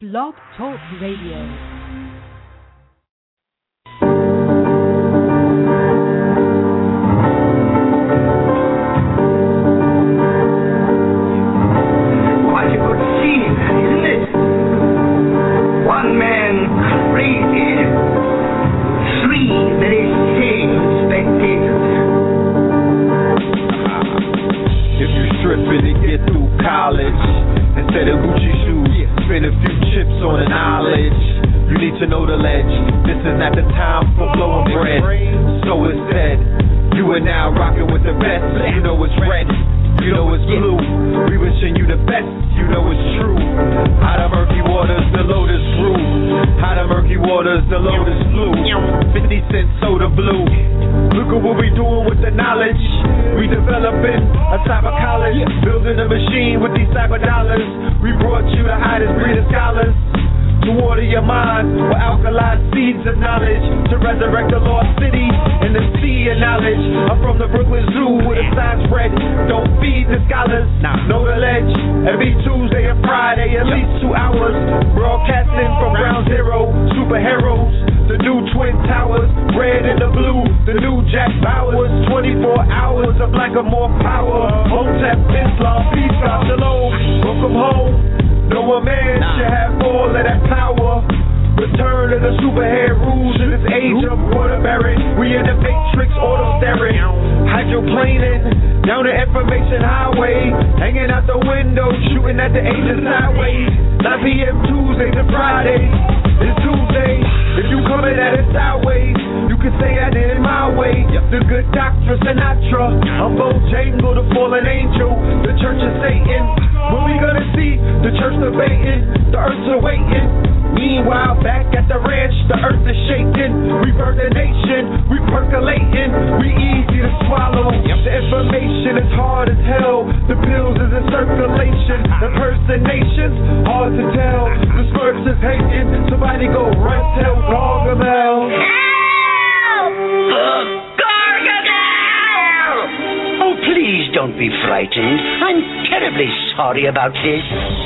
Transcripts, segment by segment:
Blog Talk Radio. About this.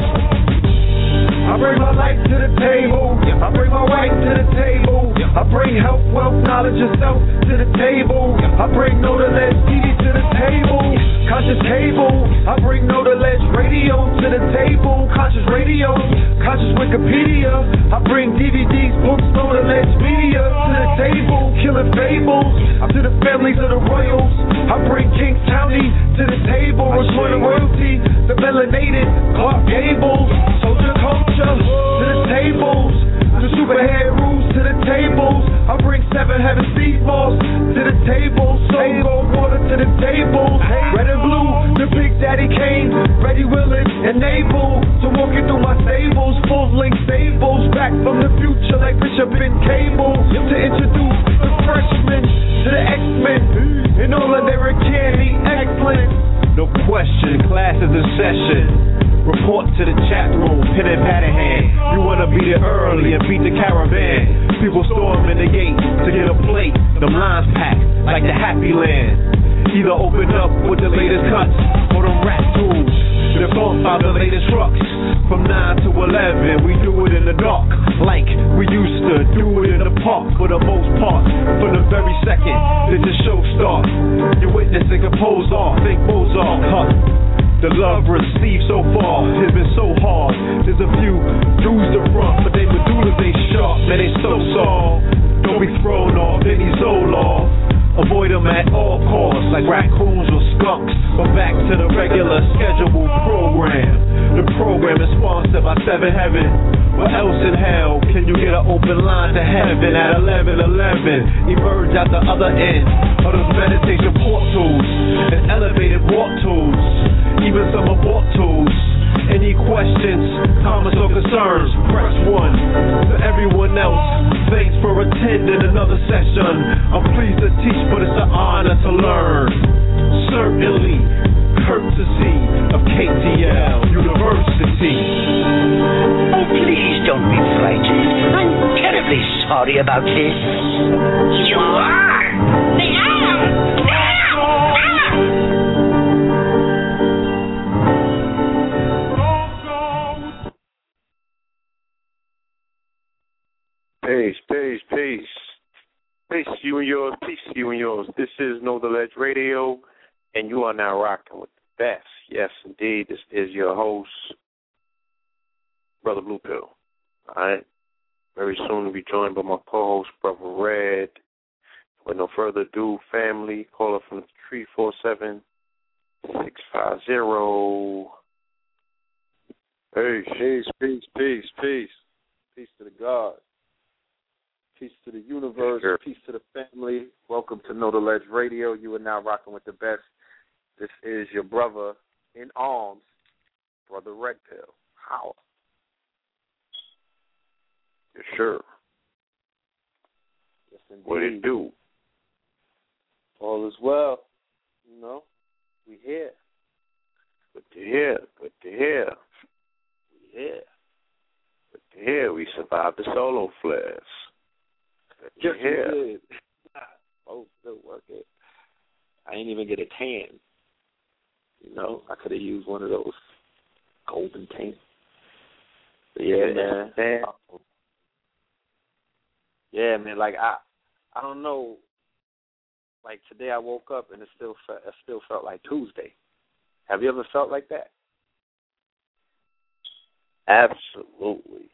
Absolutely.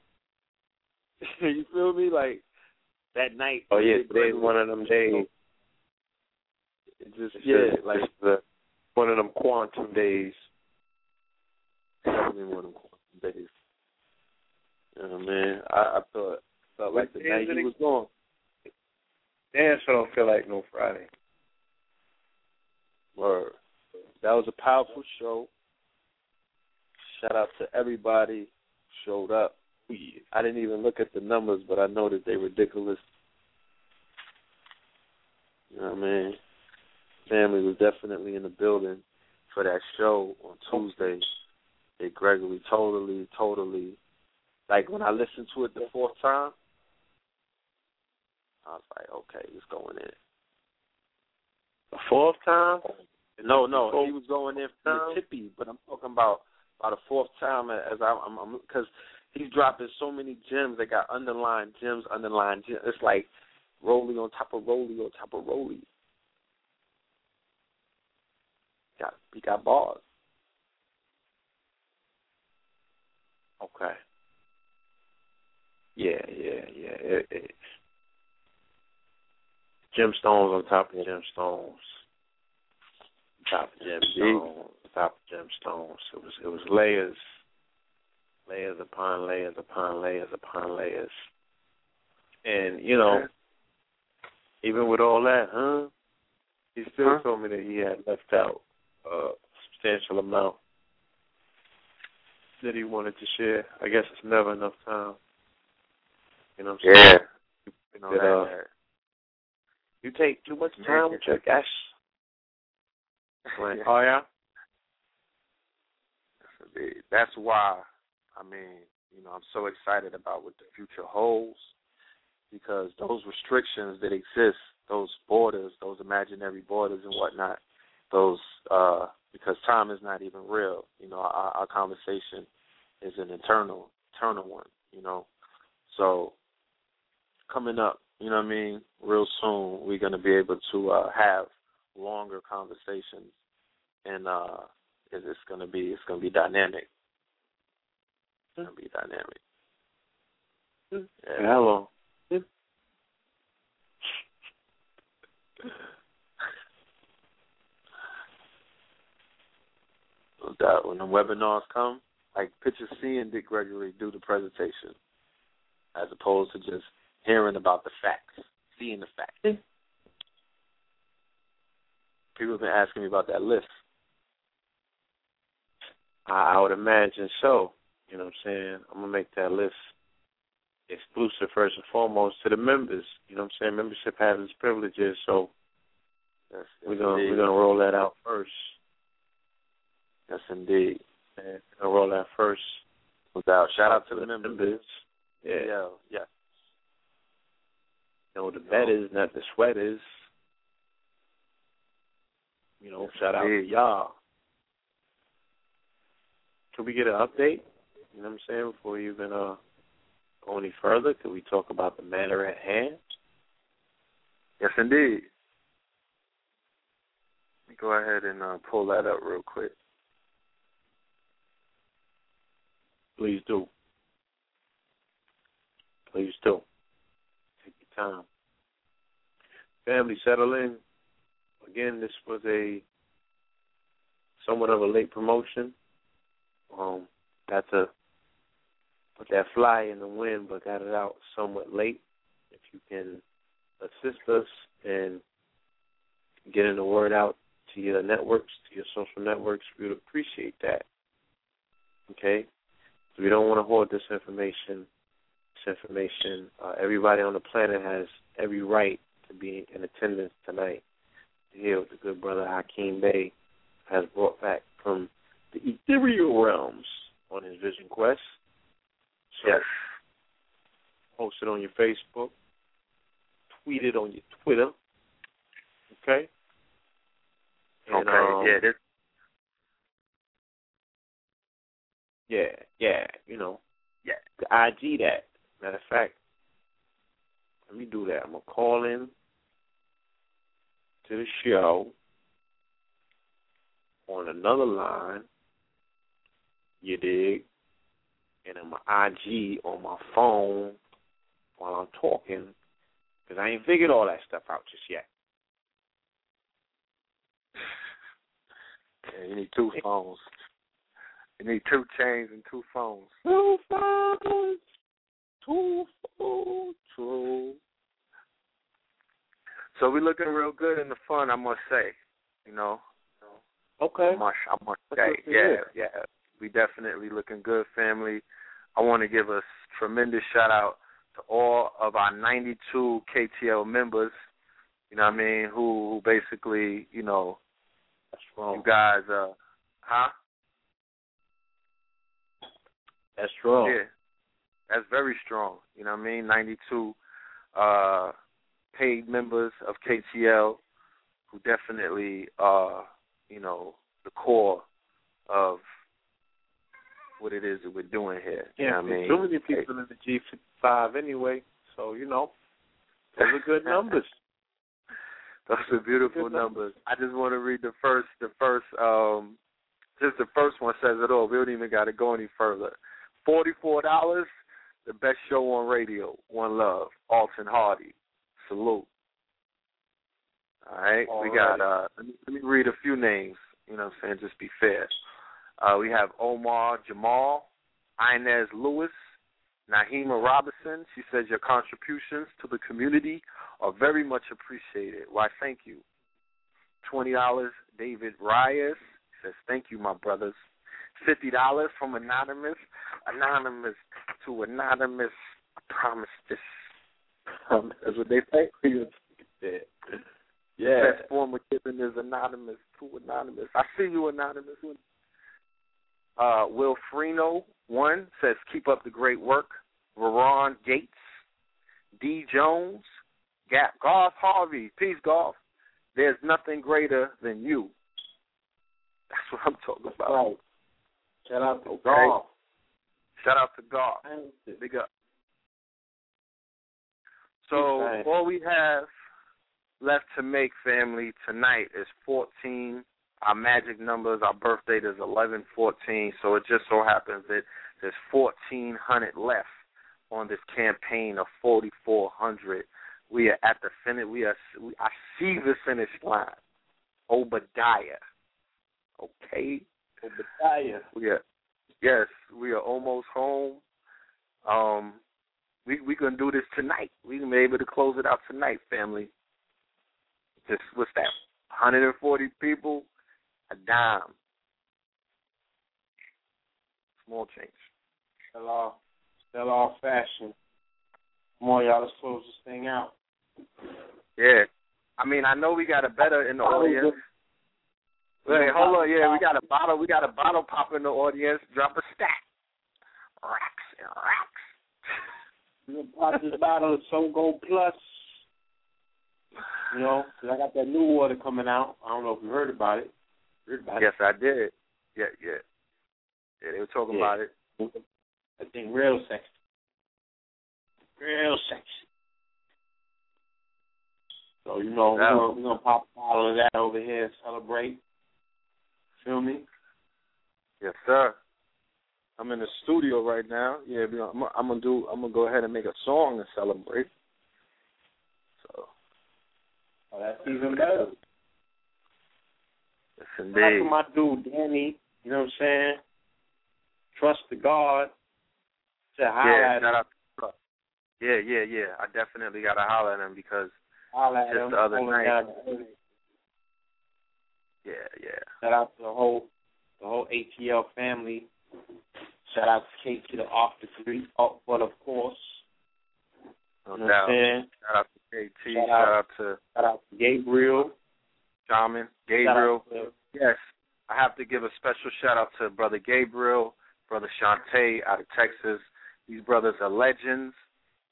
you feel me? Like that night. Oh yeah, it today's one of them days. It just It's yeah, just- like the one of them quantum days. definitely one of them quantum days. You know, man. I, I thought felt like the What day night he was gone. Damn, so don't feel like no Friday. Word. That was a powerful show. Shout out to everybody who showed up. I didn't even look at the numbers, but I know that they're ridiculous. You know what I mean? Family was definitely in the building for that show on Tuesday. Hey, Gregory, totally, totally. Like when I listened to it the fourth time, I was like, okay, it's going in. The fourth time? No, no, he was going in for the tippy, but I'm talking about about the fourth time as I, I'm because he's dropping so many gems. They got underlined gems, underlined gems. It's like rolly on top of rolly on top of rolly. Got he got bars. Okay. Yeah, yeah, yeah. It, it, gemstones on top of gemstones. Top of gemstones. Top of gemstones. It was it was layers. Layers upon layers upon layers upon layers. And, you know, even with all that, huh? He still Huh? told me that he had left out a substantial amount that he wanted to share. I guess it's never enough time. You know what I'm saying? You know That, that, uh, that- You take too much time with your guests. Like, oh yeah? That's why, I mean, you know, I'm so excited about what the future holds because those restrictions that exist, those borders, those imaginary borders and whatnot, those uh because time is not even real. You know, our, our conversation is an eternal, eternal one. You know, so coming up, you know what I mean. Real soon, we're gonna be able to uh have longer conversations, and uh it's, it's gonna be it's gonna be dynamic. It's gonna be dynamic. Yeah, how long? No doubt. When the webinars come, like picture seeing Dick Gregory do the presentation, as opposed to just hearing about the facts, seeing the facts. Mm. People have been asking me about that list. I, I would imagine so. You know what I'm saying? I'm gonna make that list exclusive first and foremost to the members. You know what I'm saying? Membership has its privileges, so Yes, we're gonna indeed. we're gonna roll that out first. Yes, indeed. And we're gonna roll that first. Doubt. Shout out to the members. Yeah. Yeah, yeah. You know, the bet is, not the sweat is. You know, shout out to y'all. Can we get an update? You know what I'm saying? Before you even uh go any further, could we talk about the matter at hand? Yes, indeed. Let me go ahead and uh, pull that up real quick. Please do. Please do. Take your time. Family, settle in. Again, this was a somewhat of a late promotion. Um, got to put that fly in the wind, but got it out somewhat late. If you can assist us in getting the word out to your networks, to your social networks, we would appreciate that. Okay? So we don't want to hoard this information. This information, uh, everybody on the planet has every right to be in attendance tonight to hear what the good brother Hakim Bey has brought back from the ethereal realms on his Vision Quest. So Yes. post it on your Facebook, tweet it on your Twitter. Okay? And, okay. um, yeah. This. yeah, yeah, you know. Yeah. The IG that. Matter of fact, let me do that. I'm gonna call in to the show on another line. You dig? And my IG on my phone while I'm talking, because I ain't figured all that stuff out just yet. Yeah, you need two phones. You need two chains and two phones. Two phones, two phones, two. So we're looking real good in the fun, I must say. You know, Okay. I must, I must say, yeah, yeah. We definitely looking good, family. I want to give a tremendous shout out to all of our 92 KTL members. You know what I mean? Who, who basically, you know, you guys, uh, huh? That's strong. Yeah, that's very strong. You know what I mean? 92 uh, paid members of KTL who definitely are, you know, the core of what it is that we're doing here. you know I mean? too many people in the G five anyway. So, you know, those are good numbers. Those are beautiful Good numbers. I just want to read the first, the first, um, just the first one says it all. We don't even got to go any further. Forty-four dollars, the best show on radio. One love, Alton Hardy. Salute. All right, we got. uh let me, let me read a few names. You know, what I'm saying, just be fair. Uh, we have Omar Jamal, Inez Lewis, Nahima Robinson. She says your contributions to the community are very much appreciated. Why, thank you. Twenty dollars, David Reyes says thank you, my brothers. Fifty dollars from anonymous, anonymous to anonymous. I promise this. Um, that's what they say. Yeah. Yeah. Best form of giving is anonymous to anonymous. I see you, anonymous. Uh, Wilfrino one says keep up the great work. Veron Gates, D Jones, Gap Golf Harvey, peace golf. There's nothing greater than you. That's what I'm talking about. Right. Shout out to Okay. golf. Shout out to golf. Big up. So all we have left to make family tonight is 14. Our magic numbers, our birth date is 1114. So it just so happens that there's 1400 left on this campaign of 4400. We are at the finish. We are. I see the finish line. Obadiah. Okay. Obadiah. We are. Yes, we are almost home. Um, we we gonna do this tonight. We gonna be able to close it out tonight, family. Just what's that? 140 people, a dime. Small change. Still all, still all fashion. More y'all, let's close this thing out. Yeah. I mean, I know we got a better in the audience. Wait, hold on. Yeah, we got a bottle. We got a bottle pop in the audience. Drop a stack. Racks and racks. You bought this bottle of So Gold Plus. You know, 'cause I got that new water coming out. I don't know if you heard about it. About Yes, I did. Yeah, yeah. Yeah, they were talking Yeah. about it. I think real sexy. real sexy. So you know, we're gonna, we're pop a bottle of that over here and celebrate. Feel me? Yes, sir. I'm in the studio right now. Yeah, I'm, I'm gonna do. I'm gonna go ahead and make a song and celebrate. So, Oh, that's even better. Shout out to my dude Danny. You know what I'm saying? Trust the God. Said holla Yeah, him. Yeah, yeah, yeah. I definitely gotta holler at him because Holla at just him. the other night. down. yeah, yeah. Shout out to the whole the whole ATL family. Shout out to Kate to the off degree. Oh, but of course, No you know doubt. what I'm saying? Shout out to KT. Shout Shout out. out to Shout out to Gabriel. Shaman, Gabriel. Yes, I have to give a special shout out to brother Gabriel, brother Shantae out of Texas. These brothers are legends.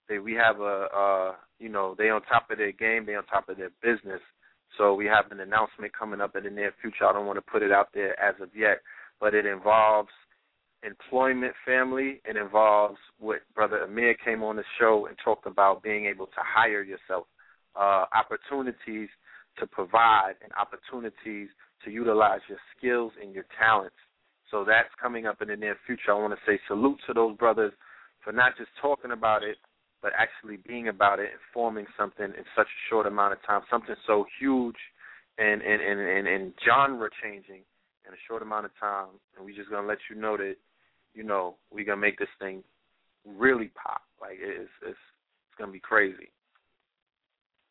They we have a uh you know they on top of their game, they on top of their business. So we have an announcement coming up in the near future. I don't want to put it out there as of yet, but it involves employment, family. It involves what brother Amir came on the show and talked about being able to hire yourself, uh, opportunities to provide, and opportunities to utilize your skills and your talents. So that's coming up in the near future. I want to say salute to those brothers for not just talking about it, but actually being about it and forming something in such a short amount of time, something so huge and and and, and, and genre changing in a short amount of time. And we're just gonna let you know that, you know, we're gonna make this thing really pop. Like it's it's it's gonna be crazy.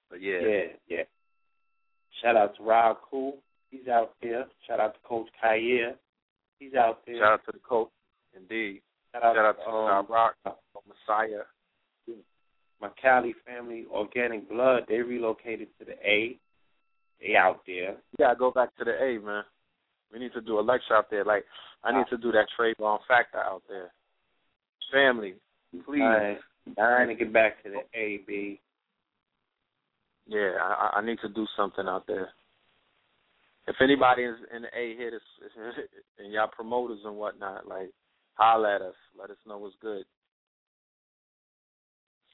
But yeah, Yeah, yeah. Shout out to Rob Cool. He's out there. Shout out to Coach Kyer. He's out there. shout out to the coach, indeed. Shout out, Shout out to um, Rock, Messiah. my Cali family, Organic Blood. They relocated to the A. They out there. Gotta go back to the A, man. We need to do a lecture out there. Like I need to do that Trayvon factor out there. Family, please. Dying, dying to get back to the A, B. Yeah, I, I need to do something out there. If anybody is in the A here, this, and y'all promoters and whatnot, like holler at us. Let us know what's good.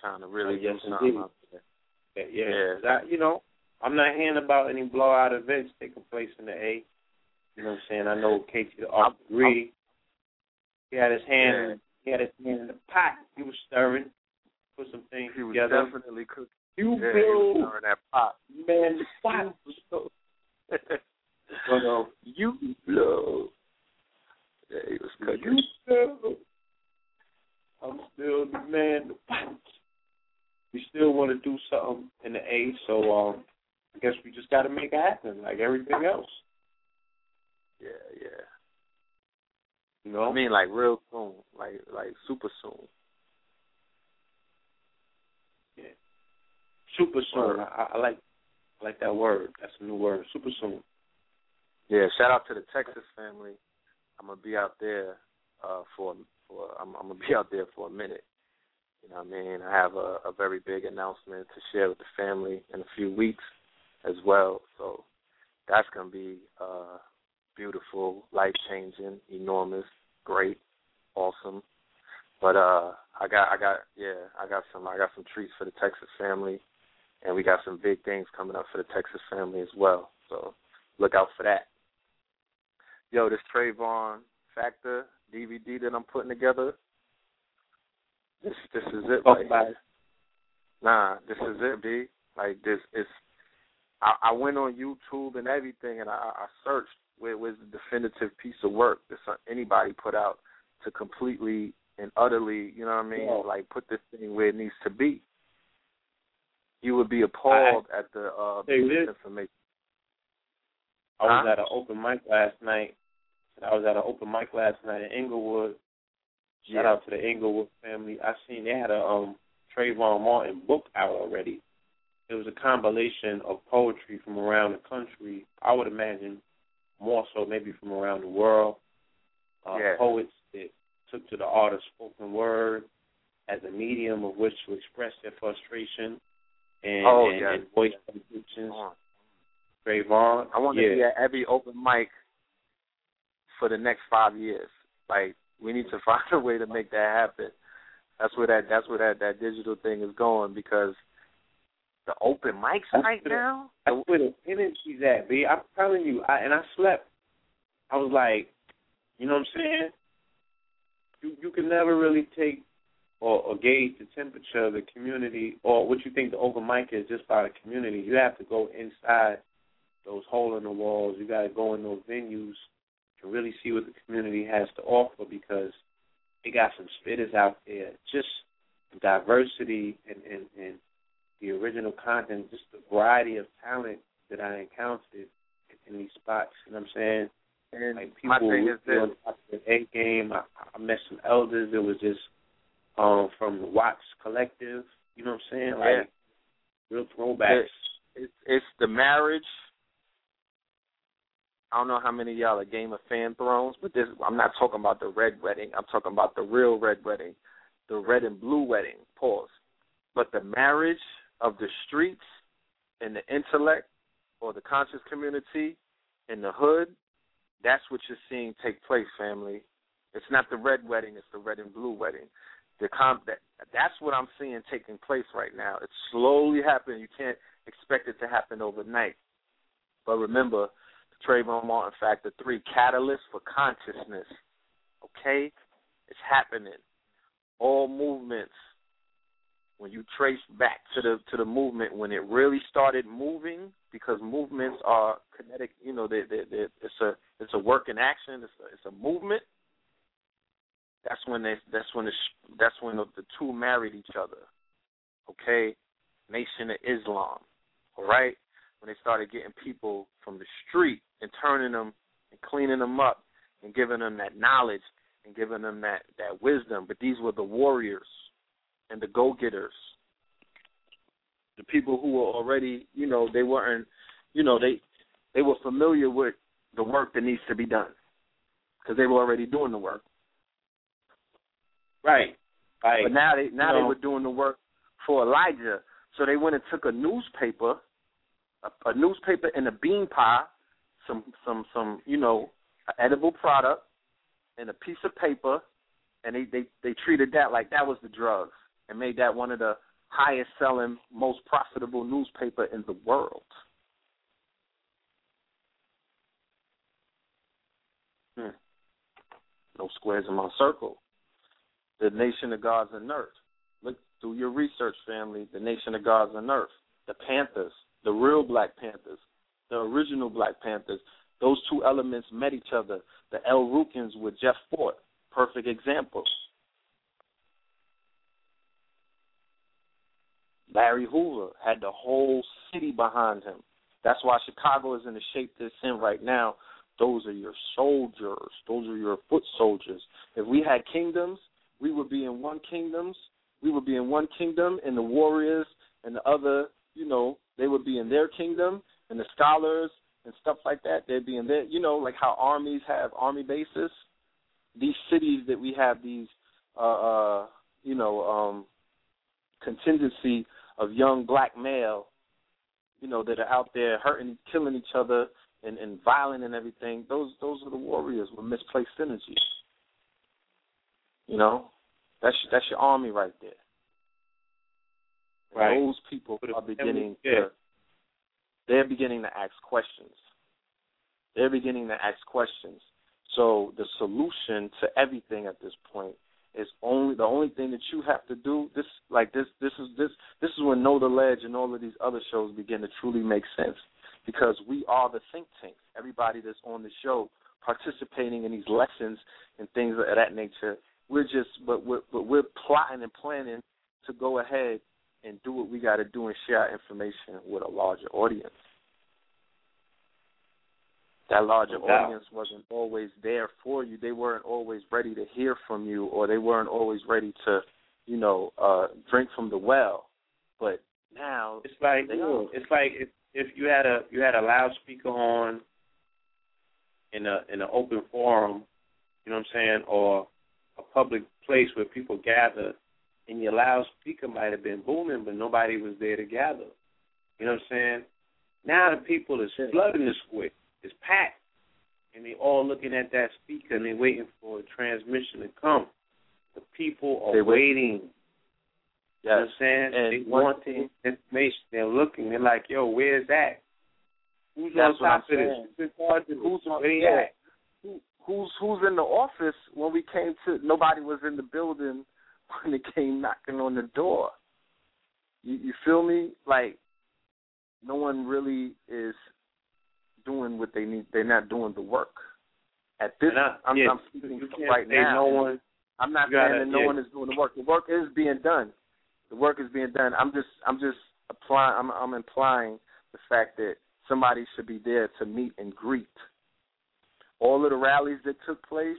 Trying to really Oh, yes, do something indeed. out there. Yeah, yeah. Yeah. That, you know, I'm not hearing about any blowout events taking place in the A. You know what I'm saying? I know KT the off degree. He had his hand Yeah. he had his hand in the pot. He was stirring, put some things He was definitely cooking. You Yeah, build that pot. man the pot. But um, you blow. Yeah, he was cooking. you still I'm still the man the pot. We still want to do something in the A, so um I guess we just gotta make it happen like everything else. Yeah, yeah. You know? I mean, like real soon, like like super soon. Super soon. I, I like I like that word. That's a new word. Super soon. Yeah, shout out to the Texas family. I'm gonna be out there uh for for I'm, I'm gonna be out there for a minute. You know what I mean? I have a, a very big announcement to share with the family in a few weeks as well. So that's gonna be uh beautiful, life changing, enormous, great, awesome. But uh I got I got yeah, I got some I got some treats for the Texas family and we got some big things coming up for the Texas family as well. So look out for that. Yo, this Trayvon Factor DVD that I'm putting together. This this is it. Right about Nah, this is it, B. Like this is. I, I went on YouTube and everything, and I, I searched where was the definitive piece of work that anybody put out to completely and utterly, you know what I mean, Yeah. like put this thing where it needs to be. You would be appalled at the uh, information. I was Huh? at an open mic last night. I was at an open mic last night in Inglewood. Shout Yeah. out to the Inglewood family. I seen they had a um Trayvon Martin book out already. It was a compilation of poetry from around the country. I would imagine more so maybe from around the world. Uh, Yeah. Poets that took to the art of spoken word as a medium of which to express their frustration and, Oh, and, yeah. and voice their convictions. Come on. Trayvon, I want yeah. to be at every open mic for the next five years. Like we need to find a way to make that happen. That's where that that's where that that digital thing is going because the open mics That's right where now. That's where the energy's at, B. I'm telling you, I, and I slept. I was like, you know what I'm saying? You you can never really take or, or gauge the temperature of the community or what you think the open mic is just by the community. You have to go inside those hole in the walls. You got to go in those venues to really see what the community has to offer because they got some spitters out there. Just the diversity and, and, and the original content, just the variety of talent that I encountered in, these spots. You know what I'm saying? And Like my people thing is this. A game. I, I met some elders. It was just um from the Watts Collective. You know what I'm saying? Yeah. Like real throwbacks. It's it's the marriage. I don't know how many of y'all are Game of Fan Thrones, but this I'm not talking about the red wedding. I'm talking about the real red wedding, the red and blue wedding. Pause. But the marriage of the streets and the intellect or the conscious community in the hood, that's what you're seeing take place, family. It's not the red wedding, it's the red and blue wedding. The com- that, that's what I'm seeing taking place right now. It's slowly happening. You can't expect it to happen overnight. But remember, the Trayvon Martin Factor 3 catalyst for consciousness. Okay? It's happening. All movements, when you trace back to the to the movement when it really started moving, because movements are kinetic. You know, they they they it's a it's a work in action. It's a, it's a movement. That's when they that's when the that's when the, the two married each other. Okay, Nation of Islam. All right, when they started getting people from the street and turning them and cleaning them up and giving them that knowledge and giving them that that wisdom. But these were the warriors and the go getters, the people who were already, you know, they weren't, you know, they they were familiar with the work that needs to be done because they were already doing the work. Right. Right. But now they now You they know. were doing the work for Elijah. So they went and took a newspaper, a, a newspaper and a bean pie, some some some you know edible product, and a piece of paper, and they they they treated that like that was the drugs, and made that one of the highest selling, most profitable newspaper in the world. Hmm. No squares in my circle. The Nation of Gods and Earth. Look do your research, family. The Nation of Gods and Earth. The Panthers, the real Black Panthers, the original Black Panthers. Those two elements met each other. The El Rukns with Jeff Fort. Perfect example. Larry Hoover had the whole city behind him. That's why Chicago is in the shape it's in right now. Those are your soldiers. Those are your foot soldiers. If we had kingdoms, we would be in one kingdoms. We would be in one kingdom, and the warriors and the other, you know, they would be in their kingdom, and the scholars and stuff like that, they'd be in their, you know, like how armies have army bases. These cities that we have these, uh, uh you know, um, contingency of young black male, you know, that are out there hurting, killing each other, and, and violent and everything. Those those are the warriors with misplaced energy. You know, that's that's your army right there. Right. Those people are beginning to they're beginning to ask questions. They're beginning to ask questions. So the solution to everything at this point is only the only thing that you have to do. This like this this is this this is when Know the Ledge and all of these other shows begin to truly make sense because we are the think tanks. Everybody that's on the show participating in these lessons and things of that nature. We're just but we're but we're plotting and planning to go ahead and do what we got to do and share our information with a larger audience. That larger No audience wasn't always there for you. They weren't always ready to hear from you, or they weren't always ready to, you know, uh drink from the well. But now, It's like it's like if if you had a you had a loudspeaker on in a in an open forum, you know what I'm saying, or a public place where people gather, and your loudspeaker might have been booming, but nobody was there to gather. You know what I'm saying? Now the people is flooding the square. It's packed, and they all looking at that speaker and they waiting for a transmission to come. The people are They waiting. You know what Yes. I'm saying? And they want the information. They're looking. They're like, yo, where's that? Who's That's on top of this? Who's in charge of this? Who's on- Where they yeah. at? Who, who's who's in the office when we came to? Nobody was in the building when they came knocking on the door. You, you feel me? Like no one really is doing what they need. They're not doing the work. At this, I- I'm, yeah, I'm speaking from right now. No one. I'm not saying that no yeah. one is doing the work. The work is being done. The work is being done. I'm just I'm just applying I'm I'm implying the fact that somebody should be there to meet and greet. All of the rallies that took place,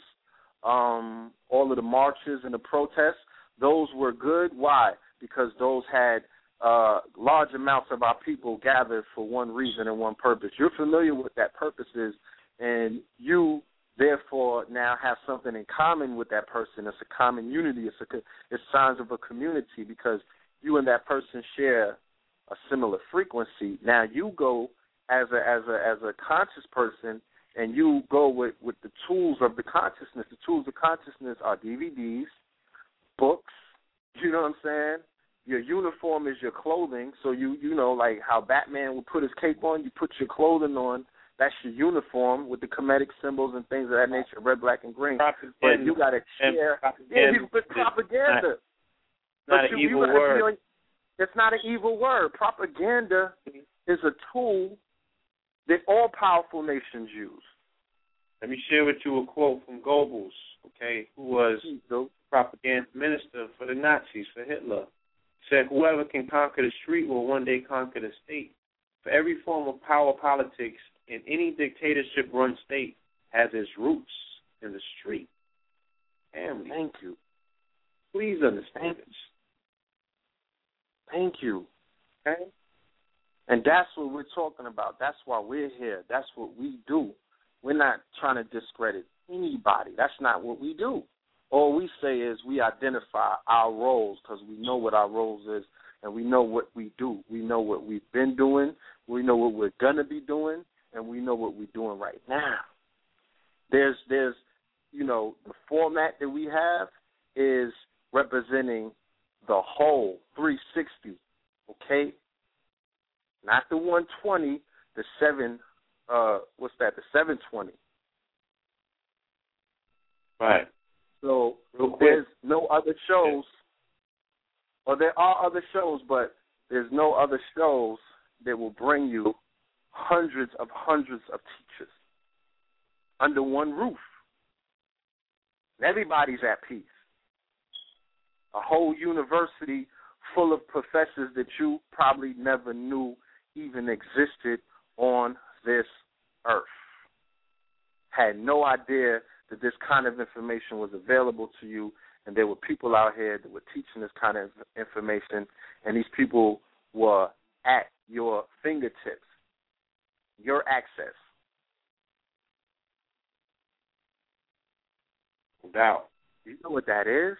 um, all of the marches and the protests, those were good. Why? Because those had uh, large amounts of our people gathered for one reason and one purpose. You're familiar with that purpose is, and you therefore now have something in common with that person. It's a common unity. It's a it's signs of a community because you and that person share a similar frequency. Now you go as a as a as a conscious person and you go with with the tools of the consciousness. The tools of consciousness are DVDs, books. You know what I'm saying? Your uniform is your clothing. So you you know like how Batman would put his cape on, you put your clothing on. That's your uniform with the comedic symbols and things of that nature, red, black, and green. Propaganda. But you got to share. Yeah, you- but propaganda. Not, But an you- you evil word. on- it's not an evil word. Propaganda mm-hmm. is a tool that all powerful nations use. Let me share with you a quote from Goebbels, okay, who was the propaganda minister for the Nazis, for Hitler. Said, whoever can conquer the street will one day conquer the state. For every form of power politics in any dictatorship run state has its roots in the street. Family. thank you, Please understand this. thank you. Okay? And that's what we're talking about. That's why we're here. That's what we do. We're not trying to discredit anybody. That's not what we do. All we say is we identify our roles because we know what our roles is and we know what we do. We know what we've been doing. We know what we're gonna be doing, and we know what we're doing right now. There's there's you know the format that we have is representing the whole 360. Okay, not the 120, the seven. Uh, what's that? The 720. Right. So there's no other shows, or there are other shows, but there's no other shows that will bring you hundreds of hundreds of teachers under one roof. And everybody's at peace. A whole university full of professors that you probably never knew even existed on this earth. Had no idea that this kind of information was available to you, and there were people out here that were teaching this kind of information, and these people were at your fingertips, your access. Doubt. Do you know what that is?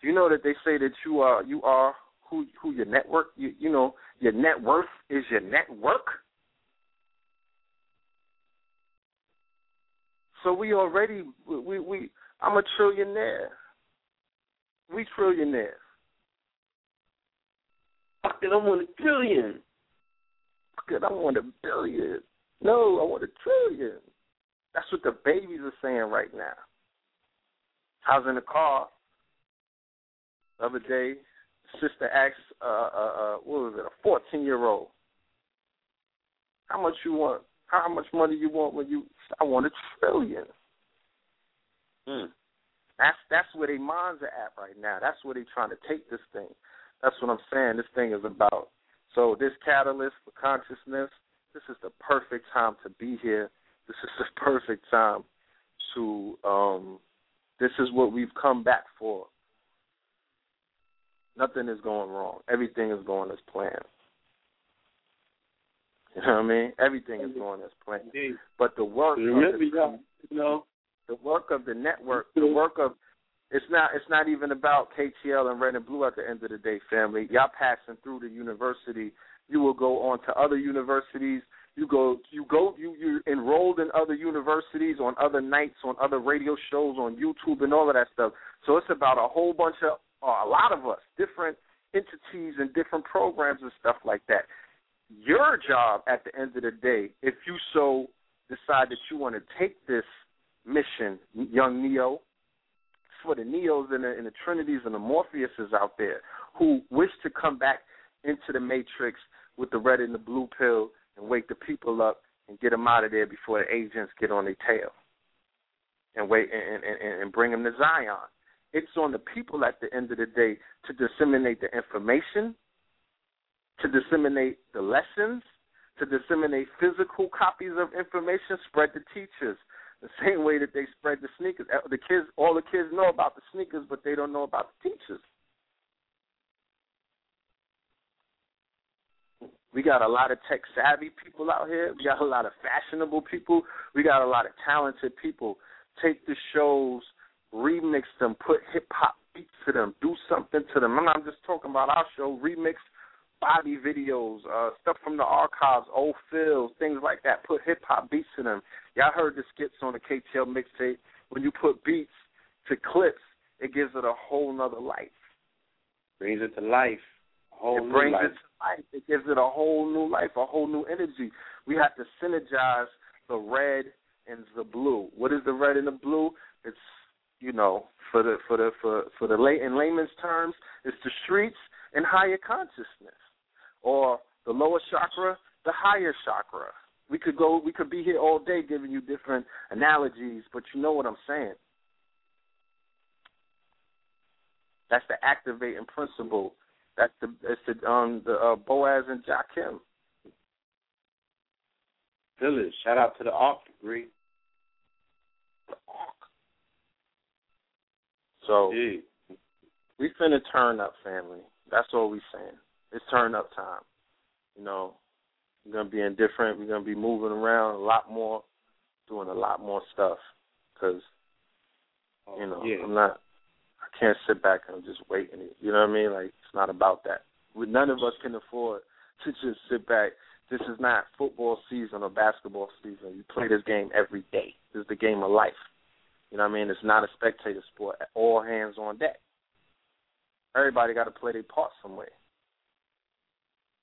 Do you know that they say that you are you are who who your network you you know your net worth is your network? So we already we we I'm a trillionaire. We trillionaires. Fuck it, I want a trillion. Good, I want a billion. No, I want a trillion. That's what the babies are saying right now. I was in the car the other day. Sister asks, uh, uh, uh, what was it, a fourteen-year-old, how much you want? How much money you want when you? I want a trillion. Hmm. That's that's where their minds are at right now. That's where they're trying to take this thing. That's what I'm saying. This thing is about. So this catalyst for consciousness. This is the perfect time to be here. This is the perfect time to. um This is what we've come back for. Nothing is going wrong. Everything is going as planned. You know what I mean? Everything is going as planned. Indeed. But the work of the, y'all, you know, the work of the network, the work of it's not it's not even about KTL and Red and Blue at the end of the day, family. Y'all passing through the university, you will go on to other universities, You go, you go, you you enrolled in other universities, on other nights, on other radio shows, on YouTube, and all of that stuff. So it's about a whole bunch of, uh, a lot of us, different entities and different programs and stuff like that. Your job at the end of the day, if you so decide that you want to take this mission, young Neo, for the Neos and the, and the Trinities and the Morpheuses out there who wish to come back into the Matrix with the red and the blue pill and wake the people up and get them out of there before the agents get on their tail and wait and, and, and bring them to Zion. It's on the people at the end of the day to disseminate the information, to disseminate the lessons, to disseminate physical copies of information, spread the teachers. The same way that they spread the sneakers. Uh, the kids, all the kids know about the sneakers, but they don't know about the teachers. We got a lot of tech savvy people out here. We got a lot of fashionable people. We got a lot of talented people. Take the shows, remix them, put hip hop beats to them, do something to them. And I'm just talking about our show. Remix body videos, uh, stuff from the archives, old fills, things like that. Put hip hop beats to them. Y'all heard the skits on the KTL mixtape. When you put beats to clips, it gives it a whole nother life. Brings it to life. A whole it brings life. it to life. It gives it a whole new life, a whole new energy. We have to synergize the red and the blue. What is the red and the blue? It's you know, for the for the for for the lay in layman's terms, it's the streets and higher consciousness, or the lower chakra, the higher chakra. We could go, we could be here all day giving you different analogies, but you know what I'm saying. That's the activating principle. That's the that's the um the uh, Boaz and Jachin. Village. Shout out to the Ark degree. The Ark. So Gee. we finna turn up, family. That's all we saying. It's turn up time. You know, we're gonna be indifferent. We're gonna be moving around a lot more, doing a lot more stuff. Cause oh, you know, yeah. I'm not. I can't sit back and just wait. And you know what I mean? Like it's not about that. We, none of us can afford to just sit back. This is not football season or basketball season. You play this game every day. This is the game of life. You know what I mean? It's not a spectator sport. All hands on deck. Everybody got to play their part somewhere.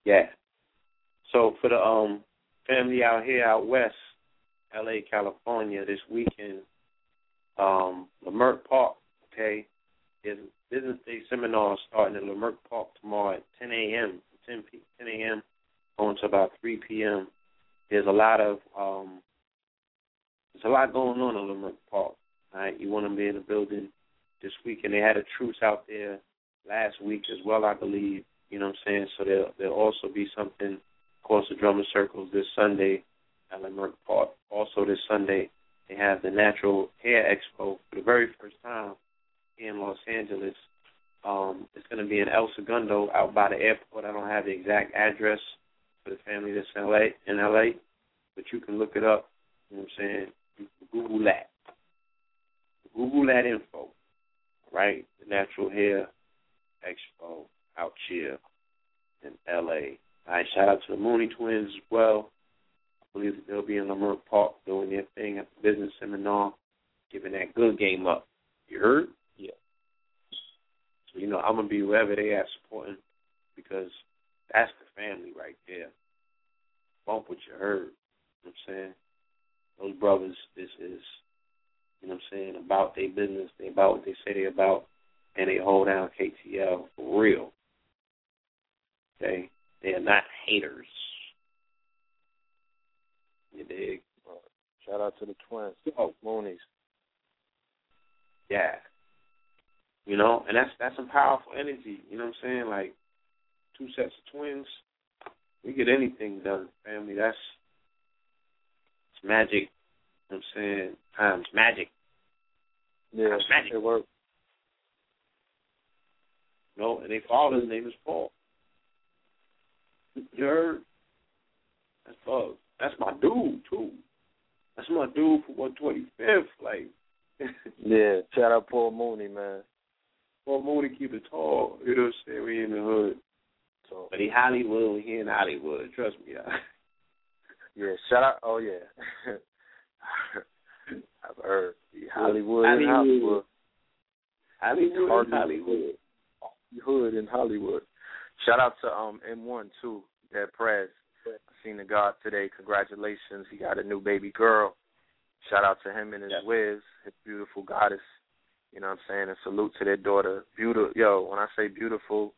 Yeah. So for the um family out here out west, LA, California, this weekend, um, Leimert Park, okay, is Business Day seminar starting at Leimert Park tomorrow at 10 a.m. 10 p 10 a.m. going to about 3 p.m. There's a lot of um, there's a lot going on in Leimert Park. All right, you want to be in the building this weekend. They had a truce out there last week as well, I believe. You know what I'm saying? So there'll there'll also be something, course, the drummer circles this Sunday at Leimert Park. Also this Sunday they have the Natural Hair Expo for the very first time in Los Angeles. Um, it's going to be in El Segundo, out by the airport. I don't have the exact address for the family that's in LA, in LA, but you can look it up. You know what I'm saying? You can Google that. Google that info, right? The Natural Hair Expo out here in LA. All right, shout out to the Mooney Twins as well. I believe that they'll be in Leimert Park doing their thing at the business seminar, giving that good game up. You heard? Yeah. So, you know, I'm going to be wherever they at supporting because that's the family right there. Bump what you heard. You know what I'm saying? Those brothers, this is, you know what I'm saying, about their business. They about what they say they about, and they hold down KTL for real. Okay? They are not haters. You dig? Shout out to the twins. Oh, Moonies. yeah. You know, and that's that's some powerful energy. You know what I'm saying? Like two sets of twins, we get anything done, family. That's it's magic. You know what I'm saying? Times magic. Yeah, That's magic. it. You know, and their father's name is Paul. You heard? That's uh, that's my dude too. That's my dude for one twenty fifth. Like Yeah, shout out Paul Mooney, man. Paul Mooney keep it tall. You know what I'm saying? We in the hood. So But he Hollywood he in Hollywood. Trust me. Yeah. yeah, shout out. Oh yeah, I've heard Hollywood, Hollywood. Hollywood, Hollywood, Hollywood. In Hollywood. Shout out to um M1 too, Dead Prez. I seen the God today. Congratulations, he got a new baby girl. Shout out to him and his Yeah. Wiz, his beautiful goddess. You know what I'm saying? And salute to their daughter. Beautiful, yo. When I say beautiful,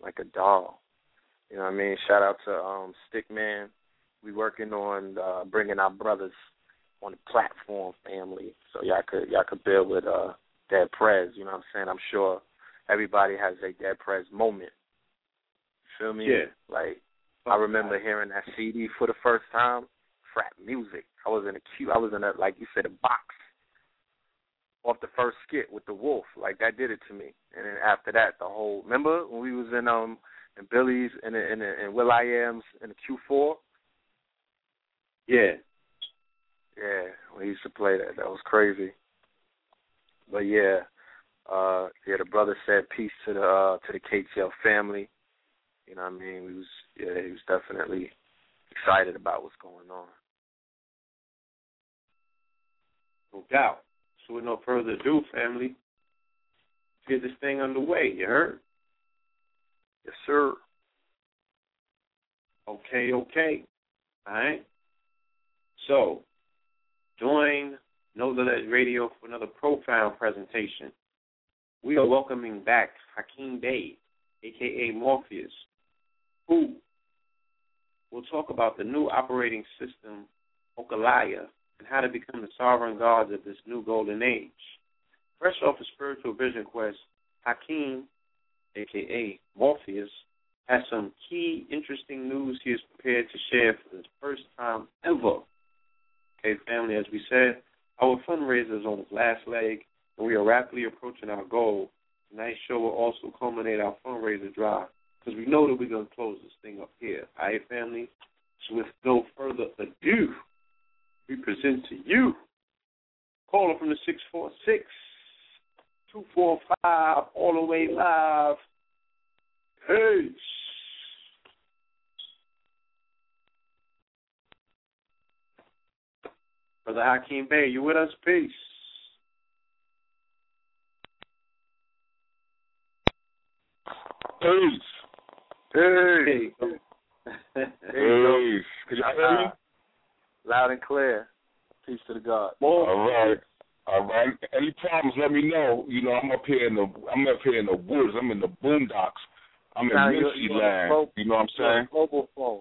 like a doll. You know what I mean? Shout out to um Stickman. We working on uh bringing our brothers on the platform family, so y'all could y'all could build with uh Dead Prez. You know what I'm saying? I'm sure everybody has a Dead Prez moment. Feel me? Yeah. Like I remember hearing that CD for the first time. Frat music. I was in a queue. I was in a like you said a box off the first skit with the wolf. Like that did it to me. And then after that, the whole remember when we was in um in Billy's and in in Will I Am's in the Q four. Yeah. Yeah, we used to play that. That was crazy. But yeah, uh yeah, the brother said peace to the uh to the KTL family. You know what I mean? We was yeah, he was definitely excited about what's going on. No doubt. So with no further ado, family, let's get this thing underway. You heard? Yes, sir. Okay, okay. All right. So, join Know the Radio for another profound presentation. We are welcoming back Hakim Bey, aka Moorpheus, who will talk about the new operating system, Occoulia, and how to become the sovereign gods of this new golden age. Fresh off a spiritual vision quest, Hakim, aka Moorpheus, has some key interesting news he is prepared to share for the first time ever. Okay, family, as we said, our fundraiser is on its last leg, and we are rapidly approaching our goal. Tonight's show will also culminate our fundraiser drive because we know that we're going to close this thing up here. All right, family? So with no further ado, we present to you caller from the 646 245 all the way live. Peace. Brother Hakim Bey, you with us? Peace. Peace. Hey. Hey. Peace. Can y'all hear me? Loud and clear. Peace to the God. All right. All right. Any problems, let me know. You know, I'm up here in the I'm up here in the woods. I'm in the boondocks. I'm in Now, Mincy land. You know what I'm saying? Mobile phone.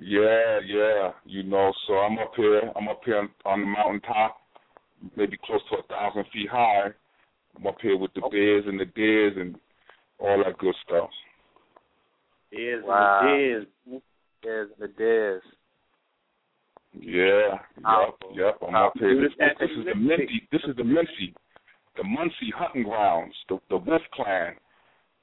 Yeah, yeah. You know, so I'm up here. I'm up here on, on the mountaintop, maybe close to a thousand feet high. I'm up here with the bears and the deers and all that good stuff. Yes, Wow. it is. There's the Dez. Yeah, yep, yep. I'm up here. Dude, This, this is the Mincy. This is the Mincy, the Munsee hunting grounds, the the Wolf Clan.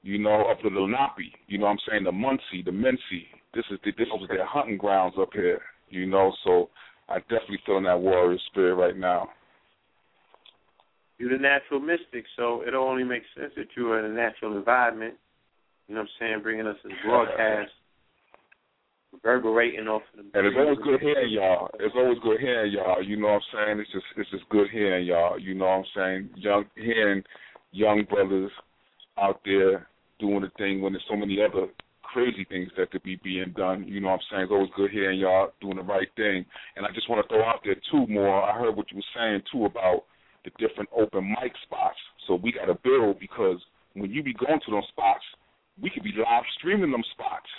You know, up to the Lenape. You know what I'm saying? The Munsee, the Mincy. This is the, this is their hunting grounds up here. You know, so I definitely feel in that warrior spirit right now. You're the natural mystic, so it only makes sense that you are in a natural environment. You know what I'm saying? Bringing us this broadcast, reverberating off of the. And it's always good hearing y'all. It's always good hearing y'all. You know what I'm saying? It's just it's just good hearing y'all. You know what I'm saying? Young hearing young brothers out there doing the thing when there's so many other crazy things that could be being done. You know what I'm saying? It's always good hearing y'all doing the right thing. And I just want to throw out there too more. I heard what you were saying too about the different open mic spots. So we got to build because when you be going to those spots, we could be live streaming them spots.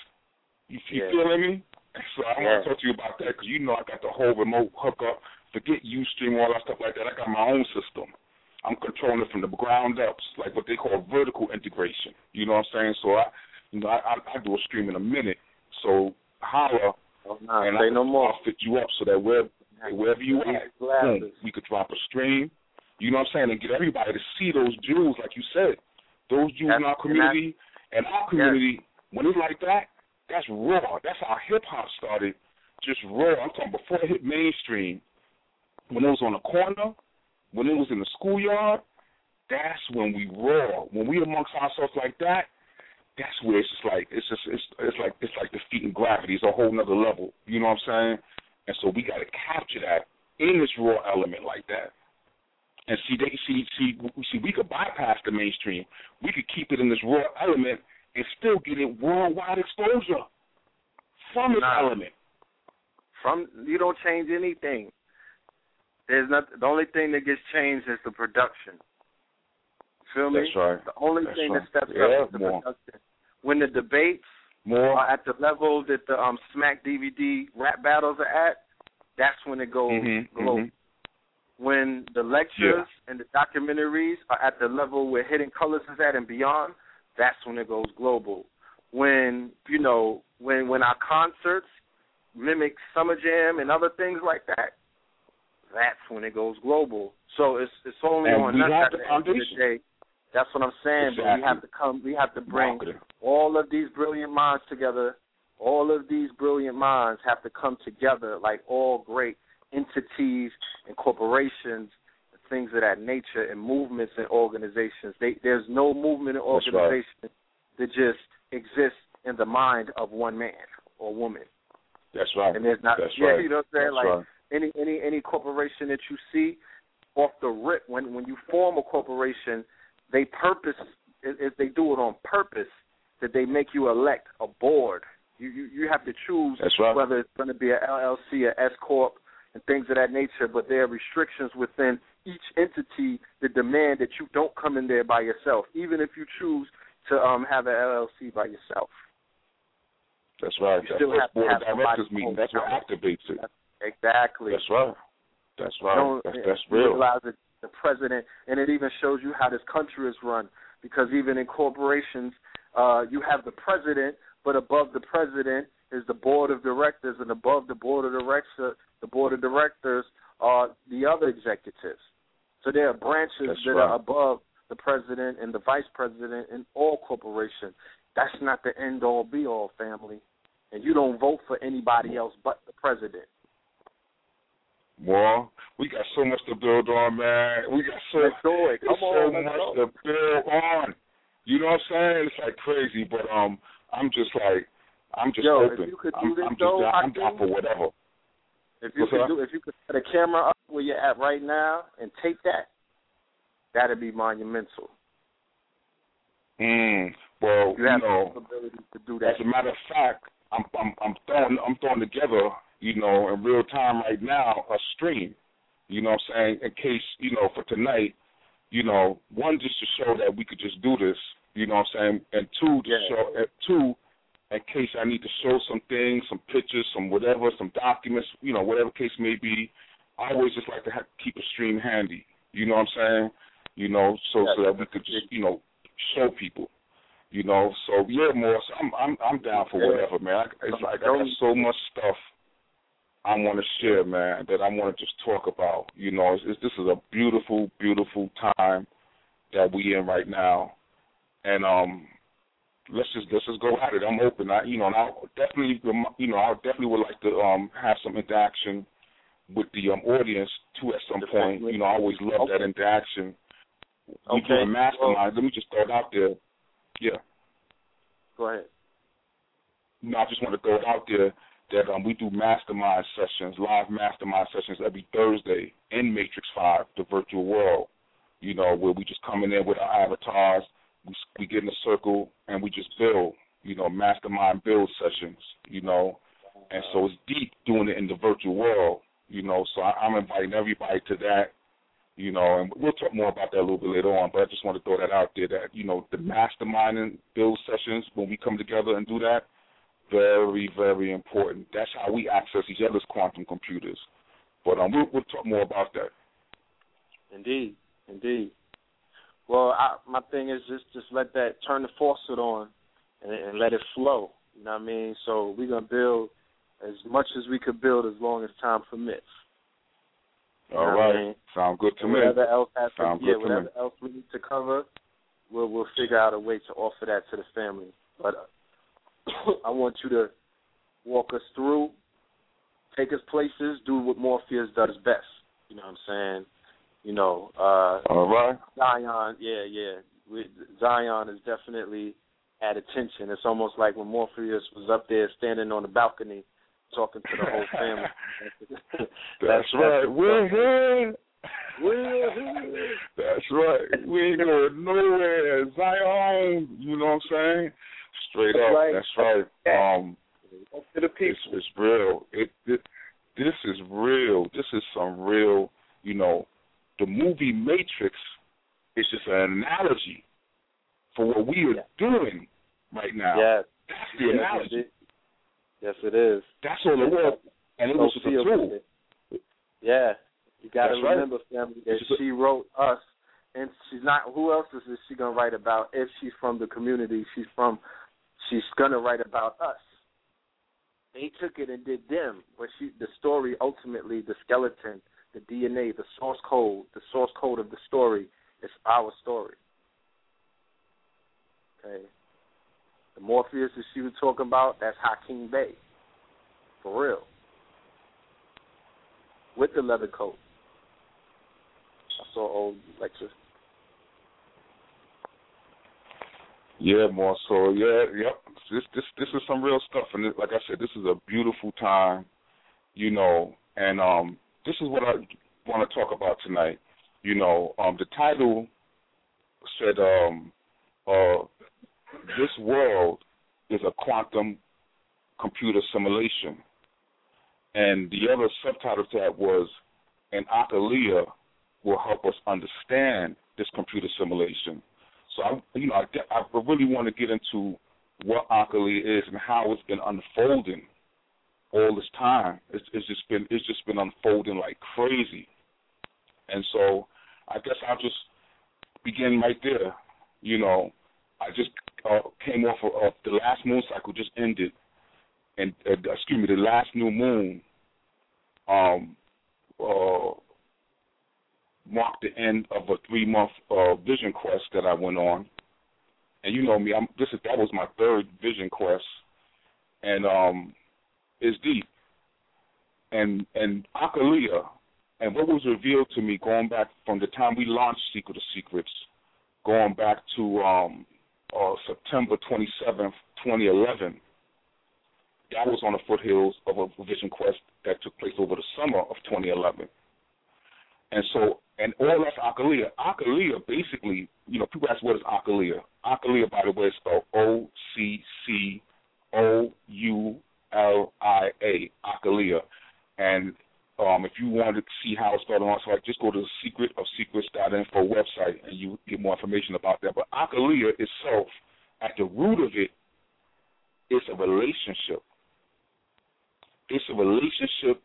You, you Yeah. feeling me? So I Yeah. want to talk to you about that because you know I got the whole remote hookup. Forget Ustream, all that stuff like that. I got my own system. I'm controlling it from the ground up, like what they call vertical integration. You know what I'm saying? So I, you know, I, I, I do a stream in a minute. So holla, Oh, nah, and I, no more. I'll fit you up so that wherever, wherever you at, boom, we could drop a stream. You know what I'm saying? And get everybody to see those jewels, like you said. Those jewels in our community. And our community, when it's like that, that's raw. That's how hip hop started. Just raw. I'm talking before it hit mainstream. When it was on the corner, when it was in the schoolyard, that's when we raw. When we amongst ourselves like that, that's where it's just like it's just it's it's like it's like defeating gravity. It's a whole nother level. You know what I'm saying? And so we got to capture that in this raw element like that. And see, they see see see we could bypass the mainstream. We could keep it in this raw element and still get it worldwide exposure from this Nah. element. From you don't change anything. There's not the only thing that gets changed is the production. Feel me? That's right. The only That's thing right. that steps Yeah, up is the more. production. When the debates More are at the level that the um Smack DVD rap battles are at, that's when it goes Mhm, global. mhm. When the lectures and the documentaries are at the level where Hidden Colors is at and beyond, that's when it goes global. When you know when when our concerts mimic Summer Jam and other things like that, that's when it goes global. So it's it's only And on us at the end of the day. That's what I'm saying. But we have to come. We have to bring marketing. all of these brilliant minds together. All of these brilliant minds have to come together like all great entities and corporations and things of that nature and movements and organizations. They, there's no movement or That's right. organization that just exists in the mind of one man or woman. That's right. And there's not That's yeah, right. you know what I'm saying? That's like right. Any any any corporation that you see off the rip when when you form a corporation they purpose if they do it on purpose that they make you elect a board you you, you have to choose right. whether it's going to be a LLC a S corp and things of that nature but there are restrictions within each entity that demand that you don't come in there by yourself even if you choose to um have an LLC by yourself That's right. You That's still have to board of have directors meeting. That's what activates it. Exactly That's right. That's right. don't that's that's real. realize that the president, and it even shows you how this country is run. Because even in corporations, uh, you have the president, but above the president is the board of directors, and above the board of directors, the board of directors are the other executives. So there are branches That's that right. are above the president and the vice president in all corporations. That's not the end all be all, family. And you don't vote for anybody else but the president. Well, we got so much to build on, man. We got so Let's do it. Come on, so much to build on. You know what I'm saying? It's like crazy, but um, I'm just like, I'm just Yo, if open. you could do I'm, this, I'm just though, down, I'm down for whatever. If you What's could do, if you could put a camera up where you're at right now and take that, that'd be monumental. Mm. Well, You have know, the ability to do that. as a matter of fact, I'm I'm I'm throwing I'm throwing together, you know, in real time right now a stream. You know what I'm saying? In case, you know, for tonight, you know, one just to show that we could just do this, you know what I'm saying? And two to Yeah. show and two in case I need to show some things, some pictures, some whatever, some documents, you know, whatever case may be. I always just like to have, keep a stream handy. You know what I'm saying? You know, so so that we could just, you know, show people. You know, so yeah, Morris, I'm I'm I'm down for Yeah. whatever, man. I, it's like I got so much stuff I want to share, man, that I want to just talk about. You know, it's, it's, this is a beautiful, beautiful time that we in right now, and um, let's just let's just go at it. I'm open. I, you know, and I definitely, you know, I definitely would like to um have some interaction with the um audience too at some point. You know, I always love that interaction. We Okay. doing mastermind. Let me just throw it out there. Yeah. Go ahead. No, I just want to throw it out there that um, we do mastermind sessions, live mastermind sessions every Thursday in Matrix Five, the virtual world. You know, where we just come in there with our avatars, we we get in a circle and we just build. You know, mastermind build sessions. You know, and so it's deep doing it in the virtual world. You know, so I, I'm inviting everybody to that. You know, and we'll talk more about that a little bit later on. But I just want to throw that out there that you know the masterminding build sessions when we come together and do that very, very important. That's how we access each other's quantum computers. But um, we'll, we'll talk more about that. Indeed, indeed. Well, I, my thing is just just let that turn the faucet on and, and let it flow. You know what I mean? So we're gonna build as much as we could build as long as time permits. You All what I right, mean? sound good to And me. whatever else has to, Sound yeah, to me. whatever else we need to cover, we'll we'll figure out a way to offer that to the family. But I want you to walk us through, take us places, do what Morpheus does best. You know what I'm saying? You know, uh, All right, Zion, yeah, yeah. We, Zion is definitely at attention. It's almost like when Morpheus was up there standing on the balcony talking to the whole family. that's, that's right. We're here. We're here. That's right. We ain't going nowhere. Zion. You know what I'm saying? Straight That's up. right. That's right. Um, To the it's, people. it's real. It, it this is real. This is some real. You know, the movie Matrix is just an analogy for what we are Yeah. doing right now. Yes. That's the Yes, analogy. it- Yes, it is. That's all it was, and it was just a tool. Yeah, you got to That's right. remember, family, that It's a- she wrote us, and she's not. Who else is she gonna write about? If she's from the community, she's from. She's gonna write about us. They took it and did them, but she. The story ultimately, the skeleton, the DNA, the source code, the source code of the story is our story. Okay. The Morpheus that she was talking about, that's Hakim Bey. For real. With the leather coat. I saw old lecture. Yeah, more so. Yeah, yep. This this this is some real stuff, and like I said, this is a beautiful time, you know. And um, this is what I want to talk about tonight. You know, um, the title said, um, uh, "This world is a quantum computer simulation," and the other subtitle to that was, "And Occoulia will help us understand this computer simulation." So I, you know, I, I really want to get into what Akali is and how it's been unfolding all this time. It's, it's just been it's just been unfolding like crazy, and so I guess I'll just begin right there. You know, I just uh, came off of, of the last moon cycle just ended, and uh, excuse me, the last new moon um uh marked the end of a three month uh, vision quest that I went on. And you know me, I'm this is that was my third vision quest. And um it's deep. And and Occoulia and what was revealed to me going back from the time we launched Secret of Secrets, going back to um uh September twenty seventh, twenty eleven, that was on the foothills of a vision quest that took place over the summer of twenty eleven. And so, and all that's Occoulia. Occoulia, basically, you know, people ask what is Occoulia. Occoulia, by the way, is spelled O C C O U L I A. Occoulia. And um, if you want to see how it's spelled on, so just go to the Secret of Secrets.info website and you get more information about that. But Occoulia itself, at the root of it, is a relationship. It's a relationship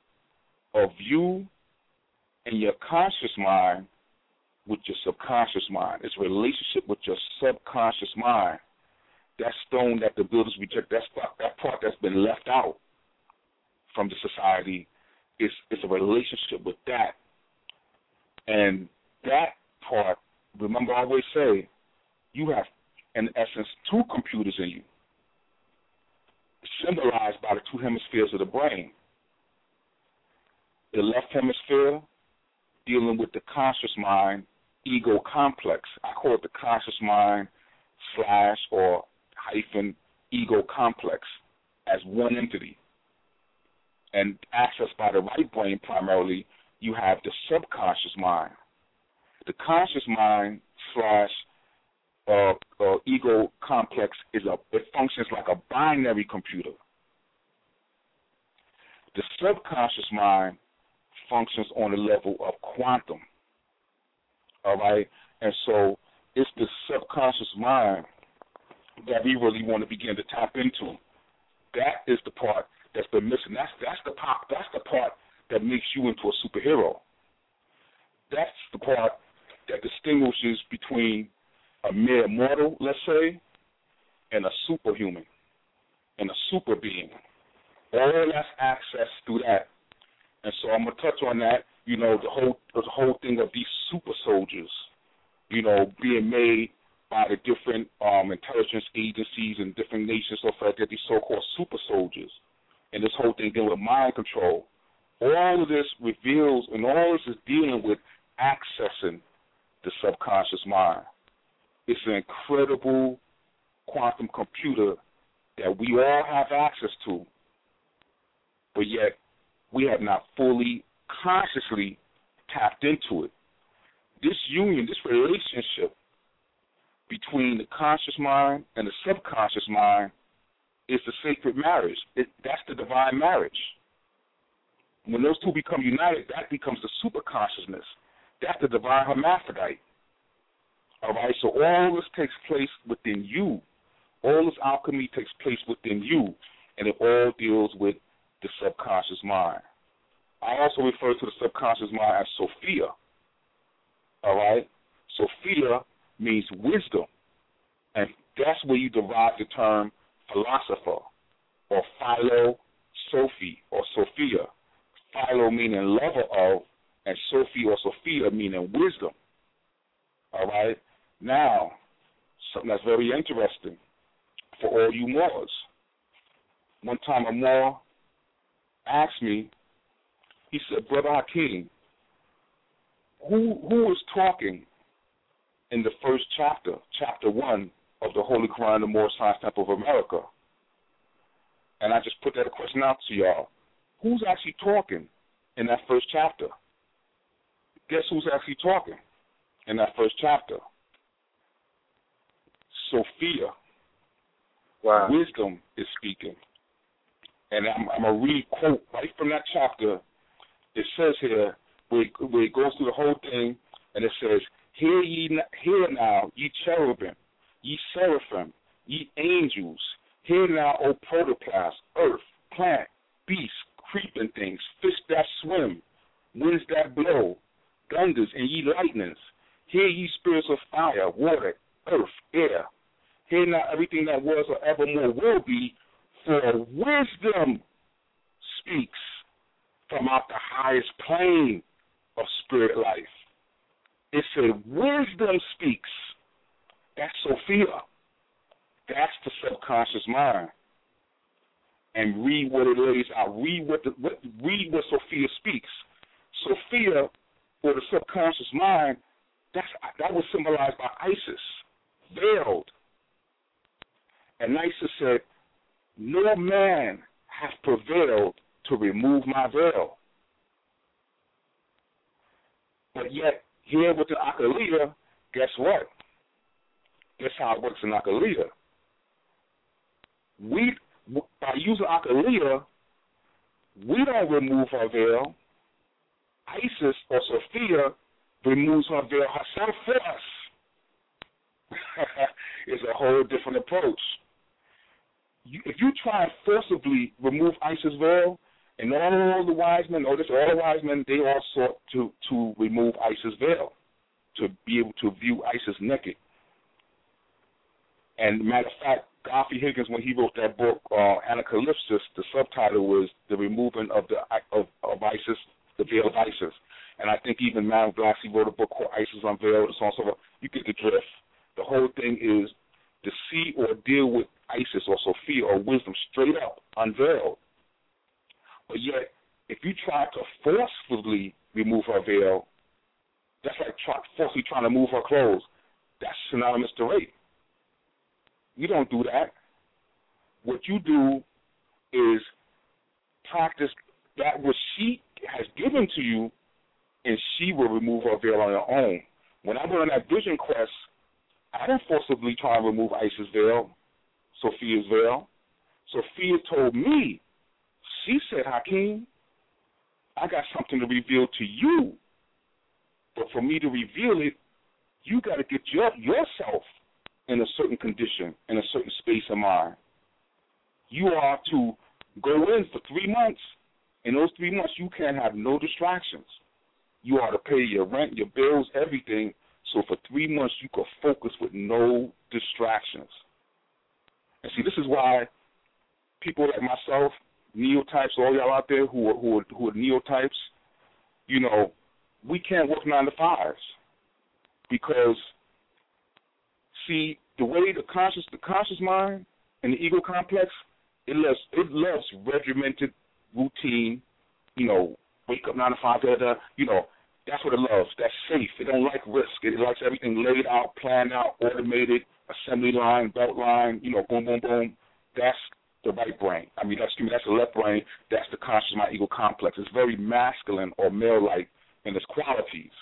of you and your conscious mind with your subconscious mind. It's a relationship with your subconscious mind. That stone that the builders reject, that's that part that's been left out from the society is is a relationship with that. And that part, remember I always say, you have in essence two computers in you. Symbolized by the two hemispheres of the brain. The left hemisphere dealing with the conscious mind ego complex. I call it the conscious mind slash or hyphen ego complex as one entity. And accessed by the right brain primarily, you have the subconscious mind. The conscious mind slash uh, uh, ego complex is a it functions like a binary computer. The subconscious mind functions on the level of quantum. All right? And so it's the subconscious mind that we really want to begin to tap into. That is the part that's been missing. That's that's the part that's the part that makes you into a superhero. That's the part that distinguishes between a mere mortal, let's say, and a superhuman and a super being. All that's access through that. And so I'm gonna touch on that. You know, the whole the whole thing of these super soldiers, you know, being made by the different um, intelligence agencies and different nations, stuff like that. These so-called super soldiers, and this whole thing dealing with mind control. All of this reveals, and all this is dealing with accessing the subconscious mind. It's an incredible quantum computer that we all have access to, but yet we have not fully consciously tapped into it. This union, this relationship between the conscious mind and the subconscious mind is the sacred marriage. It, that's the divine marriage. When those two become united, that becomes the super consciousness. That's the divine hermaphrodite. All right, so all this takes place within you. All this alchemy takes place within you, and it all deals with the subconscious mind. I also refer to the subconscious mind as Sophia. All right? Sophia means wisdom. And that's where you derive the term philosopher or philo Sophie or Sophia. Philo meaning lover of, and Sophie or Sophia meaning wisdom. All right? Now, something that's very interesting for all you Moors. One time a Moor asked me, he said, Brother Hakim, who who is talking in the first chapter, chapter one of the Holy Quran, the Moorish Science Temple of America? And I just put that question out to y'all. Who's actually talking in that first chapter? Guess who's actually talking in that first chapter? Sophia. Wow. Wisdom is speaking. And I'm, I'm to read quote right from that chapter. It says here, where, where it goes through the whole thing, and it says, Hear ye hear now, ye cherubim, ye seraphim, ye angels, hear now, O protoplasm, earth, plant, beast, creeping things, fish that swim, winds that blow, thunders and ye lightnings, hear ye spirits of fire, water, earth, air, hear now everything that was or evermore will be, for wisdom speaks from out the highest plane of spirit life. It said, wisdom speaks. That's Sophia. That's the subconscious mind. And read what it lays out. Read what, the, what read what Sophia speaks. Sophia, or the subconscious mind, that's that was symbolized by Isis, veiled. And Isis said, No man hath prevailed to remove my veil. But yet, here with the Occoulia, guess what? Guess how it works in Occoulia. We, by using Occoulia, we don't remove her veil. Isis or Sophia removes her veil herself for us. it's a whole different approach. You, if you try and forcibly remove Isis' veil, and all the wise men, notice all the wise men, they all sought to, to remove Isis' veil, to be able to view Isis naked. And matter of fact, Godfrey Higgins, when he wrote that book, uh, Anacalypsis, the subtitle was the removing of the of, of ISIS, the veil of ISIS. And I think even Madame Blavatsky wrote a book called ISIS Unveiled, and so on and so forth. You get the drift. The whole thing is to see or deal with Isis or Sophia or wisdom straight up, unveiled. But yet, if you try to forcefully remove her veil, that's like try, forcefully trying to move her clothes. That's synonymous to rape. You don't do that. What you do is practice that which she has given to you, and she will remove her veil on her own. When I went on that vision quest, I didn't forcibly try and remove Isis' veil, Sophia's veil. Sophia told me she said, Hakim, I got something to reveal to you. But for me to reveal it, you got to get your, yourself in a certain condition, in a certain space of mind. You are to go in for three months. In those three months, you can't have no distractions. You are to pay your rent, your bills, everything. So for three months, you can focus with no distractions. And see, this is why people like myself, neotypes, all y'all out there who are, who are, who are neotypes, you know, we can't work nine to fives because see the way the conscious the conscious mind and the ego complex it loves it loves regimented routine, you know, wake up nine to five, da, da, you know, That's what it loves. That's safe. It don't like risk. It likes everything laid out, planned out, automated, assembly line, belt line, you know, boom, boom, boom. That's the right brain. I mean, that's, that's the left brain. That's the conscious mind ego complex. It's very masculine or male-like in its qualities.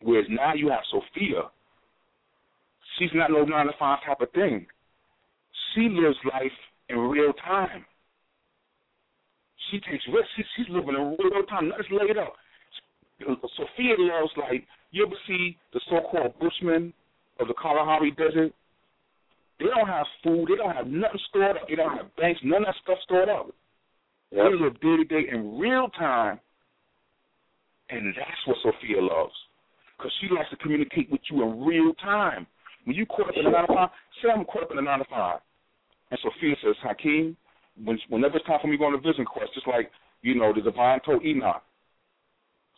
Whereas now you have Sophia. She's not no nine to five type of thing. She lives life in real time. She takes risks. She, she's living in real time. Nothing's laid out. Sophia loves like you ever see the so-called Bushmen of the Kalahari Desert? They don't have food. They don't have nothing stored up. They don't have banks. None of that stuff stored up. Yep. They live day to day in real time, and that's what Sophia loves, because she likes to communicate with you in real time. When you caught up in a nine to five, say I'm caught up in a nine to five, and Sophia says, Hakim, when, whenever it's time for me to go on a vision quest, just like you know the divine told Enoch,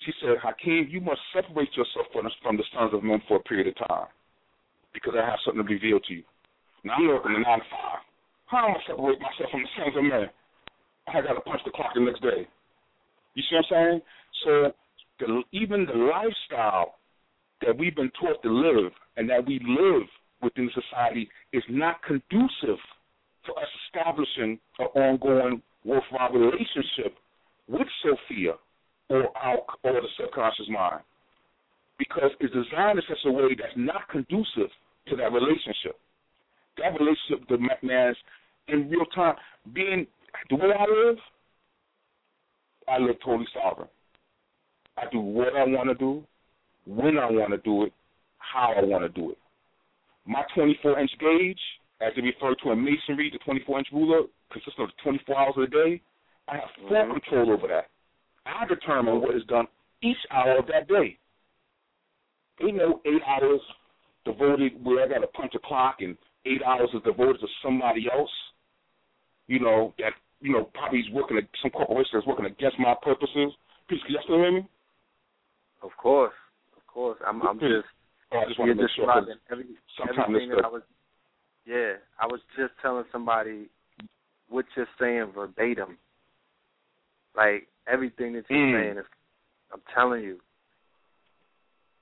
she said, Hakim, you must separate yourself from the, from the sons of men for a period of time because I have something to reveal to you. Now I'm working the 9 to 5. How am I separate myself from the sons of men? I got to punch the clock the next day. You see what I'm saying? So the, even the lifestyle that we've been taught to live and that we live within society is not conducive for us establishing an ongoing worthwhile relationship with Sophia or our or the subconscious mind because it's designed in such a way that's not conducive to that relationship. That relationship the demands in real time being the way I live. I live totally sovereign. I do what I want to do, when I want to do it, how I want to do it. My 24 inch gauge, as they refer to in masonry, the 24 inch ruler, consists of 24 hours of the day. I have full mm-hmm. control over that. I determine what is done each hour of that day. Ain't no eight hours devoted where I got to punch a clock and eight hours is devoted to somebody else. You know that you know probably is working at some corporation that's working against my purposes. Please, can you still hear me? Of course, of course. I'm, I'm just. Oh, I just want to make sure. Every, everything that I was. Yeah, I was just telling somebody what you're saying verbatim. Like everything that you're mm. saying is, I'm telling you.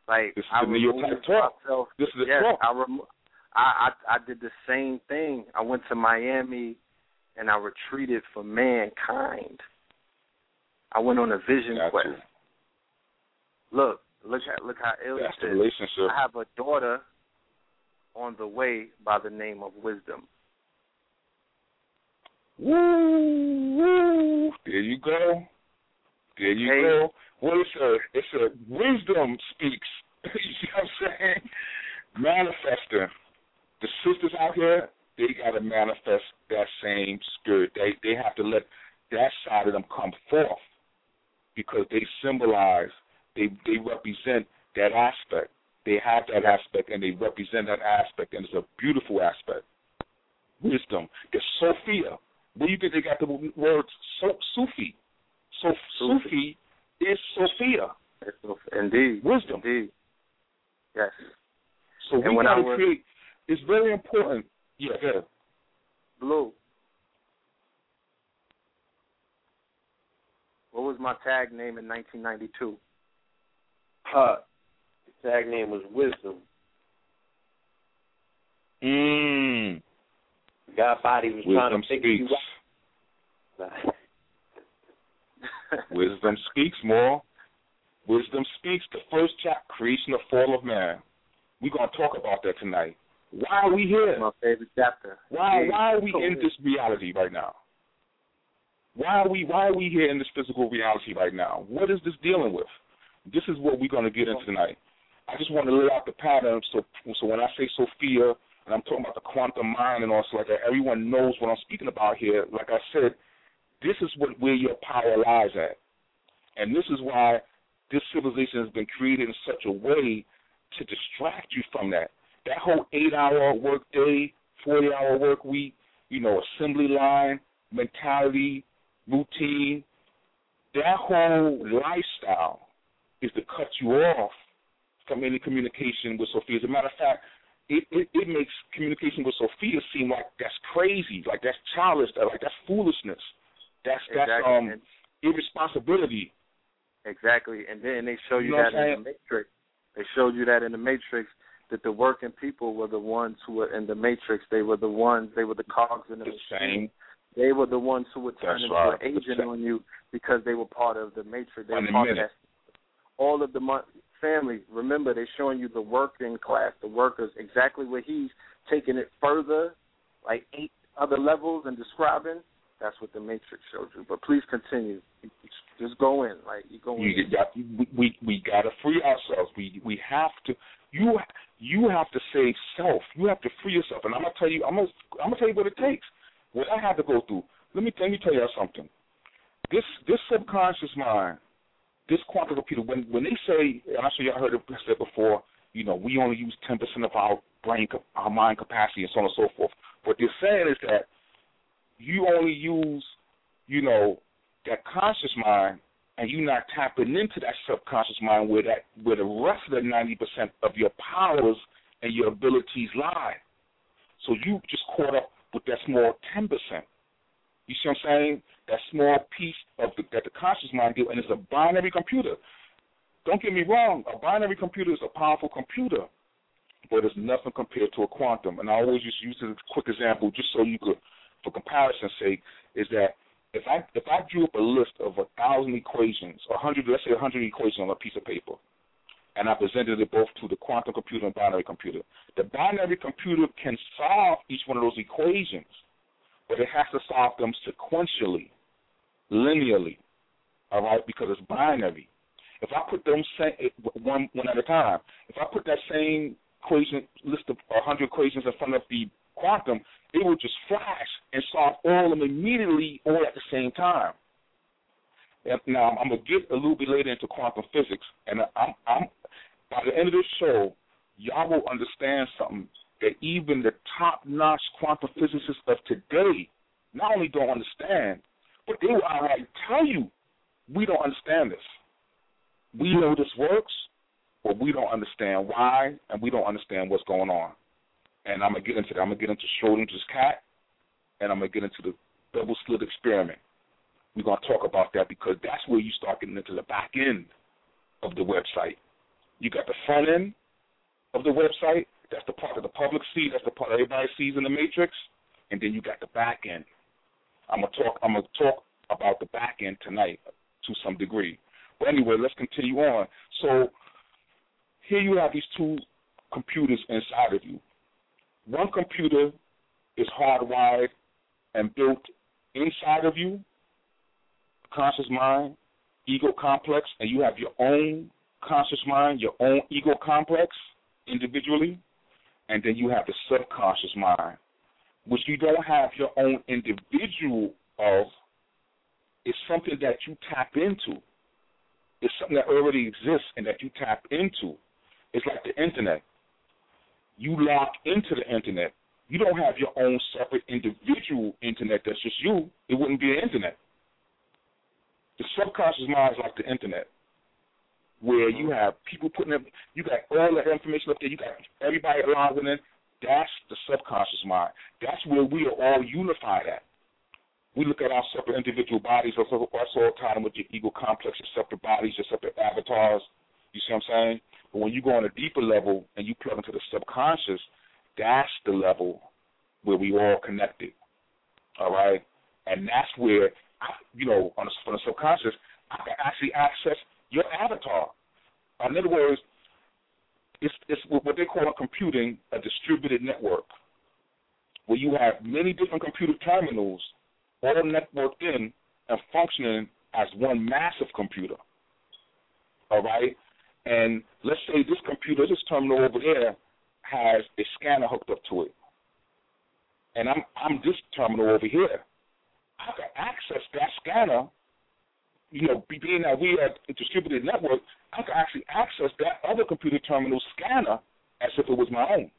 Like this is I the New York talk. Myself, this is the yes, talk. I, rem- I I I did the same thing. I went to Miami, and I retreated for mankind. I went on a vision Got quest. You. Look, look at look how ill That's the relationship. I have a daughter on the way by the name of Wisdom. Woo, woo. There you go. There you hey. go. Well, it's a it's a wisdom speaks. you see what I'm saying? Manifesting. The sisters out here, they got to manifest that same spirit. They they have to let that side of them come forth because they symbolize, they they represent that aspect. They have that aspect and they represent that aspect, and it's a beautiful aspect. Wisdom. The Sophia. Where do you think they got the word so, Sufi? So Sufi is Sophia. Indeed. Wisdom. Indeed. Yes. So and we got to was, create. It's very important. Yeah, yeah. Blue. What was my tag name in 1992? Uh, the tag name was Wisdom. Mmm. God body was Wisdom trying to figure you out. Wisdom speaks more. Wisdom speaks. The first chapter, creation, the fall of man. We're gonna talk about that tonight. Why are we here? My favorite chapter. Why why are we in this reality right now? Why are we why are we here in this physical reality right now? What is this dealing with? This is what we're gonna get into tonight. I just want to lay out the pattern so so when I say Sophia and I'm talking about the quantum mind and also like that, everyone knows what I'm speaking about here. Like I said, this is what where your power lies at. And this is why this civilization has been created in such a way to distract you from that. That whole eight hour work day, forty hour work week, you know, assembly line, mentality, routine, that whole lifestyle is to cut you off from any communication with Sophia. As a matter of fact, it, it, it makes communication with Sophia seem like that's crazy, like that's childish, like that's foolishness. That's that's exactly. um irresponsibility. Exactly, and then they show you, You know that in the Matrix. They showed you that in the Matrix that the working people were the ones who were in the Matrix. They were the ones. They were the cogs in the, The machine. same. They were the ones who would turn That's into right. an agent on you because they were part of the Matrix. They were part minute. of that. All of the mon- family. Remember, they're showing you the working class, the workers, exactly where he's taking it further, like eight other levels and describing. That's what the Matrix showed you. But please continue. Just go in, like you go in. You got we we, we got to free ourselves. We we have to. You you have to save self. You have to free yourself. And I'm gonna tell you. I'm gonna I'm gonna tell you what it takes. What I had to go through. Let me let me tell you something. This this subconscious mind, this quantum computer. When when they say, and I'm sure y'all heard it said before. You know, we only use ten percent of our brain, our mind capacity, and so on and so forth. What they're saying is that you only use, you know, that conscious mind and you're not tapping into that subconscious mind where that where the rest of the ninety percent of your powers and your abilities lie. So you just caught up with that small ten percent. You see what I'm saying? That small piece of the, that the conscious mind deal, and it's a binary computer. Don't get me wrong, a binary computer is a powerful computer, but it's nothing compared to a quantum. And I always just use this quick example just so you could, for comparison's sake, is that if I if I drew up a list of a thousand equations, a hundred let's say a hundred equations on a piece of paper, and I presented it both to the quantum computer and binary computer, the binary computer can solve each one of those equations, but it has to solve them sequentially, linearly, all right, because it's binary. If I put them eh, one one at a time, if I put that same equation list of a hundred equations in front of the quantum, it will just flash and solve all of them immediately all at the same time. Now I'm gonna get a little bit later into quantum physics, and I'm, I'm by the end of this show, y'all will understand something that even the top-notch quantum physicists of today not only don't understand, but they will outright tell you we don't understand this. We know this works, but we don't understand why, and we don't understand what's going on and I'm gonna get into that. I'm gonna get into Schrodinger's cat, and I'm gonna get into the double slit experiment. We're gonna talk about that because that's where you start getting into the back end of the website. You got the front end of the website. That's the part that the public sees. That's the part that everybody sees in the matrix, and then you got the back end. I'm gonna talk. I'm gonna talk about the back end tonight to some degree. But anyway, let's continue on. So here you have these two computers inside of you. One computer is hardwired and built inside of you, conscious mind, ego complex, and you have your own conscious mind, your own ego complex individually, and then you have the subconscious mind, which you don't have your own individual of. It's something that you tap into. It's something that already exists and that you tap into. It's like the internet you lock into the internet. You don't have your own separate individual internet that's just you. It wouldn't be an internet. The subconscious mind is like the internet, where you mm-hmm. have people putting up, you got all that information up there, you got everybody logging in. That's the subconscious mind. That's where we are all unified at. We look at our separate individual bodies, that's all that's all tied in with your ego complex, your separate bodies, your separate avatars. You see what I'm saying? But when you go on a deeper level and you plug into the subconscious, that's the level where we all connected. All right, and that's where I, you know, on the, from the subconscious, I can actually access your avatar. In other words, it's it's what they call in computing a distributed network, where you have many different computer terminals all networked in and functioning as one massive computer. All right, and let's say this computer, this terminal over there, has a scanner hooked up to it, and I'm I'm this terminal over here. I can access that scanner. You know, being that we are a distributed network, I can actually access that other computer terminal scanner as if it was my own.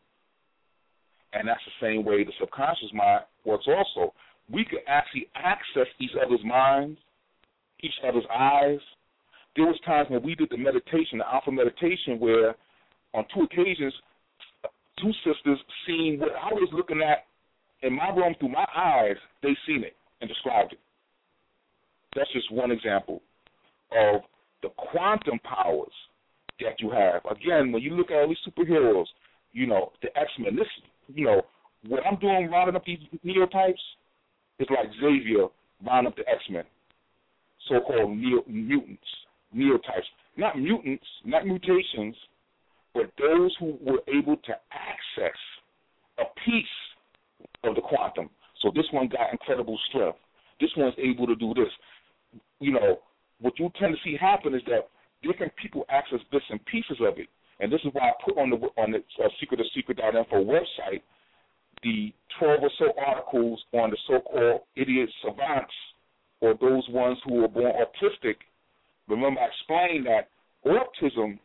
And that's the same way the subconscious mind works. Also, we can actually access each other's minds, each other's eyes, there was times when we did the meditation, the alpha meditation, where on two occasions, two sisters seen what I was looking at in my room through my eyes. They seen it and described it. That's just one example of the quantum powers that you have. Again, when you look at all these superheroes, you know, the X Men, this, you know, what I'm doing rounding up these neotypes is like Xavier rounding up the X Men, so called neo, mutants, neotypes. Not mutants, not mutations, but those who were able to access a piece of the quantum. So this one got incredible strength. This one's able to do this. You know, what you tend to see happen is that different people access bits and pieces of it. And this is why I put on the on the uh, secret of secret.info website the 12 or so articles on the so-called idiot savants or those ones who were born autistic. Remember, I explained that autism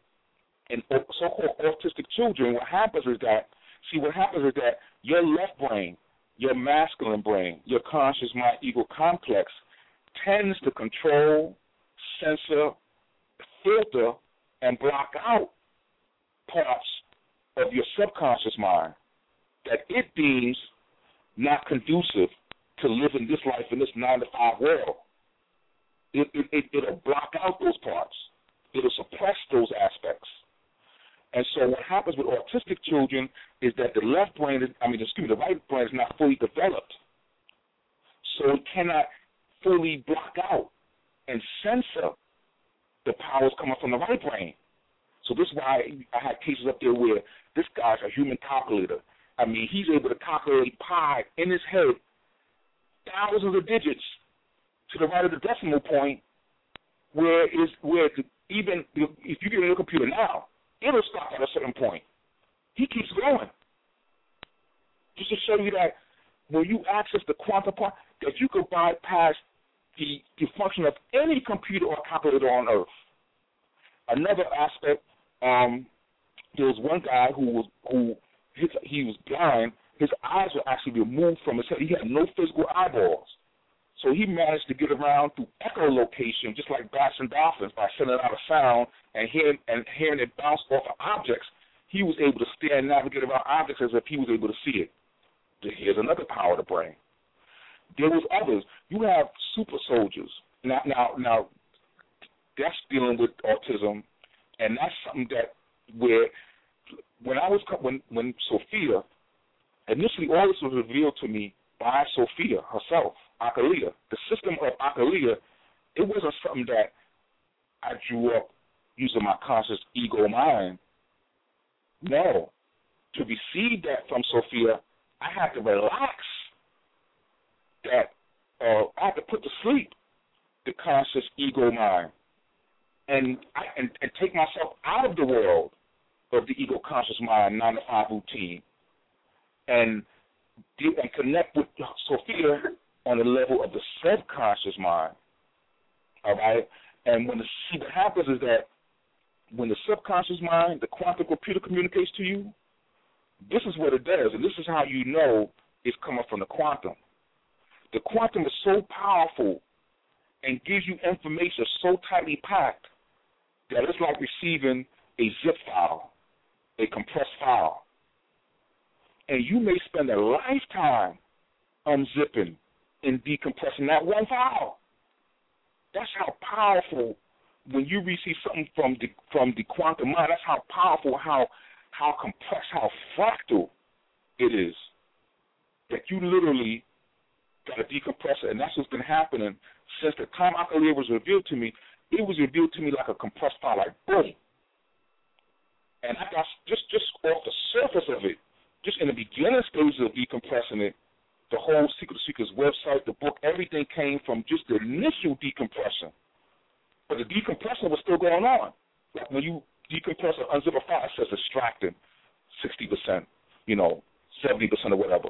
and so-called autistic children, what happens is that, see, what happens is that your left brain, your masculine brain, your conscious mind ego complex tends to control, censor, filter, and block out parts of your subconscious mind that it deems not conducive to living this life in this nine to five world. It, it, it, it'll block out those parts. It'll suppress those aspects. And so what happens with autistic children is that the left brain, is, I mean, excuse me, the right brain is not fully developed. So it cannot fully block out and censor the powers coming from the right brain. So this is why I had cases up there where this guy's a human calculator. I mean, he's able to calculate pi in his head, thousands of digits to the right of the decimal point, where is where even if you get in your computer now, it'll stop at a certain point. He keeps going. Just to show you that when you access the quantum part, that you could bypass the, the function of any computer or calculator on Earth. Another aspect, um, there was one guy who was who his, he was blind. His eyes were actually removed from his head. He had no physical eyeballs. So he managed to get around through echolocation, just like bats and dolphins, by sending out a sound and hearing and hearing it bounce off of objects. He was able to stay and navigate around objects as if he was able to see it. Here's another power of the brain. There was others. You have super soldiers. Now, now, now, that's dealing with autism, and that's something that where when I was when when Sophia initially all this was revealed to me by Sophia herself, Occoulia. The system of Occoulia, it wasn't something that I drew up using my conscious ego mind. No. To receive that from Sophia, I had to relax that uh, I had to put to sleep the conscious ego mind and, I, and and take myself out of the world of the ego conscious mind nine to five routine and and connect with Sophia on the level of the subconscious mind. All right? And when the see what happens is that when the subconscious mind, the quantum computer communicates to you, this is what it does, and this is how you know it's coming from the quantum. The quantum is so powerful and gives you information so tightly packed that it's like receiving a zip file, a compressed file. And you may spend a lifetime unzipping and decompressing that one file. That's how powerful when you receive something from the from the quantum mind. That's how powerful, how how compressed, how fractal it is. That you literally got to decompress it, and that's what's been happening since the time Occoulia was revealed to me. It was revealed to me like a compressed file, like boom. And I got just just off the surface of it, just in the beginning stages of decompressing it, the whole Secret Seekers website, the book, everything came from just the initial decompression. But the decompression was still going on. Like when you decompress or unzip a file, it says extracting 60%, you know, 70% or whatever.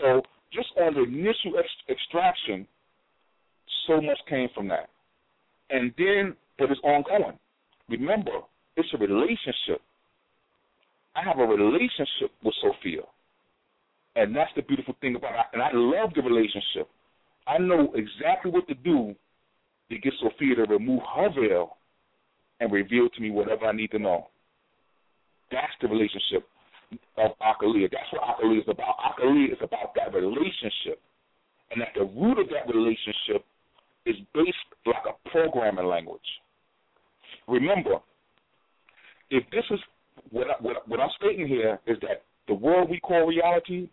So just on the initial ex- extraction, so much came from that. And then, but it's ongoing. Remember, it's a relationship. I have a relationship with Sophia. And that's the beautiful thing about it. And I love the relationship. I know exactly what to do to get Sophia to remove her veil and reveal to me whatever I need to know. That's the relationship of Occoulia. That's what Occoulia is about. Occoulia is about that relationship. And at the root of that relationship is based like a programming language. remember, if this is what, I, what, what I'm stating here is that the world we call reality,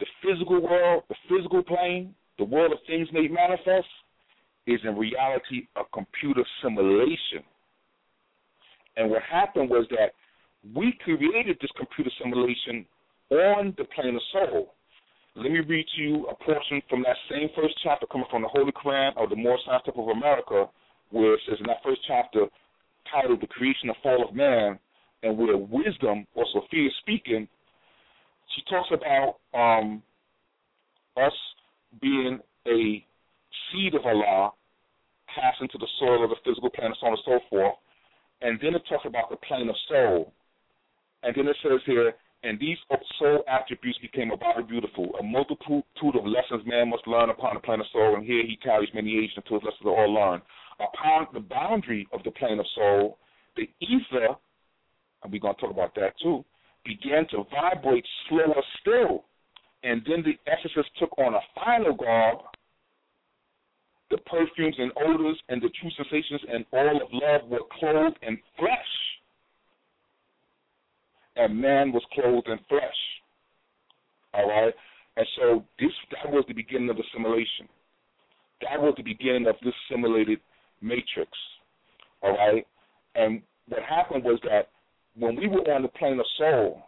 the physical world, the physical plane, the world of things made manifest, is in reality a computer simulation. And what happened was that we created this computer simulation on the plane of soul. Let me read to you a portion from that same first chapter coming from the Holy Quran of the Moorish Science Temple of America, where it says in that first chapter, titled The Creation and Fall of Man, and where wisdom, or Sophia speaking, she talks about um, us being a seed of Allah passing into the soil of the physical plane, so on and so forth. And then it talks about the plane of soul. And then it says here, and these soul attributes became above beautiful, a multitude of lessons man must learn upon the plane of soul, and here he carries many ages until his lessons are all learned. Upon the boundary of the plane of soul, the ether, and we're going to talk about that too, began to vibrate slower still. And then the essences took on a final garb, the perfumes and odors and the true sensations and all of love were clothed in flesh and man was clothed in flesh. All right? And so this that was the beginning of the simulation. That was the beginning of this simulated matrix. All right? And what happened was that when we were on the plane of soul,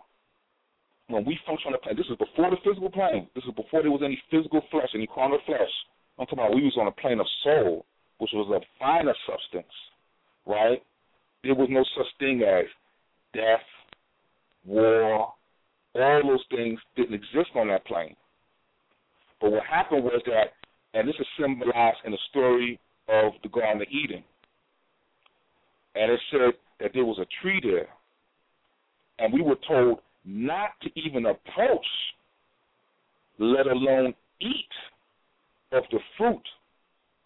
when we functioned on the plane, this is before the physical plane. This is before there was any physical flesh, any carnal flesh. I'm talking about we was on a plane of soul, which was a finer substance, right? There was no such thing as death, war, all those things didn't exist on that plane. But what happened was that, and this is symbolized in the story of the Garden of Eden, and it said that there was a tree there, and we were told not to even approach, let alone eat of the fruit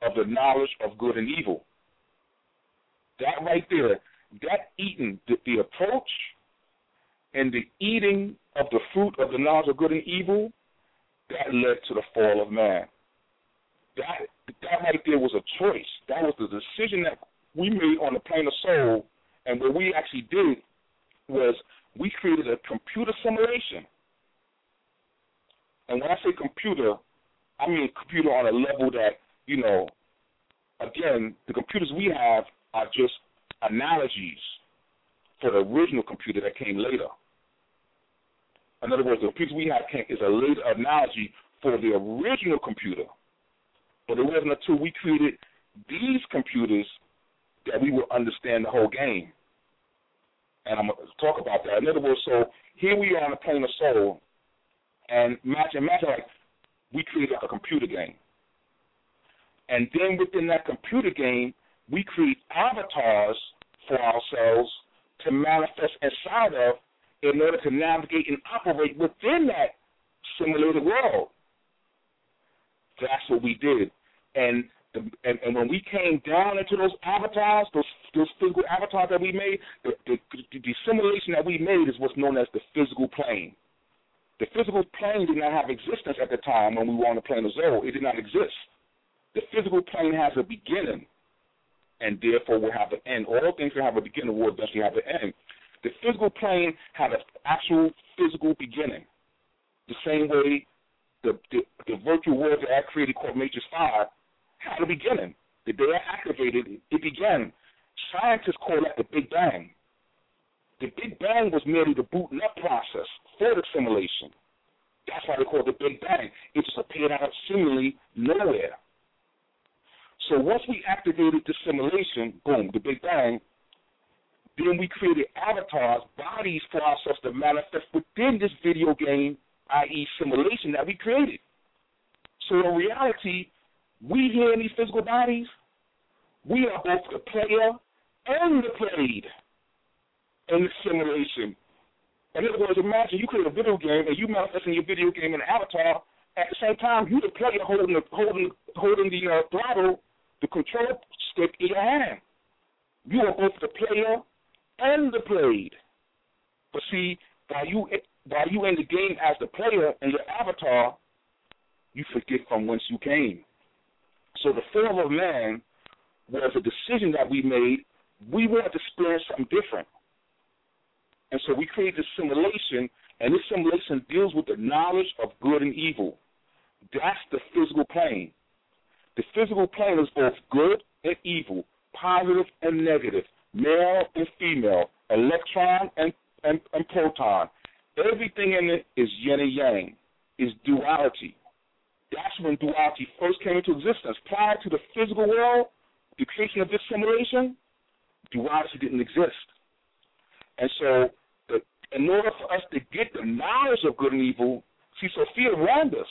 of the knowledge of good and evil. That right there, that eating, the, the approach and the eating of the fruit of the knowledge of good and evil, that led to the fall of man. That that right there was a choice. That was the decision that we made on the plane of soul, and what we actually did was we created a computer simulation. And when I say computer, I mean computer on a level that, you know, again, the computers we have are just analogies for the original computer that came later. In other words, the computer we have is a later analogy for the original computer. But it wasn't until we created these computers that we would understand the whole game. And I'm going to talk about that. In other words, so here we are on the plane of soul, and imagine, imagine like we created a computer game. And then within that computer game, we create avatars for ourselves to manifest inside of in order to navigate and operate within that simulated world. That's what we did. And the, and, and when we came down into those avatars, those those physical avatars that we made, the, the, the simulation that we made is what's known as the physical plane. The physical plane did not have existence at the time when we were on the plane of zero. It did not exist. The physical plane has a beginning, and therefore will have an end. All things that have a beginning will eventually have an end. The physical plane had an actual physical beginning. The same way the, the, the virtual world that I created called Matrix 5 had a beginning. The day I activated it, it began. Scientists call that the Big Bang. The Big Bang was merely the booting up process for the simulation. That's why they call it the Big Bang. It just appeared out of seemingly nowhere. So once we activated the simulation, boom, the Big Bang, then we created avatars, bodies for ourselves to manifest within this video game, i.e., simulation that we created. So in reality, we here in these physical bodies, we are both the player and the played in the simulation. In other words, imagine you create a video game and you manifest in your video game an avatar. At the same time, you the player holding the holding holding the uh, throttle, the control stick in your hand. You are both the player and the played. But see, while you while you in the game as the player and your avatar, you forget from whence you came. So the fall of man was a decision that we made we wanted to experience something different. And so we created this simulation, and this simulation deals with the knowledge of good and evil. That's the physical plane. The physical plane is both good and evil, positive and negative, male and female, electron and, and, and proton. Everything in it is yin and yang, is duality. That's when duality first came into existence. Prior to the physical world, the creation of this simulation, duality didn't exist. And so, the, in order for us to get the knowledge of good and evil, see, Sophia warned us.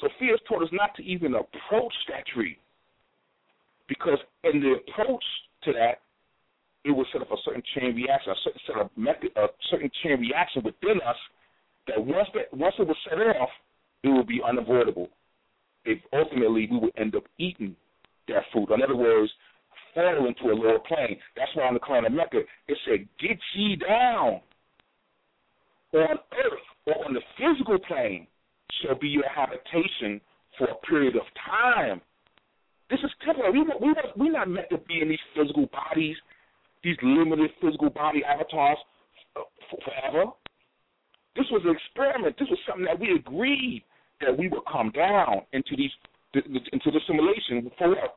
Sophia has taught us not to even approach that tree. Because in the approach to that, it will set up a certain chain reaction, a certain set of method, a certain chain reaction within us that once that once it was set off, it will be unavoidable. If ultimately we would end up eating that food. In other words, fall into a lower plane. That's why on the Quran of Mecca it said, "Get ye down on earth or on the physical plane shall be your habitation for a period of time." This is temporary. We we we're not meant to be in these physical bodies, these limited physical body avatars uh, forever. This was an experiment. This was something that we agreed that we would come down into these into the simulation for what?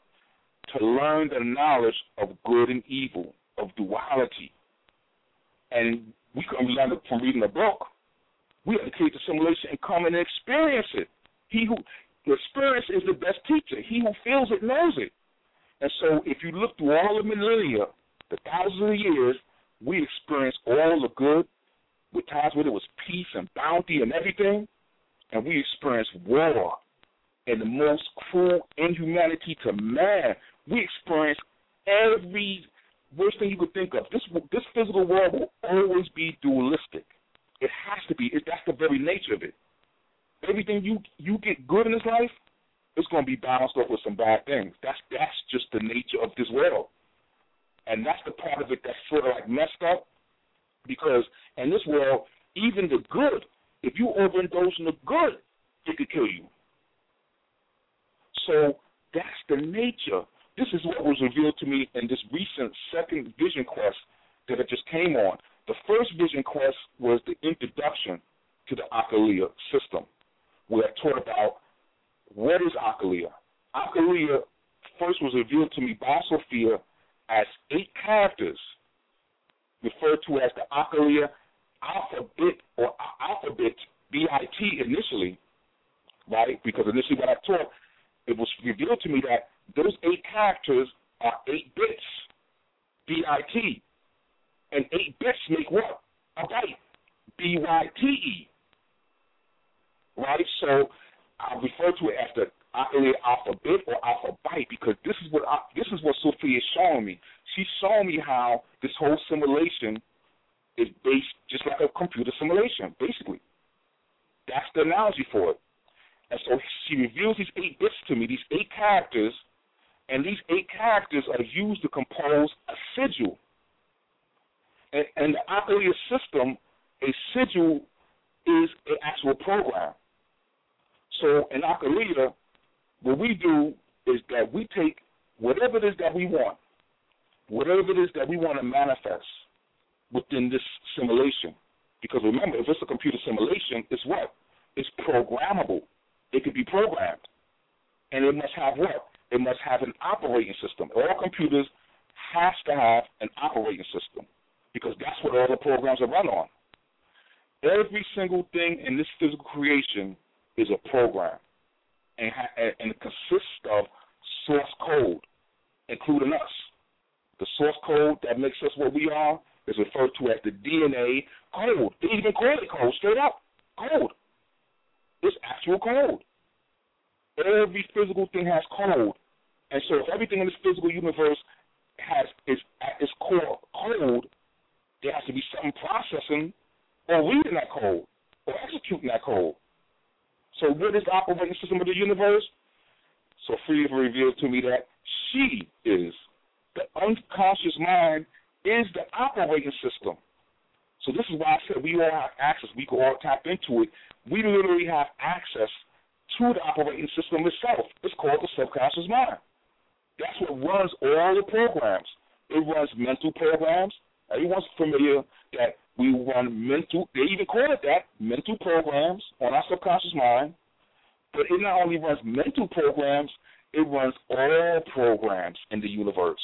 To learn the knowledge of good and evil, of duality. And we couldn't learn it from reading a book. We have to create the simulation and come and experience it. He who the experience is the best teacher. He who feels it knows it. And so if you look through all the millennia, the thousands of years, we experienced all the good, with times when it was peace and bounty and everything, and we experienced war and the most cruel inhumanity to man. We experienced every worst thing you could think of. This this physical world will always be dualistic. It has to be. It, that's the very nature of it. Everything you you get good in this life, it's going to be balanced off with some bad things. That's that's just the nature of this world, and that's the part of it that's sort of like messed up because in this world, even the good, if you overindulge in the good, it could kill you. So that's the nature. This is what was revealed to me in this recent second vision quest that I just came on. The first vision quest was the introduction to the Occoulia system, where I taught about what is Occoulia. Occoulia first was revealed to me by Sophia as eight characters referred to as the Occoulia alphabet or alphabet BIT initially, right? Because initially when I taught, it was revealed to me that those eight characters are eight bits, BIT. And eight bits make what? A byte, B-Y-T-E. Right? So I refer to it as the alphabet or alphabet because this is what I, this is what Sophia is showing me. She's showing me how this whole simulation is based just like a computer simulation, basically. That's the analogy for it. And so she reveals these eight bits to me, these eight characters, and these eight characters are used to compose a sigil. And, and the Occoulia system, a sigil is an actual program. So in Occoulia, what we do is that we take whatever it is that we want, whatever it is that we want to manifest within this simulation. Because remember, if it's a computer simulation, it's what? It's programmable. It can be programmed. And it must have what? It must have an operating system. All computers has to have an operating system because that's what all the programs are run on. Every single thing in this physical creation is a program and, ha- and it consists of source code, including us. The source code that makes us what we are is referred to as the DNA code. They even call it code straight up. Code. It's actual code. Every physical thing has code. And so if everything in this physical universe has is at its core code, there has to be something processing or reading that code or executing that code. So what is the operating system of the universe? Sophia revealed to me that she is the unconscious mind is the operating system. So this is why I said we all have access. We can all tap into it. We literally have access to the operating system itself. It's called the subconscious mind. That's what runs all the programs. it runs mental programs. Everyone's familiar that we run mental. They even call it that mental programs on our subconscious mind. But it not only runs mental programs, it runs all programs in the universe.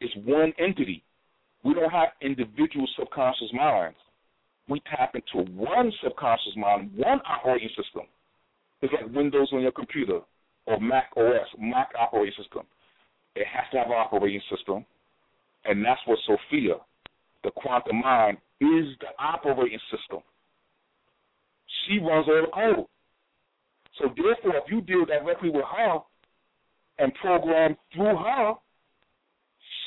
It's one entity. We don't have individual subconscious minds. We tap into one subconscious mind, one operating system. It's like Windows on your computer or Mac OS, Mac operating system. It has to have an operating system, and that's what Sophia, the quantum mind, is the operating system. She runs all the code. So therefore, if you deal directly with her and program through her,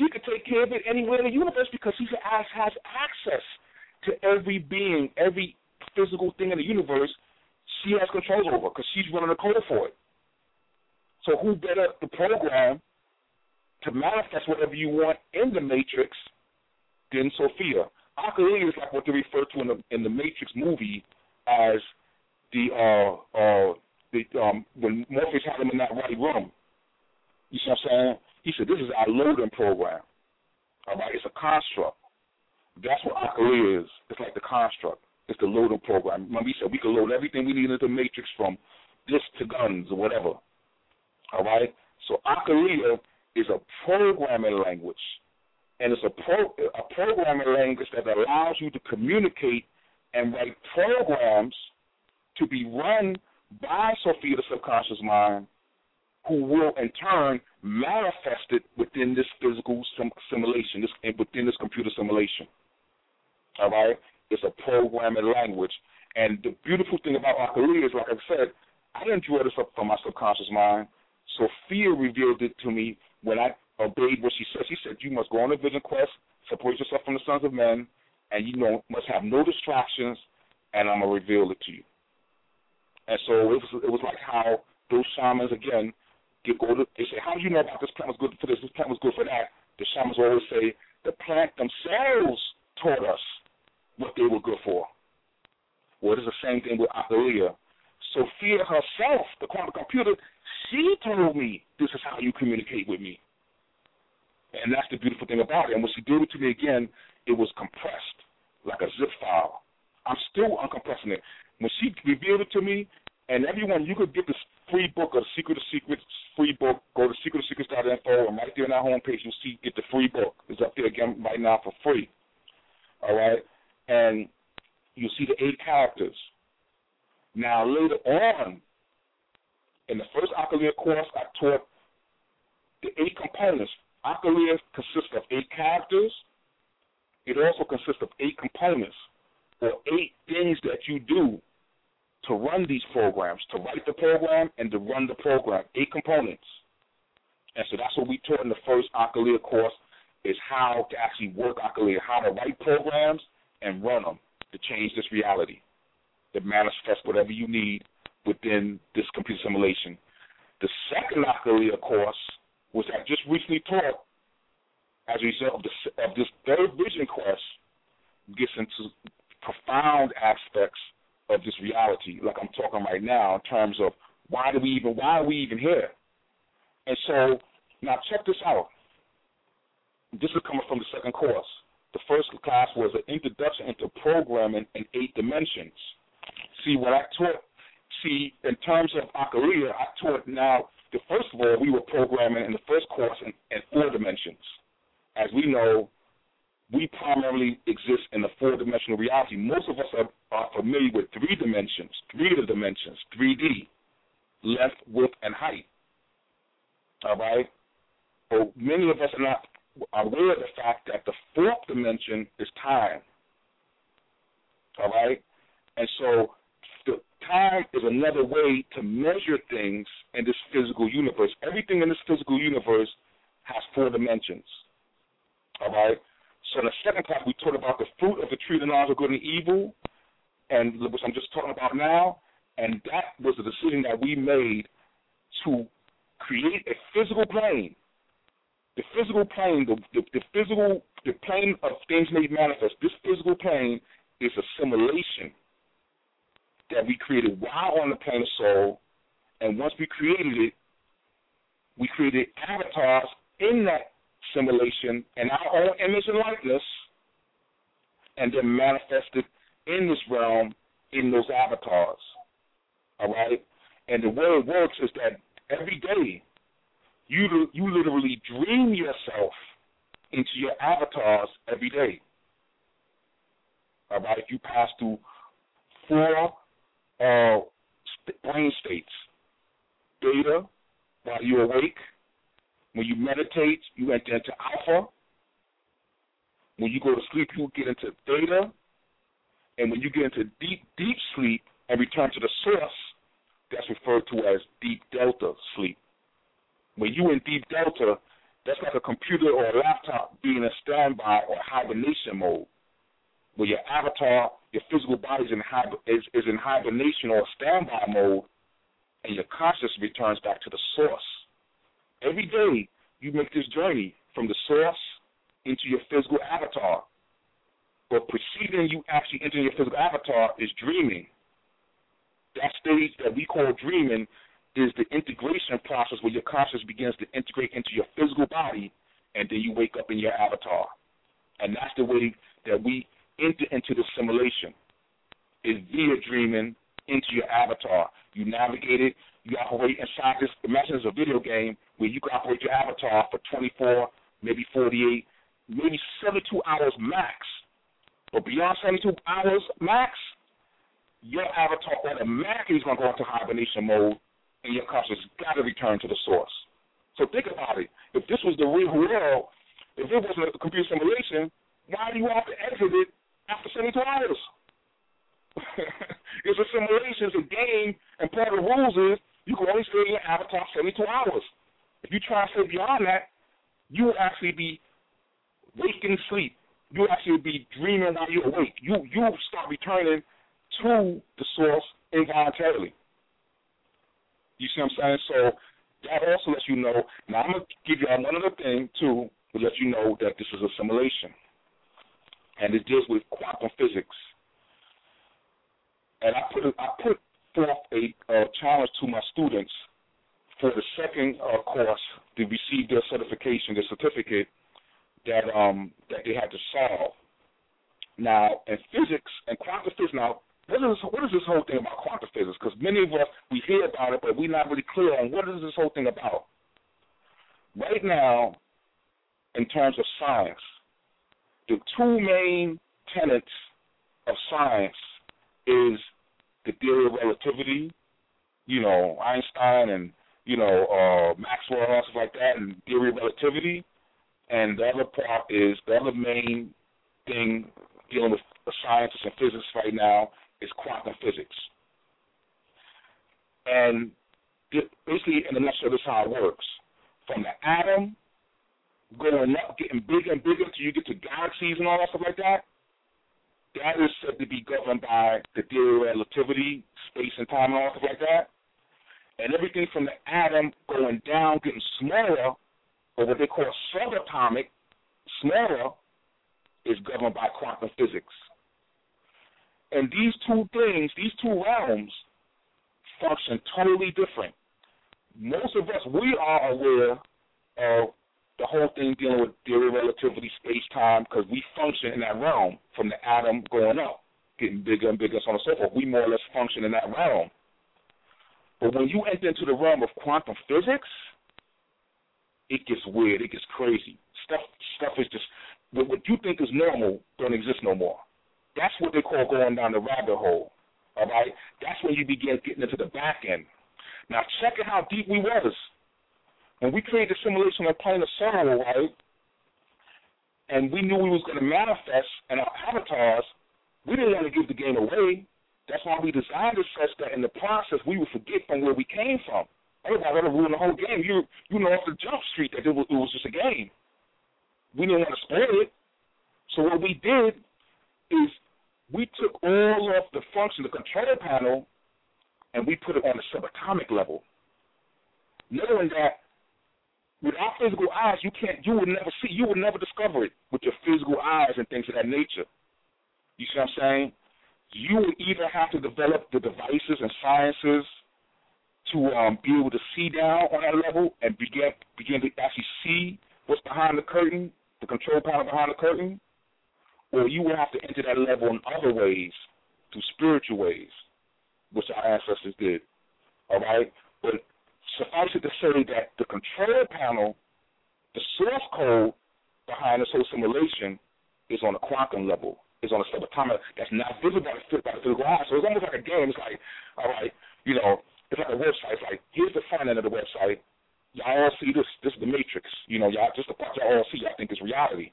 she could take care of it anywhere in the universe because she has, has access to every being, every physical thing in the universe. She has control over because she's running the code for it. So who better to program to manifest whatever you want in the matrix than Sophia? Occoulia is like what they refer to in the in the Matrix movie as the uh uh the um when Morpheus had him in that right room. You see what I'm saying? He said, This is our loading program. All right, it's a construct. That's what Occoulia is. It's like the construct. It's the loading program. Remember, he said we can load everything we need into the matrix from this to guns or whatever. All right? So Occoulia is a programming language. And it's a pro a programming language that allows you to communicate and write programs to be run by Sophia the subconscious mind, who will in turn manifest it within this physical sim- simulation, this within this computer simulation. All right, it's a programming language, and the beautiful thing about Occoulia is, like I said, I didn't draw this up from my subconscious mind. Sophia revealed it to me when I obeyed what she said. She said, "You must go on a vision quest, separate yourself from the sons of men, and you know must have no distractions, and I'm gonna reveal it to you." And so it was it was like how those shamans again go they say, How do you know about this plant was good for this, this plant was good for that? The shamans always say the plant themselves taught us what they were good for. Well, it is the same thing with Occoulia. Sophia herself, the quantum computer, she told me this is how you communicate with me. And that's the beautiful thing about it. And when she gave it to me again, it was compressed like a zip file. I'm still uncompressing it. When she revealed it to me, and everyone, you could get this free book of Secret of Secrets free book. Go to secretofsecrets.info, and right there on our homepage, you'll see get the free book. It's up there again right now for free. All right, and you'll see the eight characters. Now later on, in the first Occoulia course, I taught the eight components. Occoulia consists of eight characters. It also consists of eight components, or eight things that you do to run these programs, to write the program and to run the program. Eight components. And so that's what we taught in the first Occoulia course is how to actually work Occoulia, how to write programs and run them to change this reality, to manifest whatever you need within this computer simulation. The second Occoulia course, which I just recently taught, as a result of, the, of this third vision quest, gets into profound aspects of this reality, like I'm talking right now, in terms of why do we even why are we even here? And so now check this out. This is coming from the second course. The first class was an introduction into programming in eight dimensions. See, what I taught, see, in terms of Occoulia, I taught now, the first of all, we were programming in the first course in, in four dimensions. As we know, we primarily exist in a four dimensional reality. Most of us are, are familiar with three dimensions, three of the dimensions, 3D, length, width, and height. All right? But many of us are not aware of the fact that the fourth dimension is time. All right? And so the time is another way to measure things in this physical universe. Everything in this physical universe has four dimensions. All right? So in the second class, we talked about the fruit of the tree of the knowledge of good and evil, and which I'm just talking about now. And that was the decision that we made to create a physical plane. The physical plane, the, the, the physical, the plane of things made manifest. This physical plane is a simulation that we created while on the plane of soul. And once we created it, we created avatars in that simulation in our own image and likeness, and then manifest it in this realm in those avatars. All right? And the way it works is that every day you you literally dream yourself into your avatars every day. All right? You pass through four uh, brain states. Beta, while you're awake. When you meditate, you enter into alpha. When you go to sleep, you get into theta. And when you get into deep, deep sleep and return to the source, that's referred to as deep delta sleep. When you're in deep delta, that's like a computer or a laptop being in standby or hibernation mode, where your avatar, your physical body is in, is, is in hibernation or standby mode, and your consciousness returns back to the source. Every day, you make this journey from the source into your physical avatar. But preceding you actually entering your physical avatar is dreaming. That stage that we call dreaming is the integration process where your consciousness begins to integrate into your physical body, and then you wake up in your avatar. And that's the way that we enter into the simulation, is via dreaming into your avatar. You navigate it, you operate inside this. Imagine it's a video game where you can operate your avatar for 24, maybe 48, maybe 72 hours max. But beyond 72 hours max, your avatar automatically is going to go into hibernation mode, and your consciousness got to return to the source. So think about it. If this was the real world, if it wasn't a computer simulation, why do you have to exit it after 72 hours? it's a simulation, it's a game, and part of the rules is you can only stay in your avatar 72 hours. If you try to stay beyond that, you will actually be waking sleep. You'll actually be dreaming while you're awake. You you start returning to the source involuntarily. You see what I'm saying? So that also lets you know. Now I'm gonna give you one other thing too to let you know that this is a simulation, and it deals with quantum physics. And I put I put forth a uh, challenge to my students for the second uh, course to receive their certification, their certificate that um that they had to solve. Now, in physics and quantum physics, now what is what is this whole thing about quantum physics? Because many of us we hear about it, but we're not really clear on what is this whole thing about. Right now, in terms of science, the two main tenets of science is the theory of relativity, you know, Einstein and, you know, uh, Maxwell and stuff like that, and theory of relativity. And the other part is the other main thing dealing with the scientists and physics right now is quantum physics. And basically, in a nutshell, this is how it works. From the atom going up, getting bigger and bigger until you get to galaxies and all that stuff like that, that is said to be governed by the theory of relativity, space and time, and all stuff like that. And everything from the atom going down, getting smaller, or what they call subatomic, smaller, is governed by quantum physics. And these two things, these two realms, function totally different. Most of us, we are aware of the whole thing dealing with theory of relativity, space time, because we function in that realm from the atom going up, getting bigger and bigger, so on and so forth. We more or less function in that realm. But when you enter into the realm of quantum physics, it gets weird. It gets crazy. Stuff, stuff is just what, what you think is normal don't exist no more. That's what they call going down the rabbit hole. All right, that's when you begin getting into the back end. Now check out how deep we was when we created the simulation of sorrow, right? And we knew we was going to manifest in our avatars. We didn't want to give the game away. That's why we designed it such that in the process we would forget from where we came from. Otherwise, that would ruin the whole game. You you know off the jump street that it was, it was just a game. We didn't want to spoil it. So what we did is we took all of the function, the control panel, and we put it on the subatomic level, knowing that with our physical eyes, you can't, you would never see, you would never discover it with your physical eyes and things of that nature. You see what I'm saying? You would either have to develop the devices and sciences to um, be able to see down on that level and begin begin to actually see what's behind the curtain, the control panel behind the curtain, or you will have to enter that level in other ways, through spiritual ways, which our ancestors did. All right? But suffice it to say that the control panel, the source code behind this whole simulation is on a quantum level, is on a subatomic that's not visible by the, by the physical eye. So it's almost like a game. It's like, all right, you know, it's like a website. It's like, here's the front end of the website. Y'all all see this. This is the matrix. You know, y'all just the part y'all all see, I think is reality.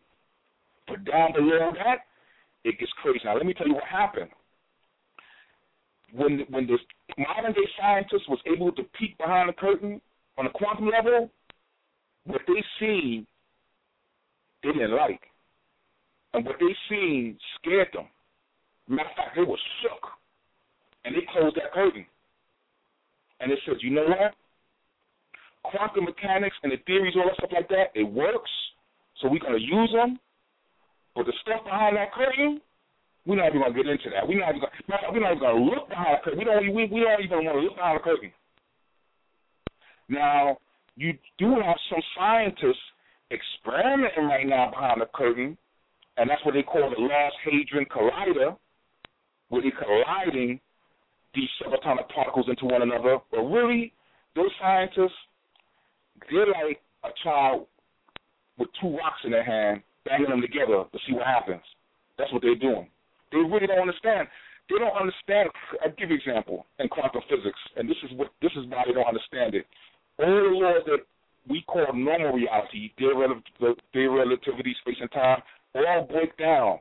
But down below that, it gets crazy. Now, let me tell you what happened. When when the modern day scientist was able to peek behind the curtain on a quantum level, what they seen, they didn't like. And what they seen scared them. Matter of fact, they were shook. And they closed that curtain. And they said, you know what? Quantum mechanics and the theories, all that stuff like that, it works. So we're going to use them. But the stuff behind that curtain, we're not even gonna get into that. We're not even gonna, we're not even gonna look behind the curtain. We don't we, we don't even want to look behind the curtain. Now, you do have some scientists experimenting right now behind the curtain, and that's what they call the Large Hadron Collider, where they're colliding these subatomic particles into one another. But really, those scientists, they're like a child with two rocks in their hand, banging them together to see what happens. That's what they're doing. They really don't understand. They don't understand. I'll give you an example in quantum physics, and this is what this is why they don't understand it. All the laws that we call normal reality, their, relativity, space and time, all break down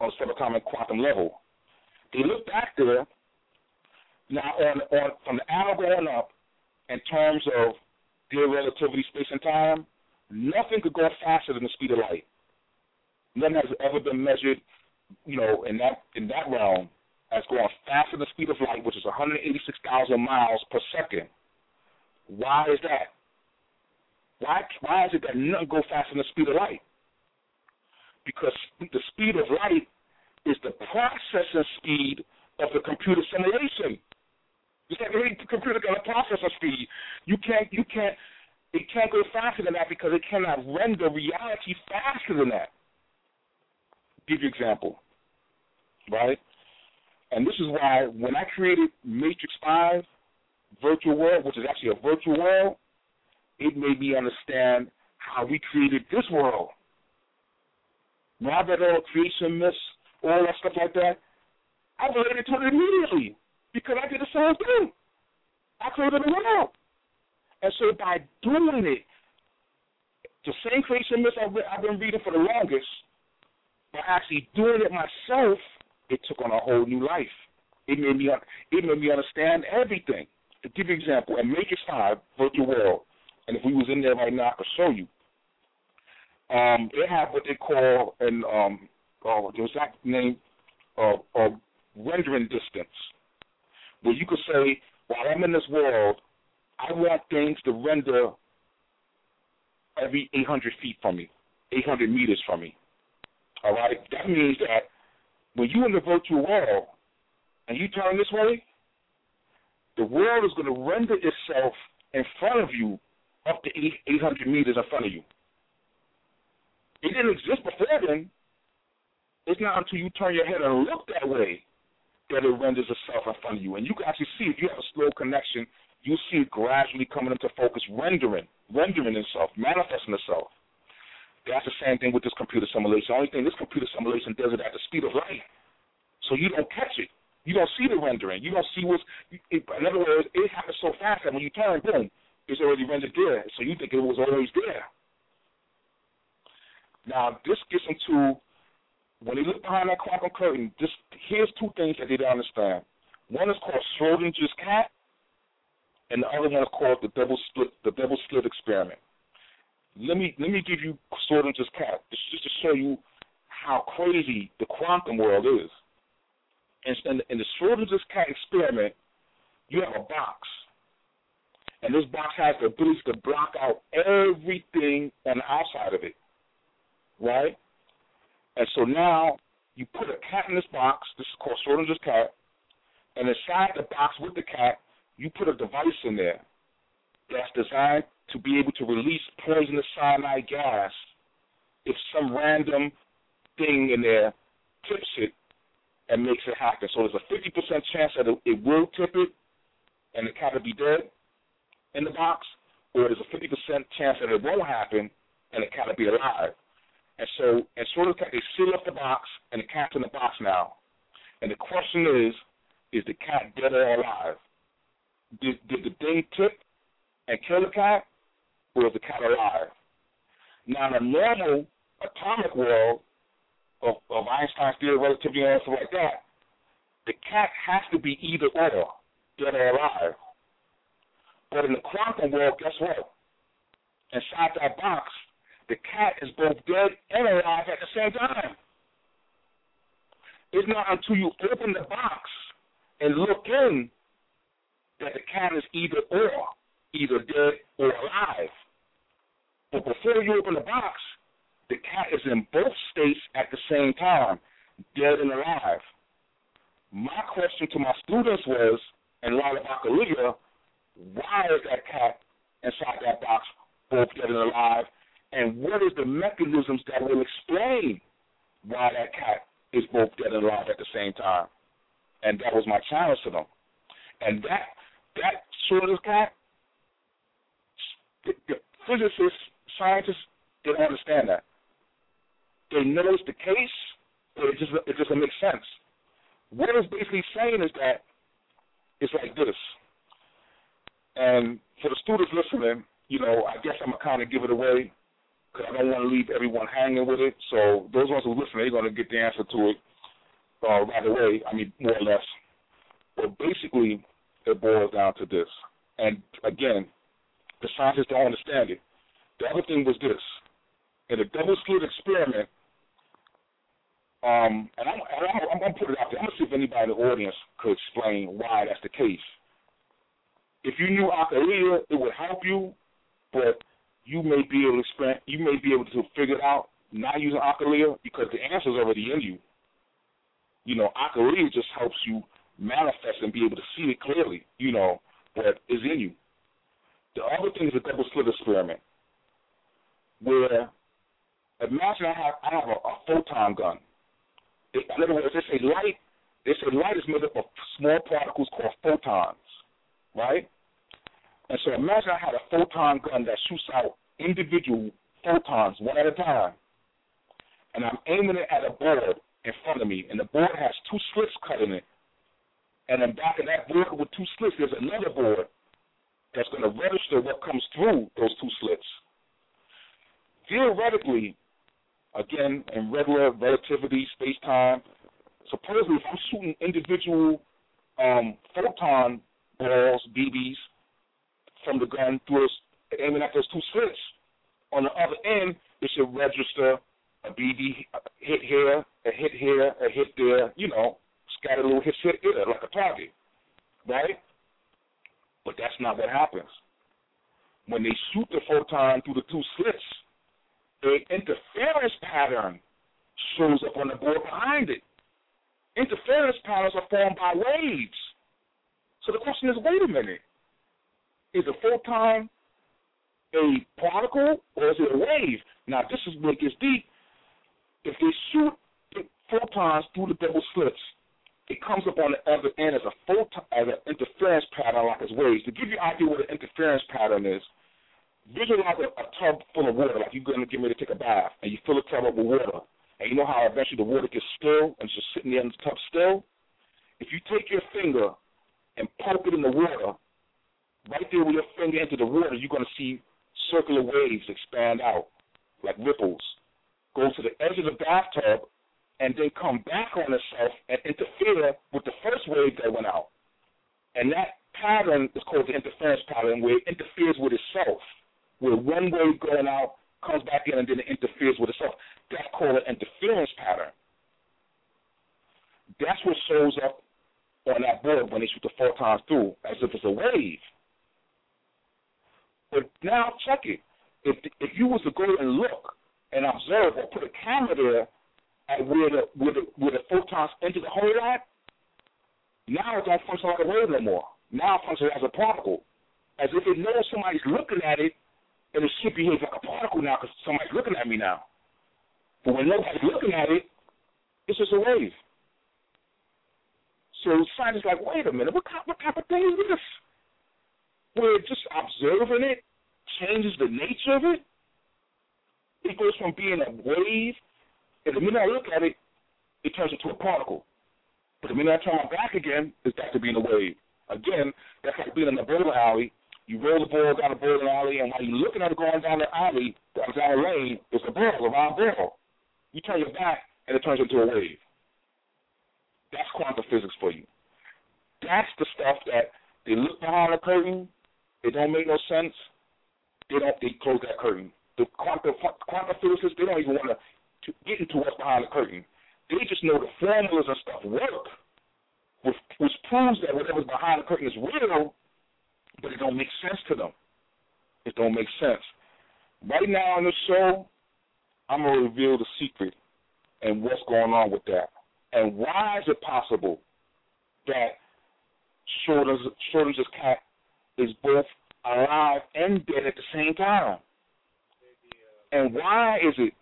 on subatomic quantum level. They look back there now on, on from the atom going up in terms of their relativity, space and time. Nothing could go faster than the speed of light. Nothing has ever been measured you know, in that in that realm as going faster than the speed of light, which is 186,000 miles per second. Why is that? Why why is it that nothing go faster than the speed of light? Because the speed of light is the processing speed of the computer simulation. Just like the computer got a processor speed, you can't you can't it can't go faster than that because it cannot render reality faster than that give you an example, right? And this is why when I created Matrix 5 Virtual World, which is actually a virtual world, it made me understand how we created this world. Now that all creation myths, all that stuff like that, I related to it immediately because I did the same thing. I created a world. And so by doing it, the same creation myths I've been reading for the longest – by actually doing it myself, it took on a whole new life. It made me it made me understand everything. To give you an example, in Matrix Five Virtual World, and if we was in there right now, I could show you. Um, they have what they call an um, oh, the exact name of, of rendering distance, where you could say, while I'm in this world, I want things to render every 800 feet from me, 800 meters from me. All right, that means that when you're in the virtual world and you turn this way, the world is going to render itself in front of you up to 800 meters in front of you. It didn't exist before then. It's not until you turn your head and look that way that it renders itself in front of you. And you can actually see if you have a slow connection, you see it gradually coming into focus, rendering, rendering itself, manifesting itself. That's the same thing with this computer simulation. The only thing this computer simulation does it at the speed of light. So you don't catch it. You don't see the rendering. You don't see what's. It, in other words, it happens so fast that when you turn, boom, it's already rendered there. So you think it was always there. Now this gets into when you look behind that quantum curtain. This here's two things that they don't understand. One is called Schrodinger's cat, and the other one is called the double split the double slit experiment let me let me give you sort of just cat just to show you how crazy the quantum world is. And in the Schrodinger's cat experiment, you have a box, and this box has the ability to block out everything on the outside of it, right? And so now you put a cat in this box. This is called Schrodinger's cat, and inside the box with the cat, you put a device in there that's designed to be able to release poisonous cyanide gas if some random thing in there tips it and makes it happen. So there's a 50% chance that it, will tip it and the cat will be dead in the box, or there's a 50% chance that it won't happen and the cat will be alive. And so, and sort of, they seal up the box and the cat's in the box now. And the question is, is the cat dead or alive? Did, did the thing tip and kill the cat, the cat alive? Now, in a normal atomic world of, of Einstein's theory of relativity and stuff like that, the cat has to be either or, dead or alive. But in the quantum world, guess what? Inside that box, the cat is both dead and alive at the same time. It's not until you open the box and look in that the cat is either or, either dead or alive. But before you open the box, the cat is in both states at the same time, dead and alive. My question to my students was, light of Occoulia, why is that cat inside that box both dead and alive? And what is the mechanisms that will explain why that cat is both dead and alive at the same time? And that was my challenge to them. And that that sort of cat, the physicists, scientists, they don't understand that. They know it's the case, but it just it doesn't make sense. What it's basically saying is that it's like this. And for the students listening, you know, I guess I'm gonna kind of give it away because I don't want to leave everyone hanging with it. So those ones who listen, they're gonna get the answer to it uh, right away. I mean, more or less. But basically, it boils down to this. And again, the scientists don't understand it. The other thing was this: in a double slit experiment, um, and I'm, I'm, I'm going to put it out there. I'm going to see if anybody in the audience could explain why that's the case. If you knew Occoulia, it would help you, but you may be able to you may be able to figure it out not using Occoulia because the answer is already in you. You know, Occoulia just helps you manifest and be able to see it clearly, you know, that is in you. The other thing is a double slit experiment, where imagine I have I have a, a photon gun. In other words, they say light. They say light is made up of small particles called photons, right? And so imagine I had a photon gun that shoots out individual photons one at a time, and I'm aiming it at a board in front of me, and the board has two slits cut in it and then back of that board with two slits, there's another board that's going to register what comes through those two slits. Theoretically, again, in regular relativity, space time, supposedly if I'm shooting individual um, photon balls, BBs, from the gun through those, aiming at those two slits, on the other end, it should register a BB hit here, a hit here, a hit there, you know, a little hit hit there, like a target, right? But that's not what happens. When they shoot the photon through the two slits, an interference pattern shows up on the board behind it. Interference patterns are formed by waves. So the question is, wait a minute. Is a photon a particle or is it a wave? Now, this is where it gets deep. If they shoot the photons through the double slits, it comes up on the other end as a photon, as an interference pattern like as waves. To give you an idea what an interference pattern is, visualize a, a tub full of water, like you're going to get ready to take a bath, and you fill the tub up with water, and you know how eventually the water gets still and it's just sitting there in the tub still? If you take your finger and poke it in the water, right there with your finger into the water, you're going to see circular waves expand out like ripples. Go to the edge of the bathtub and then come back on itself and interfere with the first wave that went out. And that pattern is called the interference pattern, where it interferes with itself, where one wave going out comes back in and then it interferes with itself. That's called an interference pattern. That's what shows up on that board when they shoot the photons through, as if it's a wave. But now check it. If if you was to go and look and observe or put a camera there at where the where the where the photons enter the hole at, now it don't function like a wave no more. Now it functions as a particle. As if it knows somebody's looking at it and the shit behaves like a particle now because somebody's looking at me now. But when nobody's looking at it, it's just a wave. So scientists like, wait a minute, what kind, what type of thing is this? Where just observing it changes the nature of it. It goes from being a wave, and the minute I look at it, it turns into a particle. But the minute I turn my back again, it's back to being a wave. Again, that's like being in a bowling alley. You roll the ball down the bowling alley, and while you're looking at it going down the alley, down the lane, it's a ball, a round ball. You turn your back, and it turns into a wave. That's quantum physics for you. That's the stuff that they look behind the curtain, it don't make no sense. They don't. They close that curtain. The quantum quantum physicists they don't even want to get into what's behind the curtain. They just know the formulas and stuff work, which, which proves that whatever's behind the curtain is real, but it don't make sense to them. It don't make sense. Right now in the show, I'm gonna reveal the secret and what's going on with that, and why is it possible that Schrodinger's cat is both alive and dead at the same time? And why is it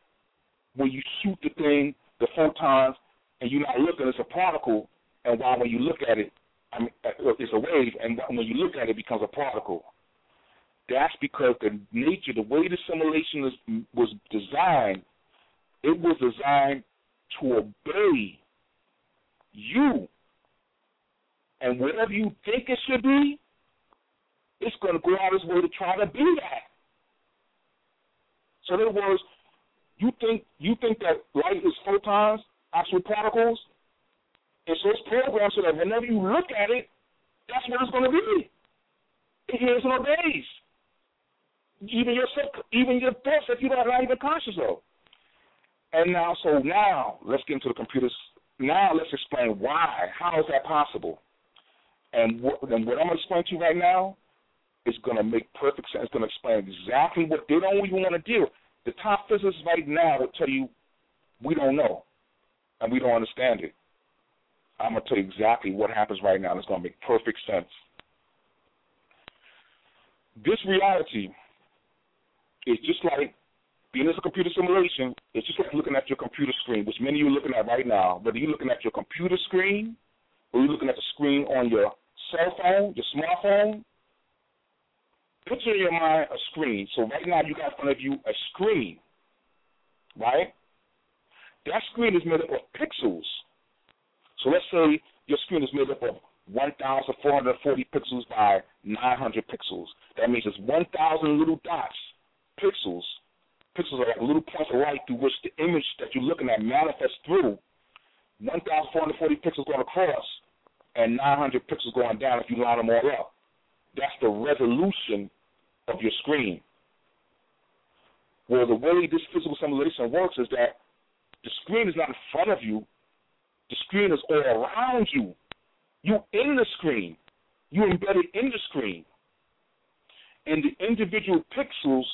when you shoot the thing, the photons, and you're not looking, it's a particle, and why when you look at it, I mean, uh, it's a wave, and when you look at it, it becomes a particle? That's because the nature, the way the simulation was designed, it was designed to obey you. And whatever you think it should be, it's going to go out its way to try to be that. So in other words, you think you think that light is photons, actual particles, and so it's programmed so that whenever you look at it, that's what it's going to be. It hears and obeys. Even your even your thoughts that you're not even conscious of. And now, so now let's get into the computers. Now let's explain why. How is that possible? And what, and what I'm going to explain to you right now is going to make perfect sense. It's going to explain exactly what they don't even want to do. The top physicists right now will tell you, we don't know, and we don't understand it. I'm going to tell you exactly what happens right now. It's going to make perfect sense. This reality is just like being in a computer simulation. It's just like looking at your computer screen, which many of you are looking at right now. Whether you're looking at your computer screen or you're looking at the screen on your cell phone, your smartphone, picture in your mind a screen. So right now you got in front of you a screen, right? That screen is made up of pixels. So let's say your screen is made up of 1,440 pixels by 900 pixels. That means it's 1,000 little dots, pixels. Pixels are like little points of light through which the image that you're looking at manifests through. 1,440 pixels going across and 900 pixels going down if you line them all up. That's the resolution of your screen. Well, the way this physical simulation works is that the screen is not in front of you. The screen is all around you. You're in the screen. You're embedded in the screen. And the individual pixels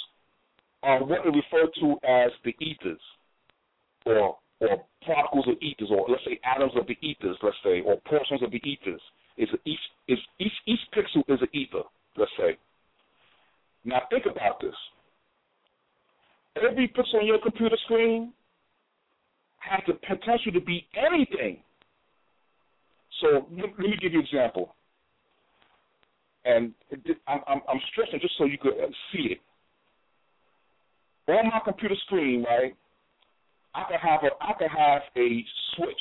are what we refer to as the ethers, or or particles of ethers, or let's say atoms of the ethers, let's say, or portions of the ethers is each is each each pixel is an ether, let's say. Now think about this. Every pixel on your computer screen has the potential to be anything. So let me give you an example, and I'm, I'm, I'm just so you could uh, see it. On my computer screen, right, I could have a I could have a switch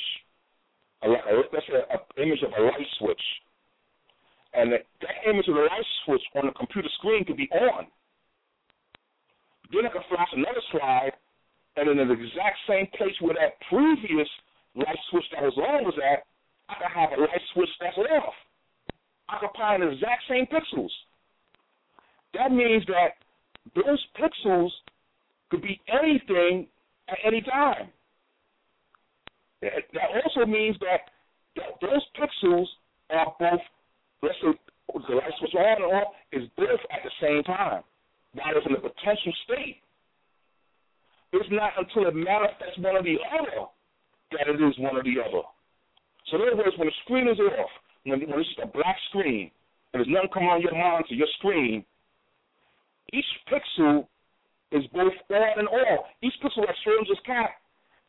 a, let's an image of a light switch, and that, that image of the light switch on the computer screen could be on. Then I can flash another slide, and in the exact same place where that previous light switch that was on was at, I can have a light switch that's off, occupying the exact same pixels. That means that those pixels could be anything at any time. That also means that, that those pixels are both, let's say, the light switch on and off is both at the same time. That is in the potential state. It's not until it manifests one or the other that it is one or the other. So in other words, when the screen is off, when, when it's just a black screen, and there's nothing coming on your monitor, your screen, each pixel is both on and off. Each pixel, like Schrodinger's cat,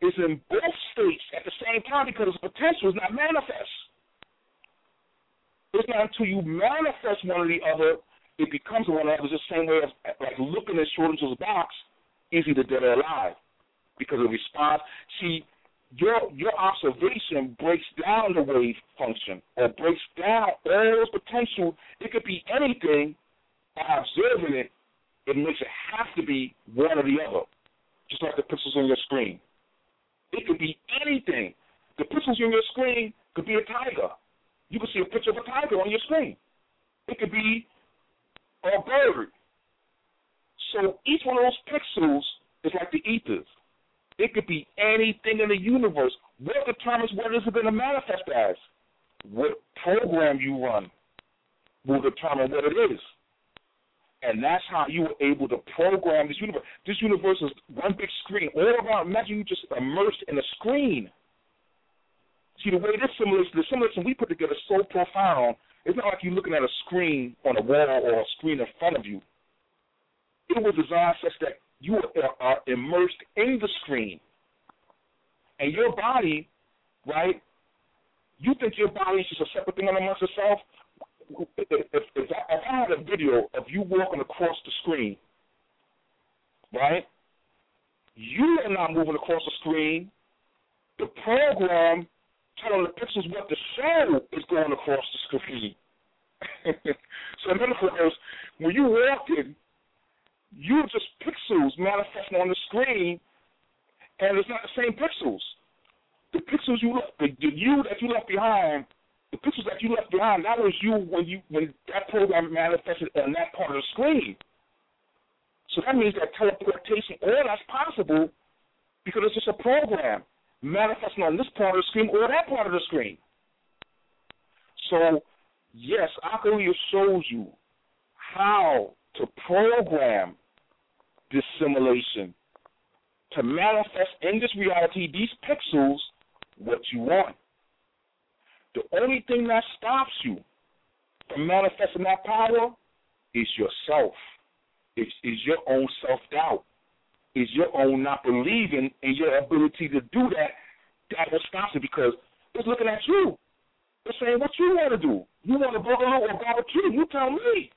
is in both states at the same time because its potential is not manifest. It's not until you manifest one or the other, it becomes one or the other. It's the same way as like looking at Schrodinger's box is either dead or alive because of the response. See, your your observation breaks down the wave function or breaks down all those potential. It could be anything. By observing it, it makes it have to be one or the other, just like the pixels on your screen. It could be anything. The pixels on your screen could be a tiger. You could see a picture of a tiger on your screen. It could be a bird. So each one of those pixels is like the ethers. It could be anything in the universe. What determines what is it going to manifest as? What program you run will determine what it is. And that's how you were able to program this universe. This universe is one big screen. All around, imagine you just immersed in a screen. See, the way this simulation, the simulation we put together is so profound. It's not like you're looking at a screen on a wall or a screen in front of you. It was designed such that you are immersed in the screen. And your body, right? You think your body is just a separate thing amongst itself? If, if, I, if I had a video of you walking across the screen, right? You are not moving across the screen. The program telling the pixels what the show is going across the screen. so in other words, when you walking, you're just pixels manifesting on the screen, and it's not the same pixels. The pixels you left, the, the you that you left behind, the pixels that you left behind, that was you when you when that program manifested on that part of the screen. So that means that teleportation, all that's possible because it's just a program manifesting on this part of the screen or that part of the screen. So, yes, Occoulia shows you how to program this simulation to manifest in this reality these pixels what you want. The only thing that stops you from manifesting that power is yourself. It's, is your own self doubt. Is your own not believing in your ability to do that. That will stop you because it's looking at you. It's saying what you want to do. You want to boogaloo or barbecue? You tell me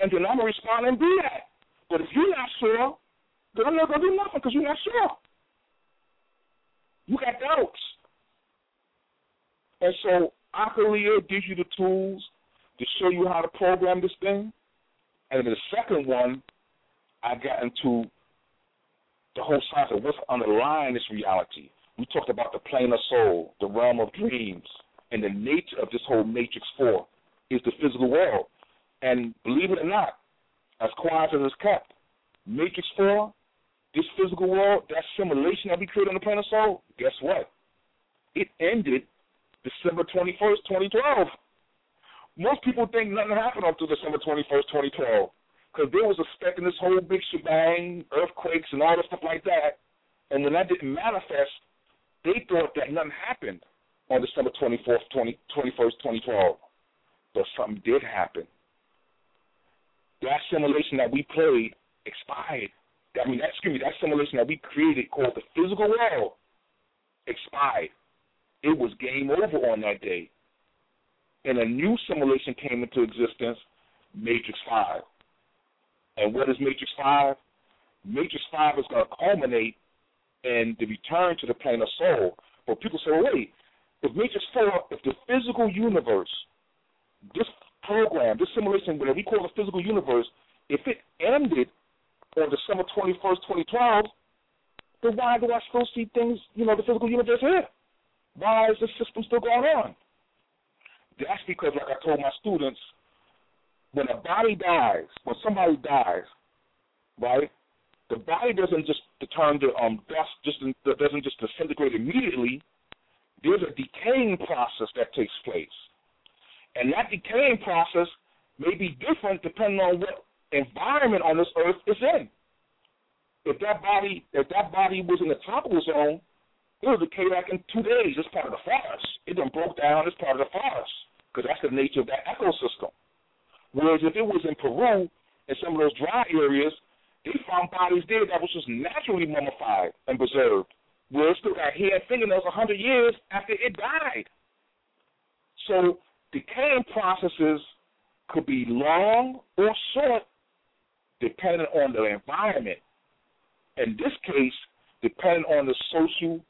and then I'm gonna respond and do that. But if you're not sure, then I'm not gonna do nothing because you're not sure. You got doubts, and so Occoulia gives you the tools to show you how to program this thing. And then the second one, I got into the whole science of what's underlying this reality. We talked about the plane of soul, the realm of dreams, and the nature of this whole matrix four is the physical world. And believe it or not, as quiet as it's kept, Matrix 4, this physical world, that simulation that we created on the planet Soul, guess what? It ended December 21st, 2012. Most people think nothing happened until December 21st, 2012, because they was expecting this whole big shebang, earthquakes and all this stuff like that. And when that didn't manifest, they thought that nothing happened on December 24th, 20, 21st, 2012. But something did happen that simulation that we played expired. I mean, that, excuse me, that simulation that we created called the physical world expired. It was game over on that day. And a new simulation came into existence, Matrix 5. And what is Matrix 5? Matrix 5 is going to culminate in the return to the plane of soul. But people say, well, wait, if Matrix 4, if the physical universe, this program, this simulation, whatever we call the physical universe, if it ended on December 21st, 2012, then why do I still see things, you know, the physical universe here? Why is the system still going on? That's because, like I told my students, when a body dies, when somebody dies, right, the body doesn't just turn to um, dust, just doesn't just disintegrate immediately. There's a decaying process that takes place. And that decaying process may be different depending on what environment on this earth it's in. If that body, if that body was in the tropical zone, it would decay like in two days. It's part of the forest. It done broke down. It's part of the forest because that's the nature of that ecosystem. Whereas if it was in Peru, in some of those dry areas, they found bodies there that was just naturally mummified and preserved, where it still got hair and fingernails a hundred years after it died. So decaying processes could be long or short, depending on the environment. In this case, depending on the social,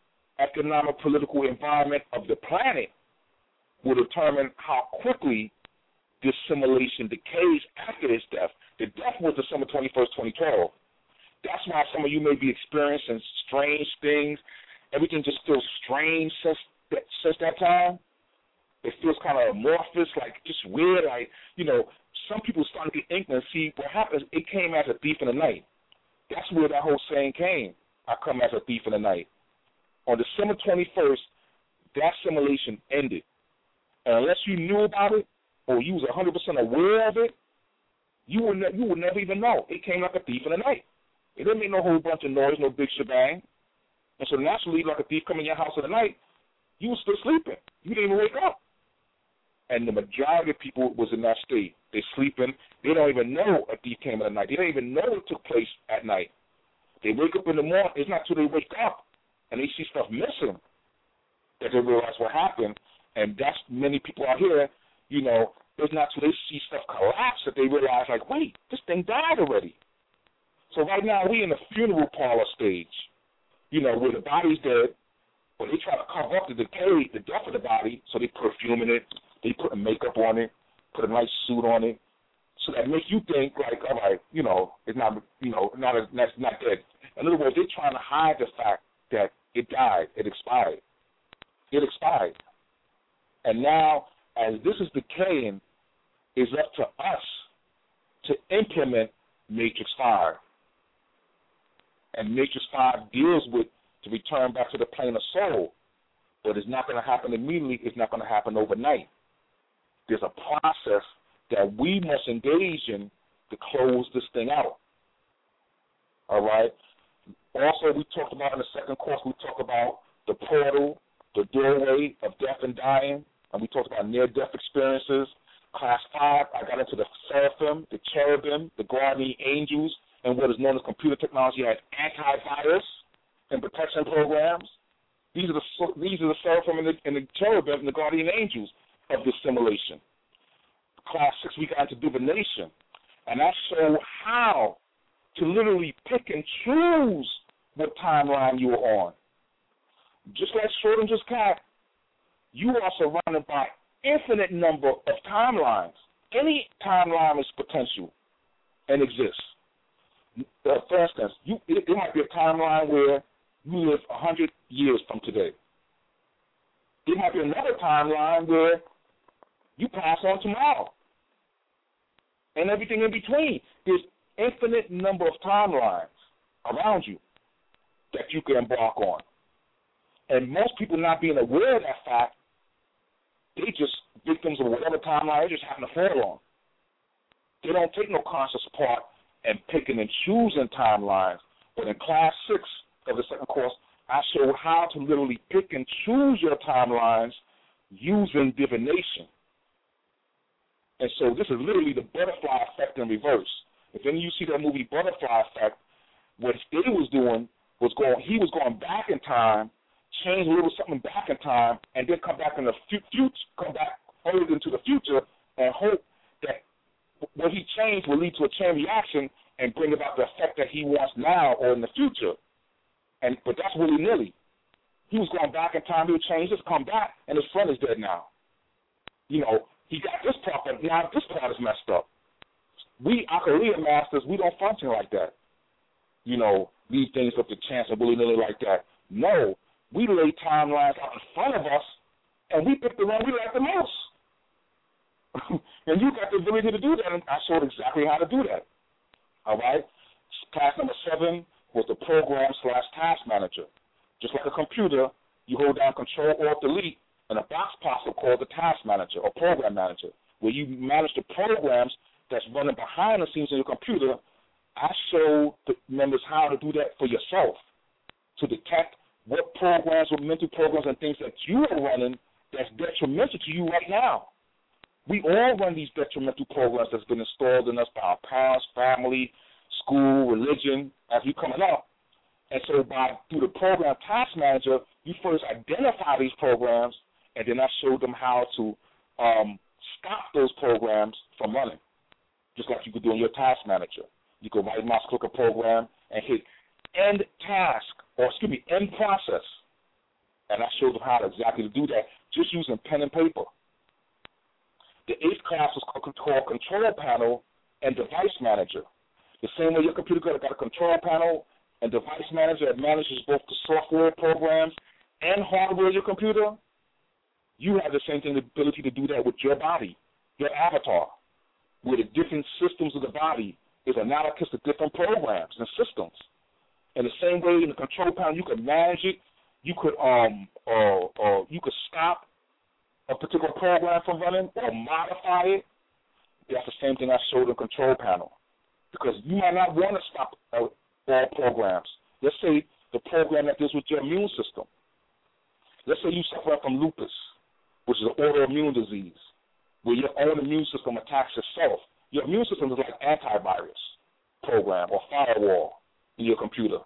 economic, political environment of the planet, will determine how quickly this simulation decays after its death. The death was December 21st, 2012. That's why some of you may be experiencing strange things. Everything just feels strange since since that time. It feels kind of amorphous, like just weird. Like you know, some people start to get inkling. See what happens? It came as a thief in the night. That's where that whole saying came. I come as a thief in the night. On December 21st, that simulation ended. And unless you knew about it or you was 100% aware of it, you would ne- you would never even know. It came like a thief in the night. It didn't make no whole bunch of noise, no big shebang. And so naturally, like a thief coming in your house the night, you were still sleeping. You didn't even wake up. And the majority of people was in that state. They're sleeping. They don't even know a thief came the night. They don't even know it took place at night. They wake up in the morning. It's not till they wake up and they see stuff missing that they realize what happened. And that's many people out here. You know, it's not till they see stuff collapse that they realize, like, wait, this thing died already. So right now we in the funeral parlor stage. You know, where the body's dead, but they try to cover up the decay, the death of the body, so they perfuming it, they put makeup on it, put a nice suit on it, so that makes you think like, all right, you know, it's not, you know, not a, that's not dead. In other words, they're trying to hide the fact that it died, it expired, it expired, and now as this is decaying, it's up to us to implement Matrix Five. And Matrix Five deals with to return back to the plane of soul, but it's not going to happen immediately. It's not going to happen overnight. There's a process that we must engage in to close this thing out. All right. Also, we talked about in the second course, we talked about the portal, the doorway of death and dying, and we talked about near-death experiences. Class five, I got into the seraphim, the cherubim, the guardian angels, and what is known as computer technology as antivirus and protection programs. These are the these are the seraphim and the, and the cherubim and the guardian angels of this simulation. Class six, we got into divination, and I show how to literally pick and choose what timeline you are on. Just like Schrodinger's cat, you are surrounded by infinite number of timelines. Any timeline is potential and exists. Uh, for instance, you, it, it might be a timeline where you live a hundred years from today. There might be another timeline where you pass on tomorrow, and everything in between. There's infinite number of timelines around you that you can embark on, and most people not being aware of that fact, they just victims of whatever timeline they just happen to fall on. They don't take no conscious part in picking and choosing timelines. But in class six of the second course, I show how to literally pick and choose your timelines using divination. And so this is literally the butterfly effect in reverse. If any of you see that movie Butterfly Effect, what Steve was doing was going he was going back in time, change a little something back in time, and then come back in the future, come back forward into the future, and hope that what he changed will lead to a chain reaction and bring about the effect that he wants now or in the future. And but that's willy nilly. He was going back in time, he would change this, come back, and his friend is dead now. You know, he got this part, but now this part is messed up. We Occoulia masters, we don't function like that. You know, leave things up to chance and willy nilly like that. No, we lay timelines out in front of us, and we pick the one we like the most. and you got the ability to do that, and I showed exactly how to do that. All right? Class number seven was the program slash task manager. Just like a computer, you hold down Control or Delete, and a box up called the task manager or program manager, where you manage the programs that's running behind the scenes in your computer. I show the members how to do that for yourself to detect what programs or mental programs and things that you are running that's detrimental to you right now We all run these detrimental programs that's been installed in us by our parents, family, school, religion, as we coming up. And so by through the program task manager, you first identify these programs and then I showed them how to um, stop those programs from running. Just like you could do in your task manager. You could right mouse click a program and hit end task or excuse me, end process. And I showed them how to exactly to do that just using pen and paper. The eighth class was called Control Panel and Device Manager. The same way your computer got a control panel and device manager that manages both the software programs and hardware of your computer, you have the same thing, the ability to do that with your body, your avatar, where the different systems of the body is analogous to different programs and systems. In the same way in the control panel, you could manage it, you could um or or you could stop a particular program from running or modify it. That's the same thing I showed in the control panel. Because you might not want to stop all programs. Let's say the program that deals with your immune system. Let's say you suffer from lupus, which is an autoimmune disease, where your own immune system attacks itself. Your immune system is like antivirus program or firewall in your computer.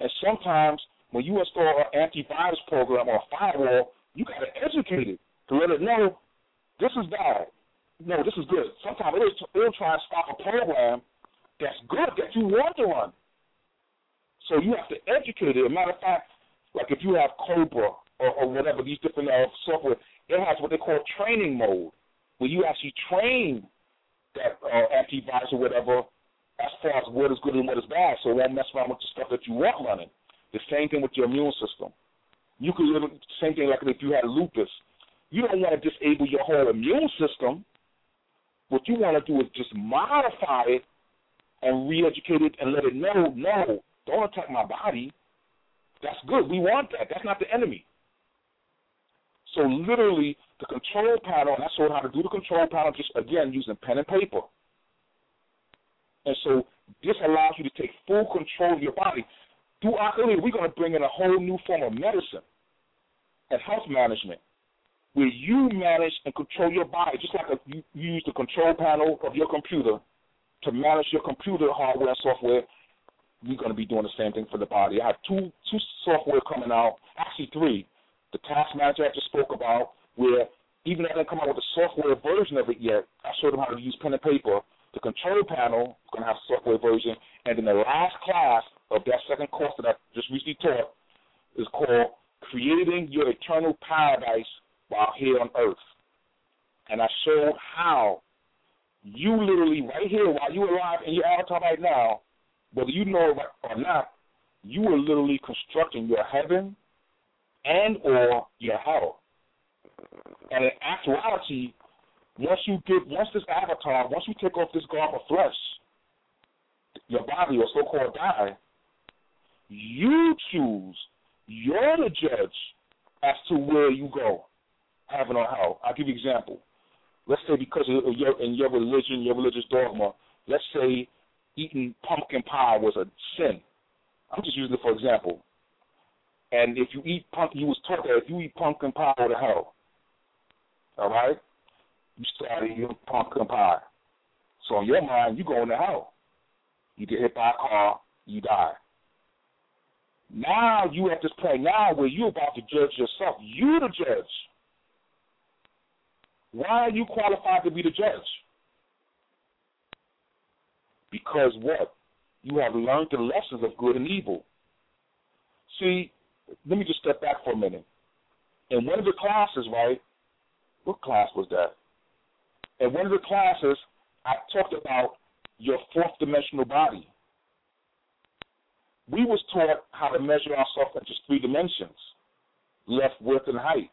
And sometimes when you install an antivirus program or a firewall, you got to educate it to let it know this is bad. No, this is good. Sometimes it'll, it'll try and stop a program that's good that you want to run. So you have to educate it. As a matter of fact, like if you have Cobra or, or whatever, these different uh, software, it has what they call training mode, where you actually train that uh, antivirus or whatever as far as what is good and what is bad, so it won't mess around with the stuff that you want running. The same thing with your immune system. You could live same thing like if you had lupus. You don't want to disable your whole immune system. What you want to do is just modify it and re-educate it and let it know, no, don't attack my body. That's good. We want that. That's not the enemy. So literally, the control panel, I showed how to do the control panel just, again, using pen and paper. And so this allows you to take full control of your body. Through Occoulia, we're going to bring in a whole new form of medicine and health management where you manage and control your body, just like a, you use the control panel of your computer to manage your computer hardware and software, we're going to be doing the same thing for the body. I have two two software coming out, actually three. The Task Manager I just spoke about, where even though I didn't come out with a software version of it yet, I showed them how to use pen and paper. The control panel is going to have a software version, and then the last class of that second course that I just recently taught is called Creating Your Eternal Paradise While Here on Earth. And I showed how you literally right here while you're alive in your avatar right now, whether you know it or not, you are literally constructing your heaven and or your hell. And in actuality, once you get once this avatar, once you take off this garb of flesh, your body or so called die, you choose. You're the judge as to where you go, heaven or hell. I'll give you an example let's say because of your in your religion, your religious dogma, let's say eating pumpkin pie was a sin. I'm just using it for example. And if you eat pumpkin, you was taught that if you eat pumpkin pie, to hell. All right, you start eating pumpkin pie. So in your mind, you going to hell. You get hit by a car, you die. Now you at this point now where you're about to judge yourself. You the judge. Why are you qualified to be the judge? Because what? You have learned the lessons of good and evil. See, let me just step back for a minute. In one of the classes, right? What class was that? In one of the classes, I talked about your fourth dimensional body. We was taught how to measure ourselves in just three dimensions, left, width, and height.